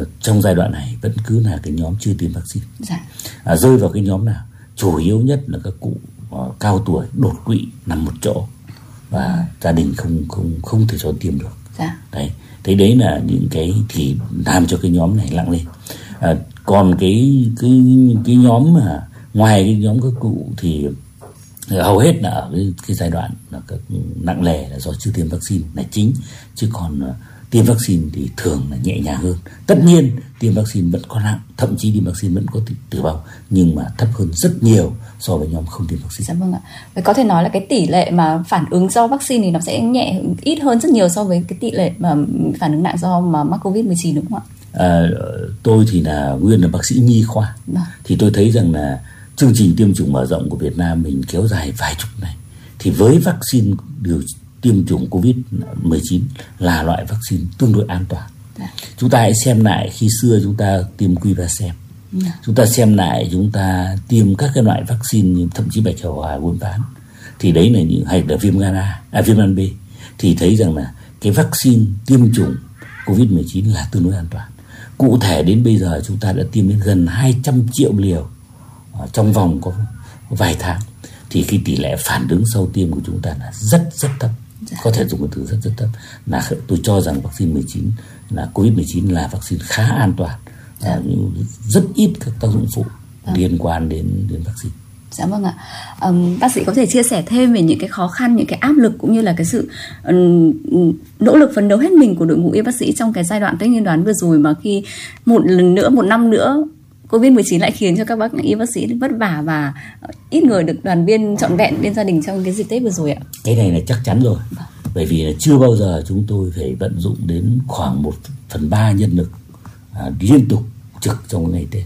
uh, trong giai đoạn này vẫn cứ là cái nhóm chưa tiêm vaccine. Dạ. À, rơi vào cái nhóm nào? Chủ yếu nhất là các cụ cao tuổi đột quỵ nằm một chỗ và gia đình không không không thể cho tiêm được. Dạ. Đấy thế đấy là những cái thì làm cho cái nhóm này nặng lên à, còn cái cái cái nhóm mà ngoài cái nhóm các cụ thì hầu hết là ở cái, cái giai đoạn là các nặng lề là do chưa tiêm vaccine là chính chứ còn uh, tiêm vaccine thì thường là nhẹ nhàng hơn tất nhiên tiêm vaccine vẫn có nặng thậm chí tiêm vaccine vẫn có tử vong nhưng mà thấp hơn rất nhiều so với nhóm không tiêm vaccine. Dạ vâng ạ. Vậy có thể nói là cái tỷ lệ mà phản ứng do vaccine thì nó sẽ nhẹ ít hơn rất nhiều so với cái tỷ lệ mà phản ứng nặng do mà mắc covid 19 đúng không ạ? À, tôi thì là nguyên là bác sĩ nhi khoa Vâng. thì tôi thấy rằng là chương trình tiêm chủng mở rộng của Việt Nam mình kéo dài vài chục này thì với vaccine điều tiêm chủng covid 19 là loại vaccine tương đối an toàn. Chúng ta hãy xem lại khi xưa chúng ta tiêm Quivasem chúng ta xem lại chúng ta tiêm các cái loại vaccine như thậm chí bạch hầu hòa uốn ván thì đấy là những hay là viêm gan A, à, viêm gan B. Thì thấy rằng là cái vaccine tiêm chủng covid 19 là tương đối an toàn. Cụ thể đến bây giờ chúng ta đã tiêm đến gần 200 triệu liều trong vòng có vài tháng. Thì cái tỷ lệ phản ứng sau tiêm của chúng ta là rất rất thấp có thể dùng từ rất rất thấp là tôi cho rằng vaccine 19 là covid 19 là vaccine khá an toàn à, rất ít các tác dụng phụ liên quan đến đến vaccine. Dạ vâng ạ. Um, bác sĩ có thể chia sẻ thêm về những cái khó khăn, những cái áp lực cũng như là cái sự um, nỗ lực phấn đấu hết mình của đội ngũ y bác sĩ trong cái giai đoạn Tết Nguyên đán vừa rồi mà khi một lần nữa, một năm nữa Covid-19 lại khiến cho các bác y bác sĩ vất vả và ít người được đoàn viên trọn vẹn bên gia đình trong cái dịp Tết vừa rồi ạ. Cái này là chắc chắn rồi. Bởi vì là chưa bao giờ chúng tôi phải vận dụng đến khoảng 1 phần 3 nhân lực à, liên tục trực trong ngày Tết.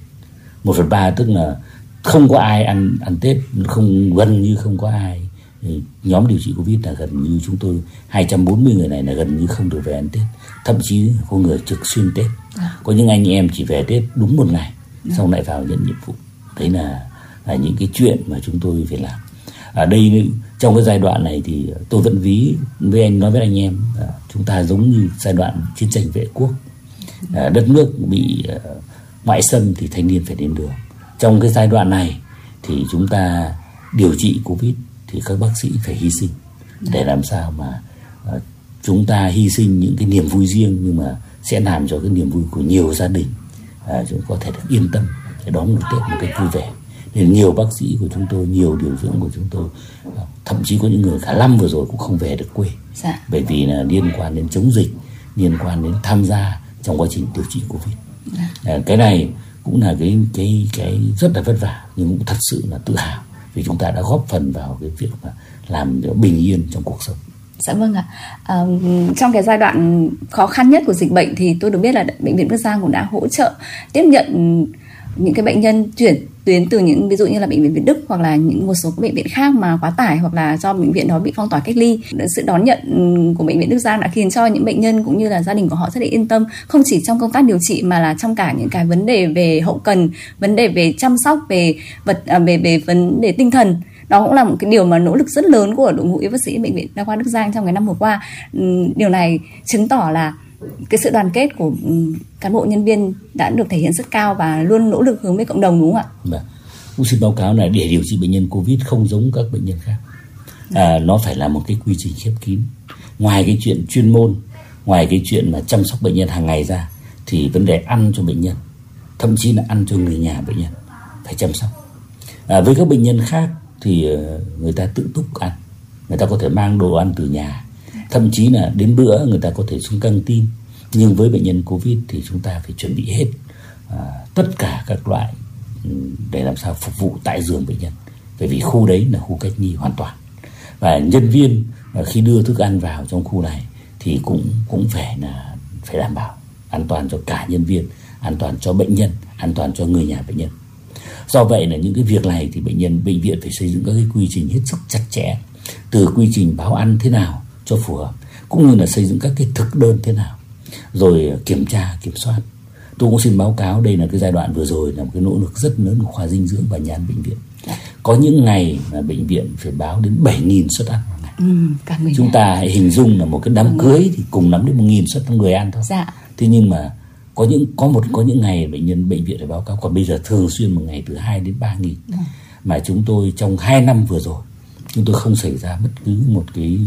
Một phần ba tức là không có ai ăn ăn Tết, không gần như không có ai. Thì nhóm điều trị Covid là gần như chúng tôi 240 người này là gần như không được về ăn Tết. Thậm chí có người trực xuyên Tết. Có những anh em chỉ về Tết đúng một ngày, xong lại vào nhận nhiệm vụ. Đấy là là những cái chuyện mà chúng tôi phải làm. Ở đây trong cái giai đoạn này thì tôi vẫn ví với anh, nói với anh em chúng ta giống như giai đoạn chiến tranh vệ quốc ờ, đất nước bị ờ, ngoại xâm thì thanh niên phải đến đường trong cái giai đoạn này thì chúng ta điều trị covid thì các bác sĩ phải hy sinh để làm sao mà ờ, chúng ta hy sinh những cái niềm vui riêng nhưng mà sẽ làm cho cái niềm vui của nhiều gia đình chúng có thể được yên tâm để đón một tết một cách vui vẻ. Nên nhiều bác sĩ của chúng tôi nhiều điều dưỡng của chúng tôi uh, thậm chí có những người cả năm vừa rồi cũng không về được quê. Dạ. bởi vì là liên quan đến chống dịch liên quan đến tham gia trong quá trình điều trị covid. À, cái này cũng là cái cái cái rất là vất vả nhưng cũng thật sự là tự hào vì chúng ta đã góp phần vào cái việc mà làm bình yên trong cuộc sống Dạ vâng ạ. À, trong cái giai đoạn khó khăn nhất của dịch bệnh thì tôi được biết là bệnh viện Đức Giang cũng đã hỗ trợ tiếp nhận những cái bệnh nhân chuyển tuyến từ những ví dụ như là bệnh viện Việt Đức hoặc là những một số bệnh viện khác mà quá tải hoặc là do bệnh viện đó bị phong tỏa cách ly. Sự đón nhận của bệnh viện Đức Giang đã khiến cho những bệnh nhân cũng như là gia đình của họ rất là yên tâm. Không chỉ trong công tác điều trị mà là trong cả những cái vấn đề về hậu cần vấn đề về chăm sóc về vật à, về về vấn đề tinh thần đó cũng là một cái điều mà nỗ lực rất lớn của đội ngũ y bác sĩ bệnh viện đa khoa Đức Giang trong cái năm vừa qua ừ, điều này chứng tỏ là cái sự đoàn kết của ừ, cán bộ nhân viên đã được thể hiện rất cao và luôn nỗ lực hướng về cộng đồng đúng không ạ? Vâng. Cũng xin báo cáo là để điều trị bệnh nhân Covid không giống các bệnh nhân khác. À, nó phải là một cái quy trình khép kín. Ngoài cái chuyện chuyên môn, ngoài cái chuyện mà chăm sóc bệnh nhân hàng ngày ra, thì vấn đề ăn cho bệnh nhân, thậm chí là ăn cho người nhà bệnh nhân phải chăm sóc. À, với các bệnh nhân khác thì ờ, người ta tự túc ăn, người ta có thể mang đồ ăn từ nhà. Thậm chí là đến bữa người ta có thể xuống căng tin. Nhưng với bệnh nhân covid thì chúng ta phải chuẩn bị hết à, tất cả các loại ừ, để làm sao phục vụ tại giường bệnh nhân. Bởi vì khu đấy là khu cách ly hoàn toàn. Và nhân viên ờ, khi đưa thức ăn vào trong khu này thì cũng cũng phải là phải đảm bảo an toàn cho cả nhân viên an toàn cho bệnh nhân an toàn cho người nhà bệnh nhân do vậy là những cái việc này thì bệnh nhân bệnh viện phải xây dựng các cái quy trình hết sức chặt chẽ. Từ quy trình báo ăn thế nào cho phù hợp cũng như là xây dựng các cái thực đơn thế nào. Rồi kiểm tra kiểm soát. Tôi cũng xin báo cáo đây là cái giai đoạn vừa rồi là một cái nỗ lực rất lớn của khoa dinh dưỡng và nhà ăn bệnh viện. Có những ngày mà bệnh viện phải báo đến 7.000 suất ăn một ngày. Ừ, chúng ta hãy hình dung là một cái đám cưới thì cùng lắm đến một nghìn suất người ăn thôi. Dạ. thế nhưng mà có những có một có những ngày bệnh nhân bệnh viện phải báo cáo. Còn bây giờ thường xuyên một ngày từ 2 đến 3 nghìn. Ừ. mà chúng tôi trong 2 năm vừa rồi chúng tôi không xảy ra bất cứ một cái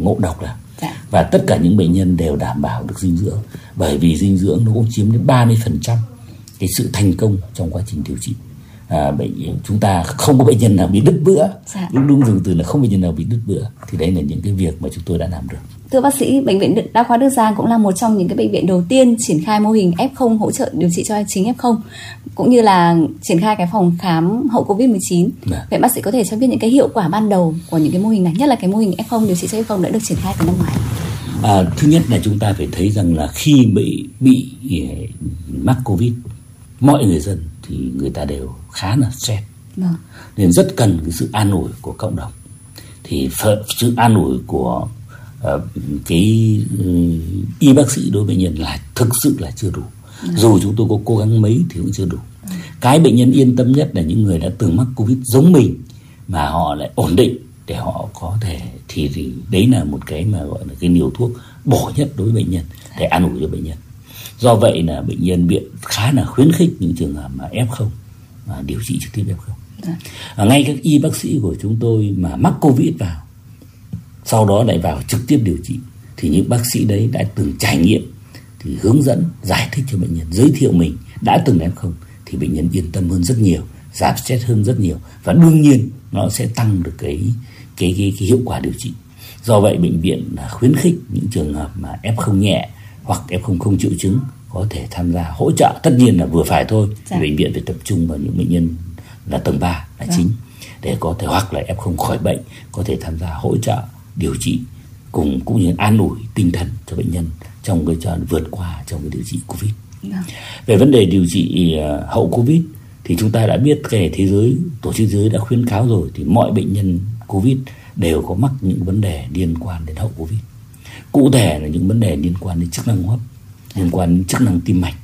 ngộ độc nào. Dạ. và tất cả những bệnh nhân đều đảm bảo được dinh dưỡng. Bởi vì dinh dưỡng nó cũng chiếm đến 30% cái sự thành công trong quá trình điều trị à, bệnh chúng ta không có bệnh nhân nào bị đứt bữa dạ. đúng đúng dùng từ là không bệnh nhân nào bị đứt bữa thì đấy là những cái việc mà chúng tôi đã làm được Thưa bác sĩ, bệnh viện đa khoa Đức Giang cũng là một trong những cái bệnh viện đầu tiên triển khai mô hình F0 hỗ trợ điều trị cho chính F0 cũng như là triển khai cái phòng khám hậu Covid-19. Dạ. Vậy bác sĩ có thể cho biết những cái hiệu quả ban đầu của những cái mô hình này, nhất là cái mô hình F0 điều trị cho F0 đã được triển khai từ năm ngoái. À, thứ nhất là chúng ta phải thấy rằng là khi bị bị mắc Covid, mọi người dân thì người ta đều khá là stress. Vâng. Nên rất cần cái sự an ủi của cộng đồng. Thì sự an ủi của uh, cái uh, y bác sĩ đối với bệnh nhân là thực sự là chưa đủ ừ. dù chúng tôi có cố gắng mấy thì cũng chưa đủ ừ. cái bệnh nhân yên tâm nhất là những người đã từng mắc covid giống mình mà họ lại ổn định để họ có thể thì, thì đấy là một cái mà gọi là cái liều thuốc bổ nhất đối với bệnh nhân để an ủi cho bệnh nhân do vậy là bệnh nhân biện khá là khuyến khích những trường hợp mà f không mà điều trị trực tiếp f không. À, ngay các y bác sĩ của chúng tôi mà mắc covid vào sau đó lại vào trực tiếp điều trị thì những bác sĩ đấy đã từng trải nghiệm thì hướng dẫn giải thích cho bệnh nhân giới thiệu mình đã từng em không thì bệnh nhân yên tâm hơn rất nhiều giảm stress hơn rất nhiều và đương nhiên nó sẽ tăng được cái cái cái, cái hiệu quả điều trị. Do vậy bệnh viện khuyến khích những trường hợp mà f không nhẹ hoặc f không không triệu chứng có thể tham gia hỗ trợ tất nhiên là vừa phải thôi dạ. bệnh viện phải tập trung vào những bệnh nhân là tầng 3 là dạ. chính để có thể hoặc là f không khỏi bệnh có thể tham gia hỗ trợ điều trị cùng cũng như an ủi tinh thần cho bệnh nhân trong cái cho vượt qua trong cái điều trị covid dạ. về vấn đề điều trị ờ, hậu covid thì chúng ta đã biết cái thế giới tổ chức giới đã khuyến cáo rồi thì mọi bệnh nhân covid đều có mắc những vấn đề liên quan đến hậu covid cụ thể là những vấn đề liên quan đến chức năng hô hấp liên quan đến chức năng tim mạch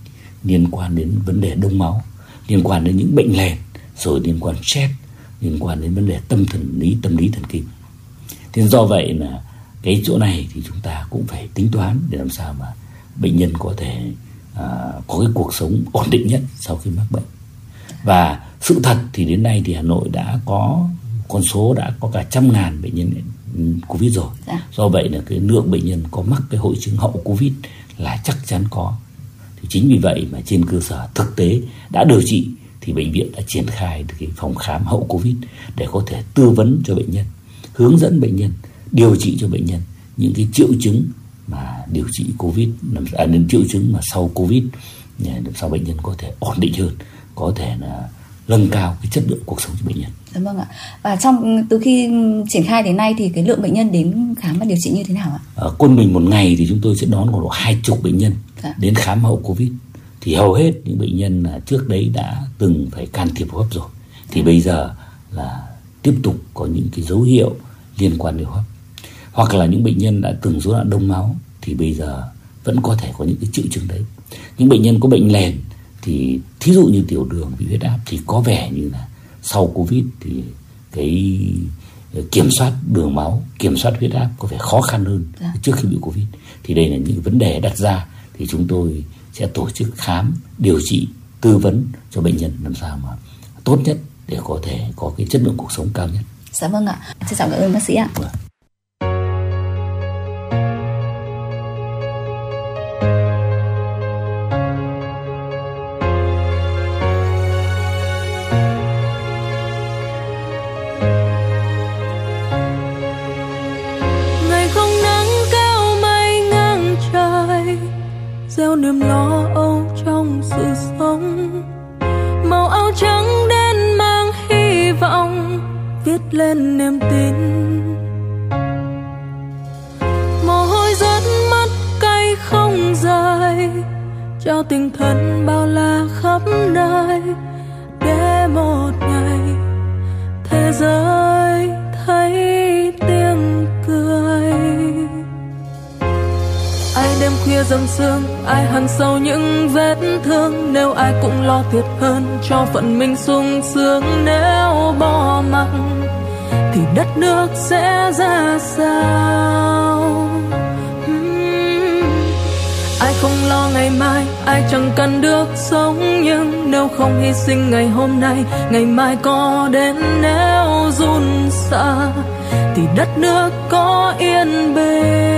liên quan đến vấn đề đông máu liên quan đến những bệnh nền rồi liên quan stress liên quan đến vấn đề tâm thần lý tâm lý thần kinh. Thế do vậy là cái chỗ này thì chúng ta cũng phải tính toán để làm sao mà bệnh nhân có thể à, có cái cuộc sống ổn định nhất sau khi mắc bệnh. Và sự thật thì đến nay thì Hà Nội đã có con số đã có cả trăm ngàn bệnh nhân Covid rồi. Dạ. Do vậy là cái lượng bệnh nhân có mắc cái hội chứng hậu Covid là chắc chắn có. Thì chính vì vậy mà trên cơ sở thực tế đã điều trị thì bệnh viện đã triển khai được cái phòng khám hậu Covid để có thể tư vấn cho bệnh nhân hướng dẫn bệnh nhân điều trị cho bệnh nhân những cái triệu chứng mà điều trị covid à, những triệu chứng mà sau covid làm sao bệnh nhân có thể ổn định hơn có thể là nâng cao cái chất lượng cuộc sống cho bệnh nhân. Dạ vâng ạ. Và trong từ khi triển khai đến nay thì cái lượng bệnh nhân đến khám và điều trị như thế nào ạ? Ở quân mình một ngày thì chúng tôi sẽ đón khoảng độ hai chục bệnh nhân dạ. đến khám hậu covid. Thì hầu hết những bệnh nhân là trước đấy đã từng phải can thiệp hô hấp rồi. Thì dạ. bây giờ là tiếp tục có những cái dấu hiệu liên quan đến hô hấp hoặc là những bệnh nhân đã từng rối loạn đông máu thì bây giờ vẫn có thể có những cái triệu chứng đấy những bệnh nhân có bệnh nền thì thí dụ như tiểu đường bị huyết áp thì có vẻ như là sau covid thì cái kiểm soát đường máu kiểm soát huyết áp có vẻ khó khăn hơn dạ. trước khi bị covid thì đây là những vấn đề đặt ra thì chúng tôi sẽ tổ chức khám điều trị tư vấn cho bệnh nhân làm sao mà tốt nhất để có thể có cái chất lượng cuộc sống cao nhất. Dạ vâng ạ. Xin cảm ơn bác sĩ ạ. Vâng. Phận mình sung sướng nếu bỏ mặc thì đất nước sẽ ra sao Hmm. ai không lo ngày mai, ai chẳng cần được sống nhưng nếu không hy sinh ngày hôm nay, ngày mai có đến nếu run sợ thì đất nước có yên bình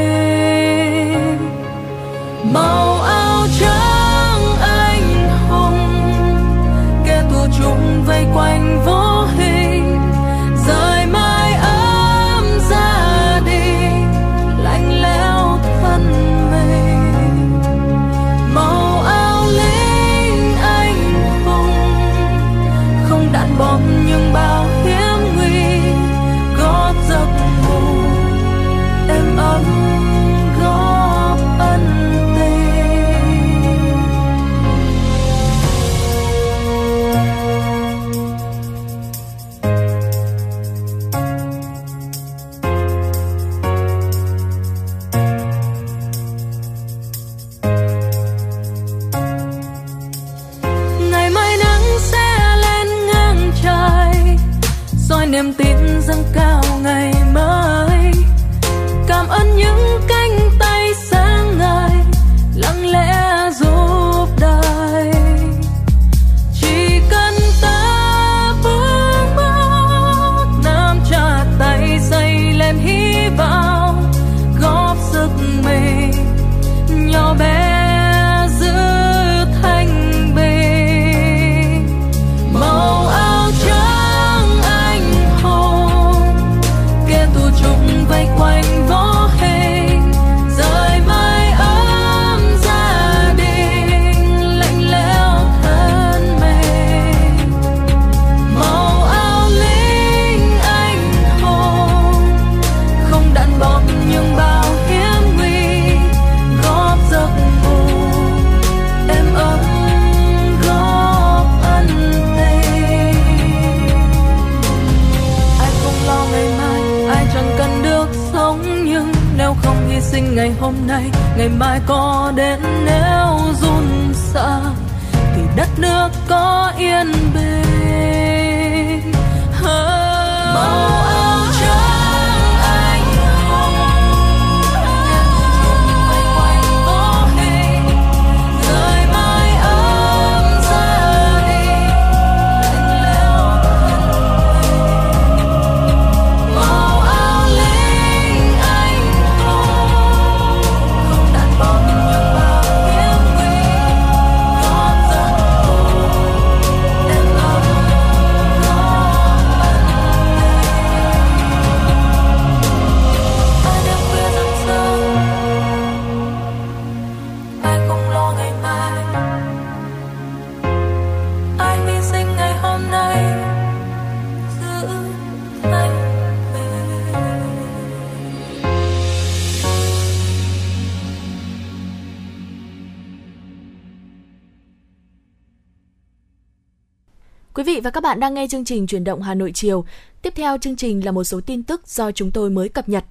bạn đang nghe chương trình Truyền động Hà Nội chiều. Tiếp theo chương trình là một số tin tức do chúng tôi mới cập nhật.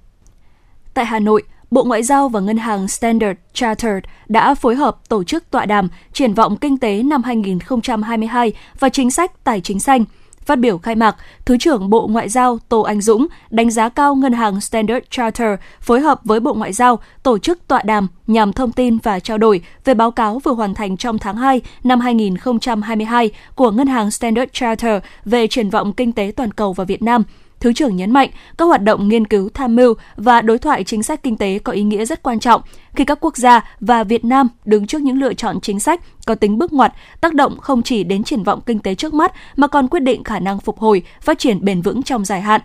Tại Hà Nội, Bộ Ngoại giao và Ngân hàng Standard Chartered đã phối hợp tổ chức tọa đàm triển vọng kinh tế năm 2022 và chính sách tài chính xanh. Phát biểu khai mạc, Thứ trưởng Bộ Ngoại giao Tô Anh Dũng đánh giá cao Ngân hàng Standard Chartered phối hợp với Bộ Ngoại giao tổ chức tọa đàm nhằm thông tin và trao đổi về báo cáo vừa hoàn thành trong tháng 2 năm 2022 của Ngân hàng Standard Chartered về triển vọng kinh tế toàn cầu và Việt Nam – Thứ trưởng nhấn mạnh các hoạt động nghiên cứu tham mưu và đối thoại chính sách kinh tế có ý nghĩa rất quan trọng khi các quốc gia và Việt Nam đứng trước những lựa chọn chính sách có tính bước ngoặt, tác động không chỉ đến triển vọng kinh tế trước mắt mà còn quyết định khả năng phục hồi, phát triển bền vững trong dài hạn.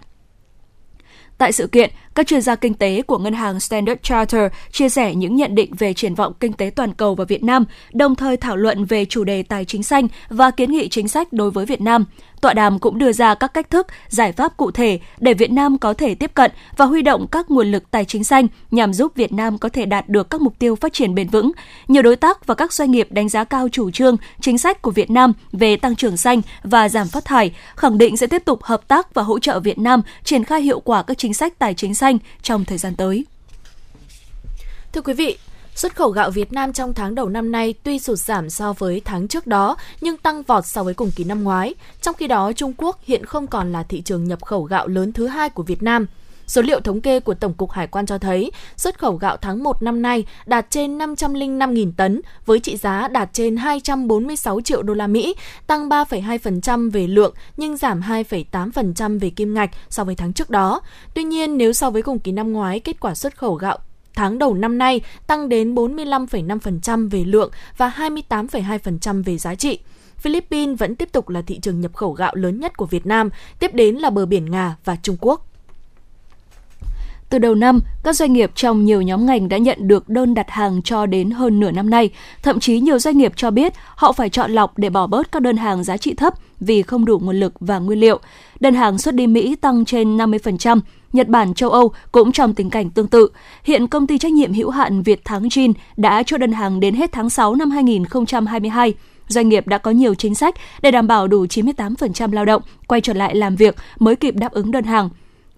Tại sự kiện, các chuyên gia kinh tế của ngân hàng Standard Chartered chia sẻ những nhận định về triển vọng kinh tế toàn cầu và Việt Nam, đồng thời thảo luận về chủ đề tài chính xanh và kiến nghị chính sách đối với Việt Nam. Tọa đàm cũng đưa ra các cách thức, giải pháp cụ thể để Việt Nam có thể tiếp cận và huy động các nguồn lực tài chính xanh nhằm giúp Việt Nam có thể đạt được các mục tiêu phát triển bền vững. Nhiều đối tác và các doanh nghiệp đánh giá cao chủ trương, chính sách của Việt Nam về tăng trưởng xanh và giảm phát thải, khẳng định sẽ tiếp tục hợp tác và hỗ trợ Việt Nam triển khai hiệu quả các chính sách tài chính xanh trong thời gian tới. Thưa quý vị, Xuất khẩu gạo Việt Nam trong tháng đầu năm nay tuy sụt giảm so với tháng trước đó nhưng tăng vọt so với cùng kỳ năm ngoái. Trong khi đó, Trung Quốc hiện không còn là thị trường nhập khẩu gạo lớn thứ hai của Việt Nam. Số liệu thống kê của Tổng cục Hải quan cho thấy, xuất khẩu gạo tháng 1 năm nay đạt trên 505.000 tấn với trị giá đạt trên 246 triệu đô la Mỹ, tăng 3,2% về lượng nhưng giảm 2,8% về kim ngạch so với tháng trước đó. Tuy nhiên, nếu so với cùng kỳ năm ngoái, kết quả xuất khẩu gạo tháng đầu năm nay tăng đến 45,5% về lượng và 28,2% về giá trị. Philippines vẫn tiếp tục là thị trường nhập khẩu gạo lớn nhất của Việt Nam, tiếp đến là bờ biển Nga và Trung Quốc. Từ đầu năm, các doanh nghiệp trong nhiều nhóm ngành đã nhận được đơn đặt hàng cho đến hơn nửa năm nay. Thậm chí nhiều doanh nghiệp cho biết họ phải chọn lọc để bỏ bớt các đơn hàng giá trị thấp vì không đủ nguồn lực và nguyên liệu. Đơn hàng xuất đi Mỹ tăng trên 50%, Nhật Bản, châu Âu cũng trong tình cảnh tương tự. Hiện công ty trách nhiệm hữu hạn Việt Thắng Jin đã cho đơn hàng đến hết tháng 6 năm 2022 doanh nghiệp đã có nhiều chính sách để đảm bảo đủ 98% lao động quay trở lại làm việc mới kịp đáp ứng đơn hàng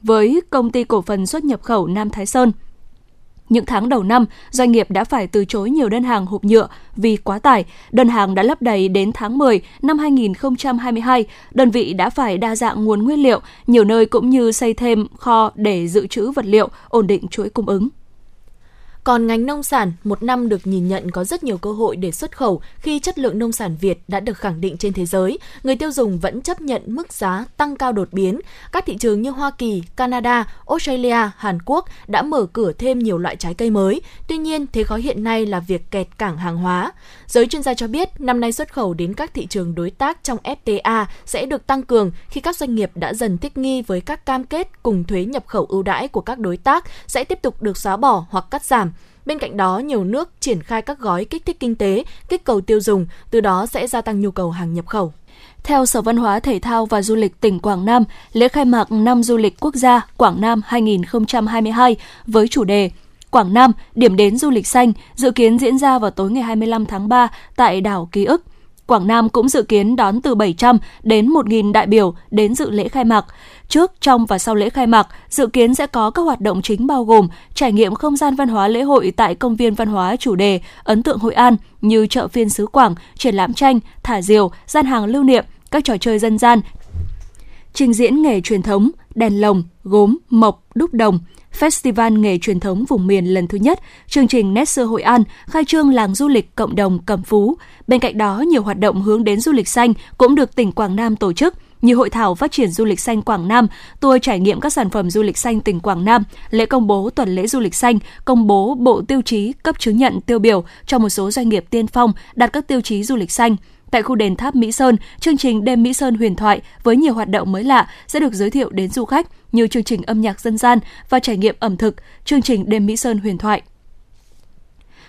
với công ty cổ phần xuất nhập khẩu Nam Thái Sơn. Những tháng đầu năm, doanh nghiệp đã phải từ chối nhiều đơn hàng hộp nhựa vì quá tải. Đơn hàng đã lấp đầy đến tháng 10 năm 2022. Đơn vị đã phải đa dạng nguồn nguyên liệu, nhiều nơi cũng như xây thêm kho để dự trữ vật liệu, ổn định chuỗi cung ứng. Còn ngành nông sản, một năm được nhìn nhận có rất nhiều cơ hội để xuất khẩu khi chất lượng nông sản Việt đã được khẳng định trên thế giới. Người tiêu dùng vẫn chấp nhận mức giá tăng cao đột biến. Các thị trường như Hoa Kỳ, Canada, Australia, Hàn Quốc đã mở cửa thêm nhiều loại trái cây mới. Tuy nhiên, thế khó hiện nay là việc kẹt cảng hàng hóa. Giới chuyên gia cho biết, năm nay xuất khẩu đến các thị trường đối tác trong FTA sẽ được tăng cường khi các doanh nghiệp đã dần thích nghi với các cam kết cùng thuế nhập khẩu ưu đãi của các đối tác sẽ tiếp tục được xóa bỏ hoặc cắt giảm Bên cạnh đó, nhiều nước triển khai các gói kích thích kinh tế, kích cầu tiêu dùng, từ đó sẽ gia tăng nhu cầu hàng nhập khẩu. Theo Sở Văn hóa Thể thao và Du lịch tỉnh Quảng Nam, lễ khai mạc năm du lịch quốc gia Quảng Nam 2022 với chủ đề Quảng Nam, điểm đến du lịch xanh dự kiến diễn ra vào tối ngày 25 tháng 3 tại đảo Ký ức. Quảng Nam cũng dự kiến đón từ 700 đến 1.000 đại biểu đến dự lễ khai mạc. Trước, trong và sau lễ khai mạc, dự kiến sẽ có các hoạt động chính bao gồm trải nghiệm không gian văn hóa lễ hội tại công viên văn hóa chủ đề ấn tượng Hội An như chợ phiên xứ Quảng, triển lãm tranh, thả diều, gian hàng lưu niệm, các trò chơi dân gian, trình diễn nghề truyền thống, đèn lồng, gốm, mộc, đúc đồng, Festival nghề truyền thống vùng miền lần thứ nhất, chương trình Nét xưa Hội An, khai trương làng du lịch cộng đồng Cẩm Phú. Bên cạnh đó, nhiều hoạt động hướng đến du lịch xanh cũng được tỉnh Quảng Nam tổ chức như hội thảo phát triển du lịch xanh Quảng Nam, tour trải nghiệm các sản phẩm du lịch xanh tỉnh Quảng Nam, lễ công bố tuần lễ du lịch xanh, công bố bộ tiêu chí cấp chứng nhận tiêu biểu cho một số doanh nghiệp tiên phong đạt các tiêu chí du lịch xanh. Tại khu đền tháp Mỹ Sơn, chương trình Đêm Mỹ Sơn huyền thoại với nhiều hoạt động mới lạ sẽ được giới thiệu đến du khách như chương trình âm nhạc dân gian và trải nghiệm ẩm thực, chương trình Đêm Mỹ Sơn huyền thoại.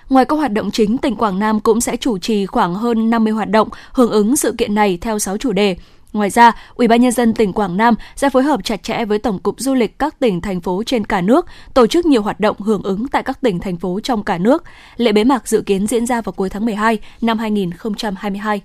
Ngoài các hoạt động chính, tỉnh Quảng Nam cũng sẽ chủ trì khoảng hơn 50 hoạt động hưởng ứng sự kiện này theo 6 chủ đề. Ngoài ra, Ủy ban nhân dân tỉnh Quảng Nam sẽ phối hợp chặt chẽ với Tổng cục Du lịch các tỉnh thành phố trên cả nước, tổ chức nhiều hoạt động hưởng ứng tại các tỉnh thành phố trong cả nước. Lễ bế mạc dự kiến diễn ra vào cuối tháng 12 năm 2022.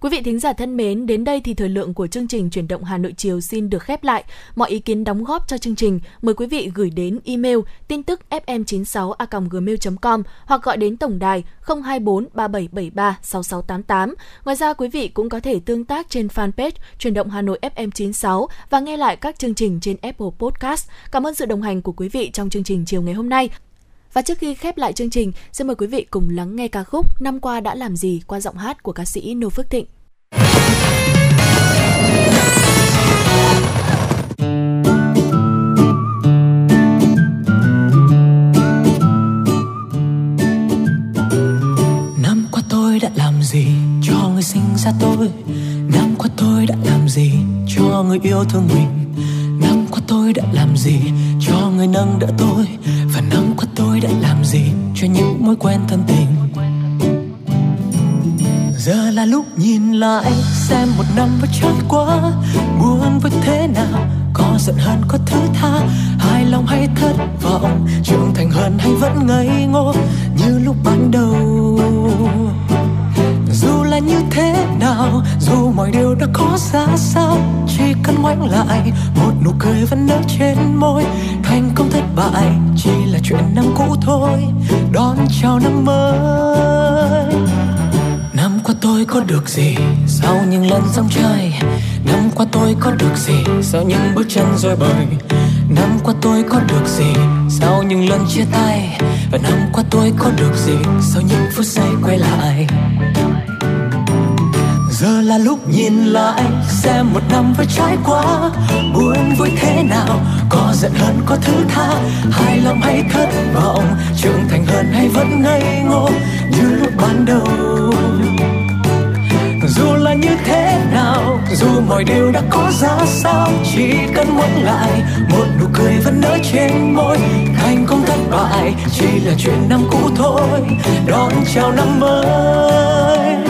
Quý vị thính giả thân mến, đến đây thì thời lượng của chương trình Chuyển động Hà Nội chiều xin được khép lại. Mọi ý kiến đóng góp cho chương trình mời quý vị gửi đến email tin tức fm96a.gmail.com hoặc gọi đến tổng đài 024 3773 6688. Ngoài ra quý vị cũng có thể tương tác trên fanpage Chuyển động Hà Nội FM96 và nghe lại các chương trình trên Apple Podcast. Cảm ơn sự đồng hành của quý vị trong chương trình chiều ngày hôm nay. Và trước khi khép lại chương trình, xin mời quý vị cùng lắng nghe ca khúc Năm qua đã làm gì qua giọng hát của ca sĩ Nô Phước Thịnh. Năm qua tôi đã làm gì cho người sinh ra tôi? Năm qua tôi đã làm gì cho người yêu thương mình? Năm qua tôi đã làm gì cho người nâng đỡ tôi? Tôi đã làm gì cho những mối quen thân tình? Giờ là lúc nhìn lại, xem một năm vừa chán quá Buồn với thế nào, Có giận hơn có thứ tha. Hài lòng hay thất vọng, Trưởng thành hơn hay vẫn ngây ngô, Như lúc ban đầu. Dù là như thế nào, dù mọi điều đã có ra sao, chỉ cần ngoảnh lại, một nụ cười vẫn nở trên môi thành công thất bại chỉ là chuyện năm cũ thôi. Đón chào năm mới. Năm qua tôi có được gì? Sau những lần sóng chơi năm qua tôi có được gì? Sau những bước chân rồi bời. Năm qua tôi có được gì? Sau những lần chia tay. Và năm qua tôi có được gì? Sau những phút giây quay lại giờ là lúc nhìn lại, xem một năm vừa trải qua, buồn vui thế nào, có giận hơn, có thứ tha. Hài lòng hay thất vọng, trưởng thành hơn hay vẫn ngây ngô, như lúc ban đầu. Dù là như thế nào, dù mọi điều đã có ra sao, chỉ cần ngoảnh lại, một nụ cười vẫn nở trên môi. Thành công thất bại chỉ là chuyện năm cũ thôi, đón chào năm mới.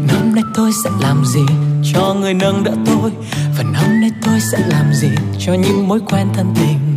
Nay tôi sẽ làm gì? Cho người nâng đỡ tôi. Và năm nay tôi sẽ làm gì? Cho những mối quen thân tình.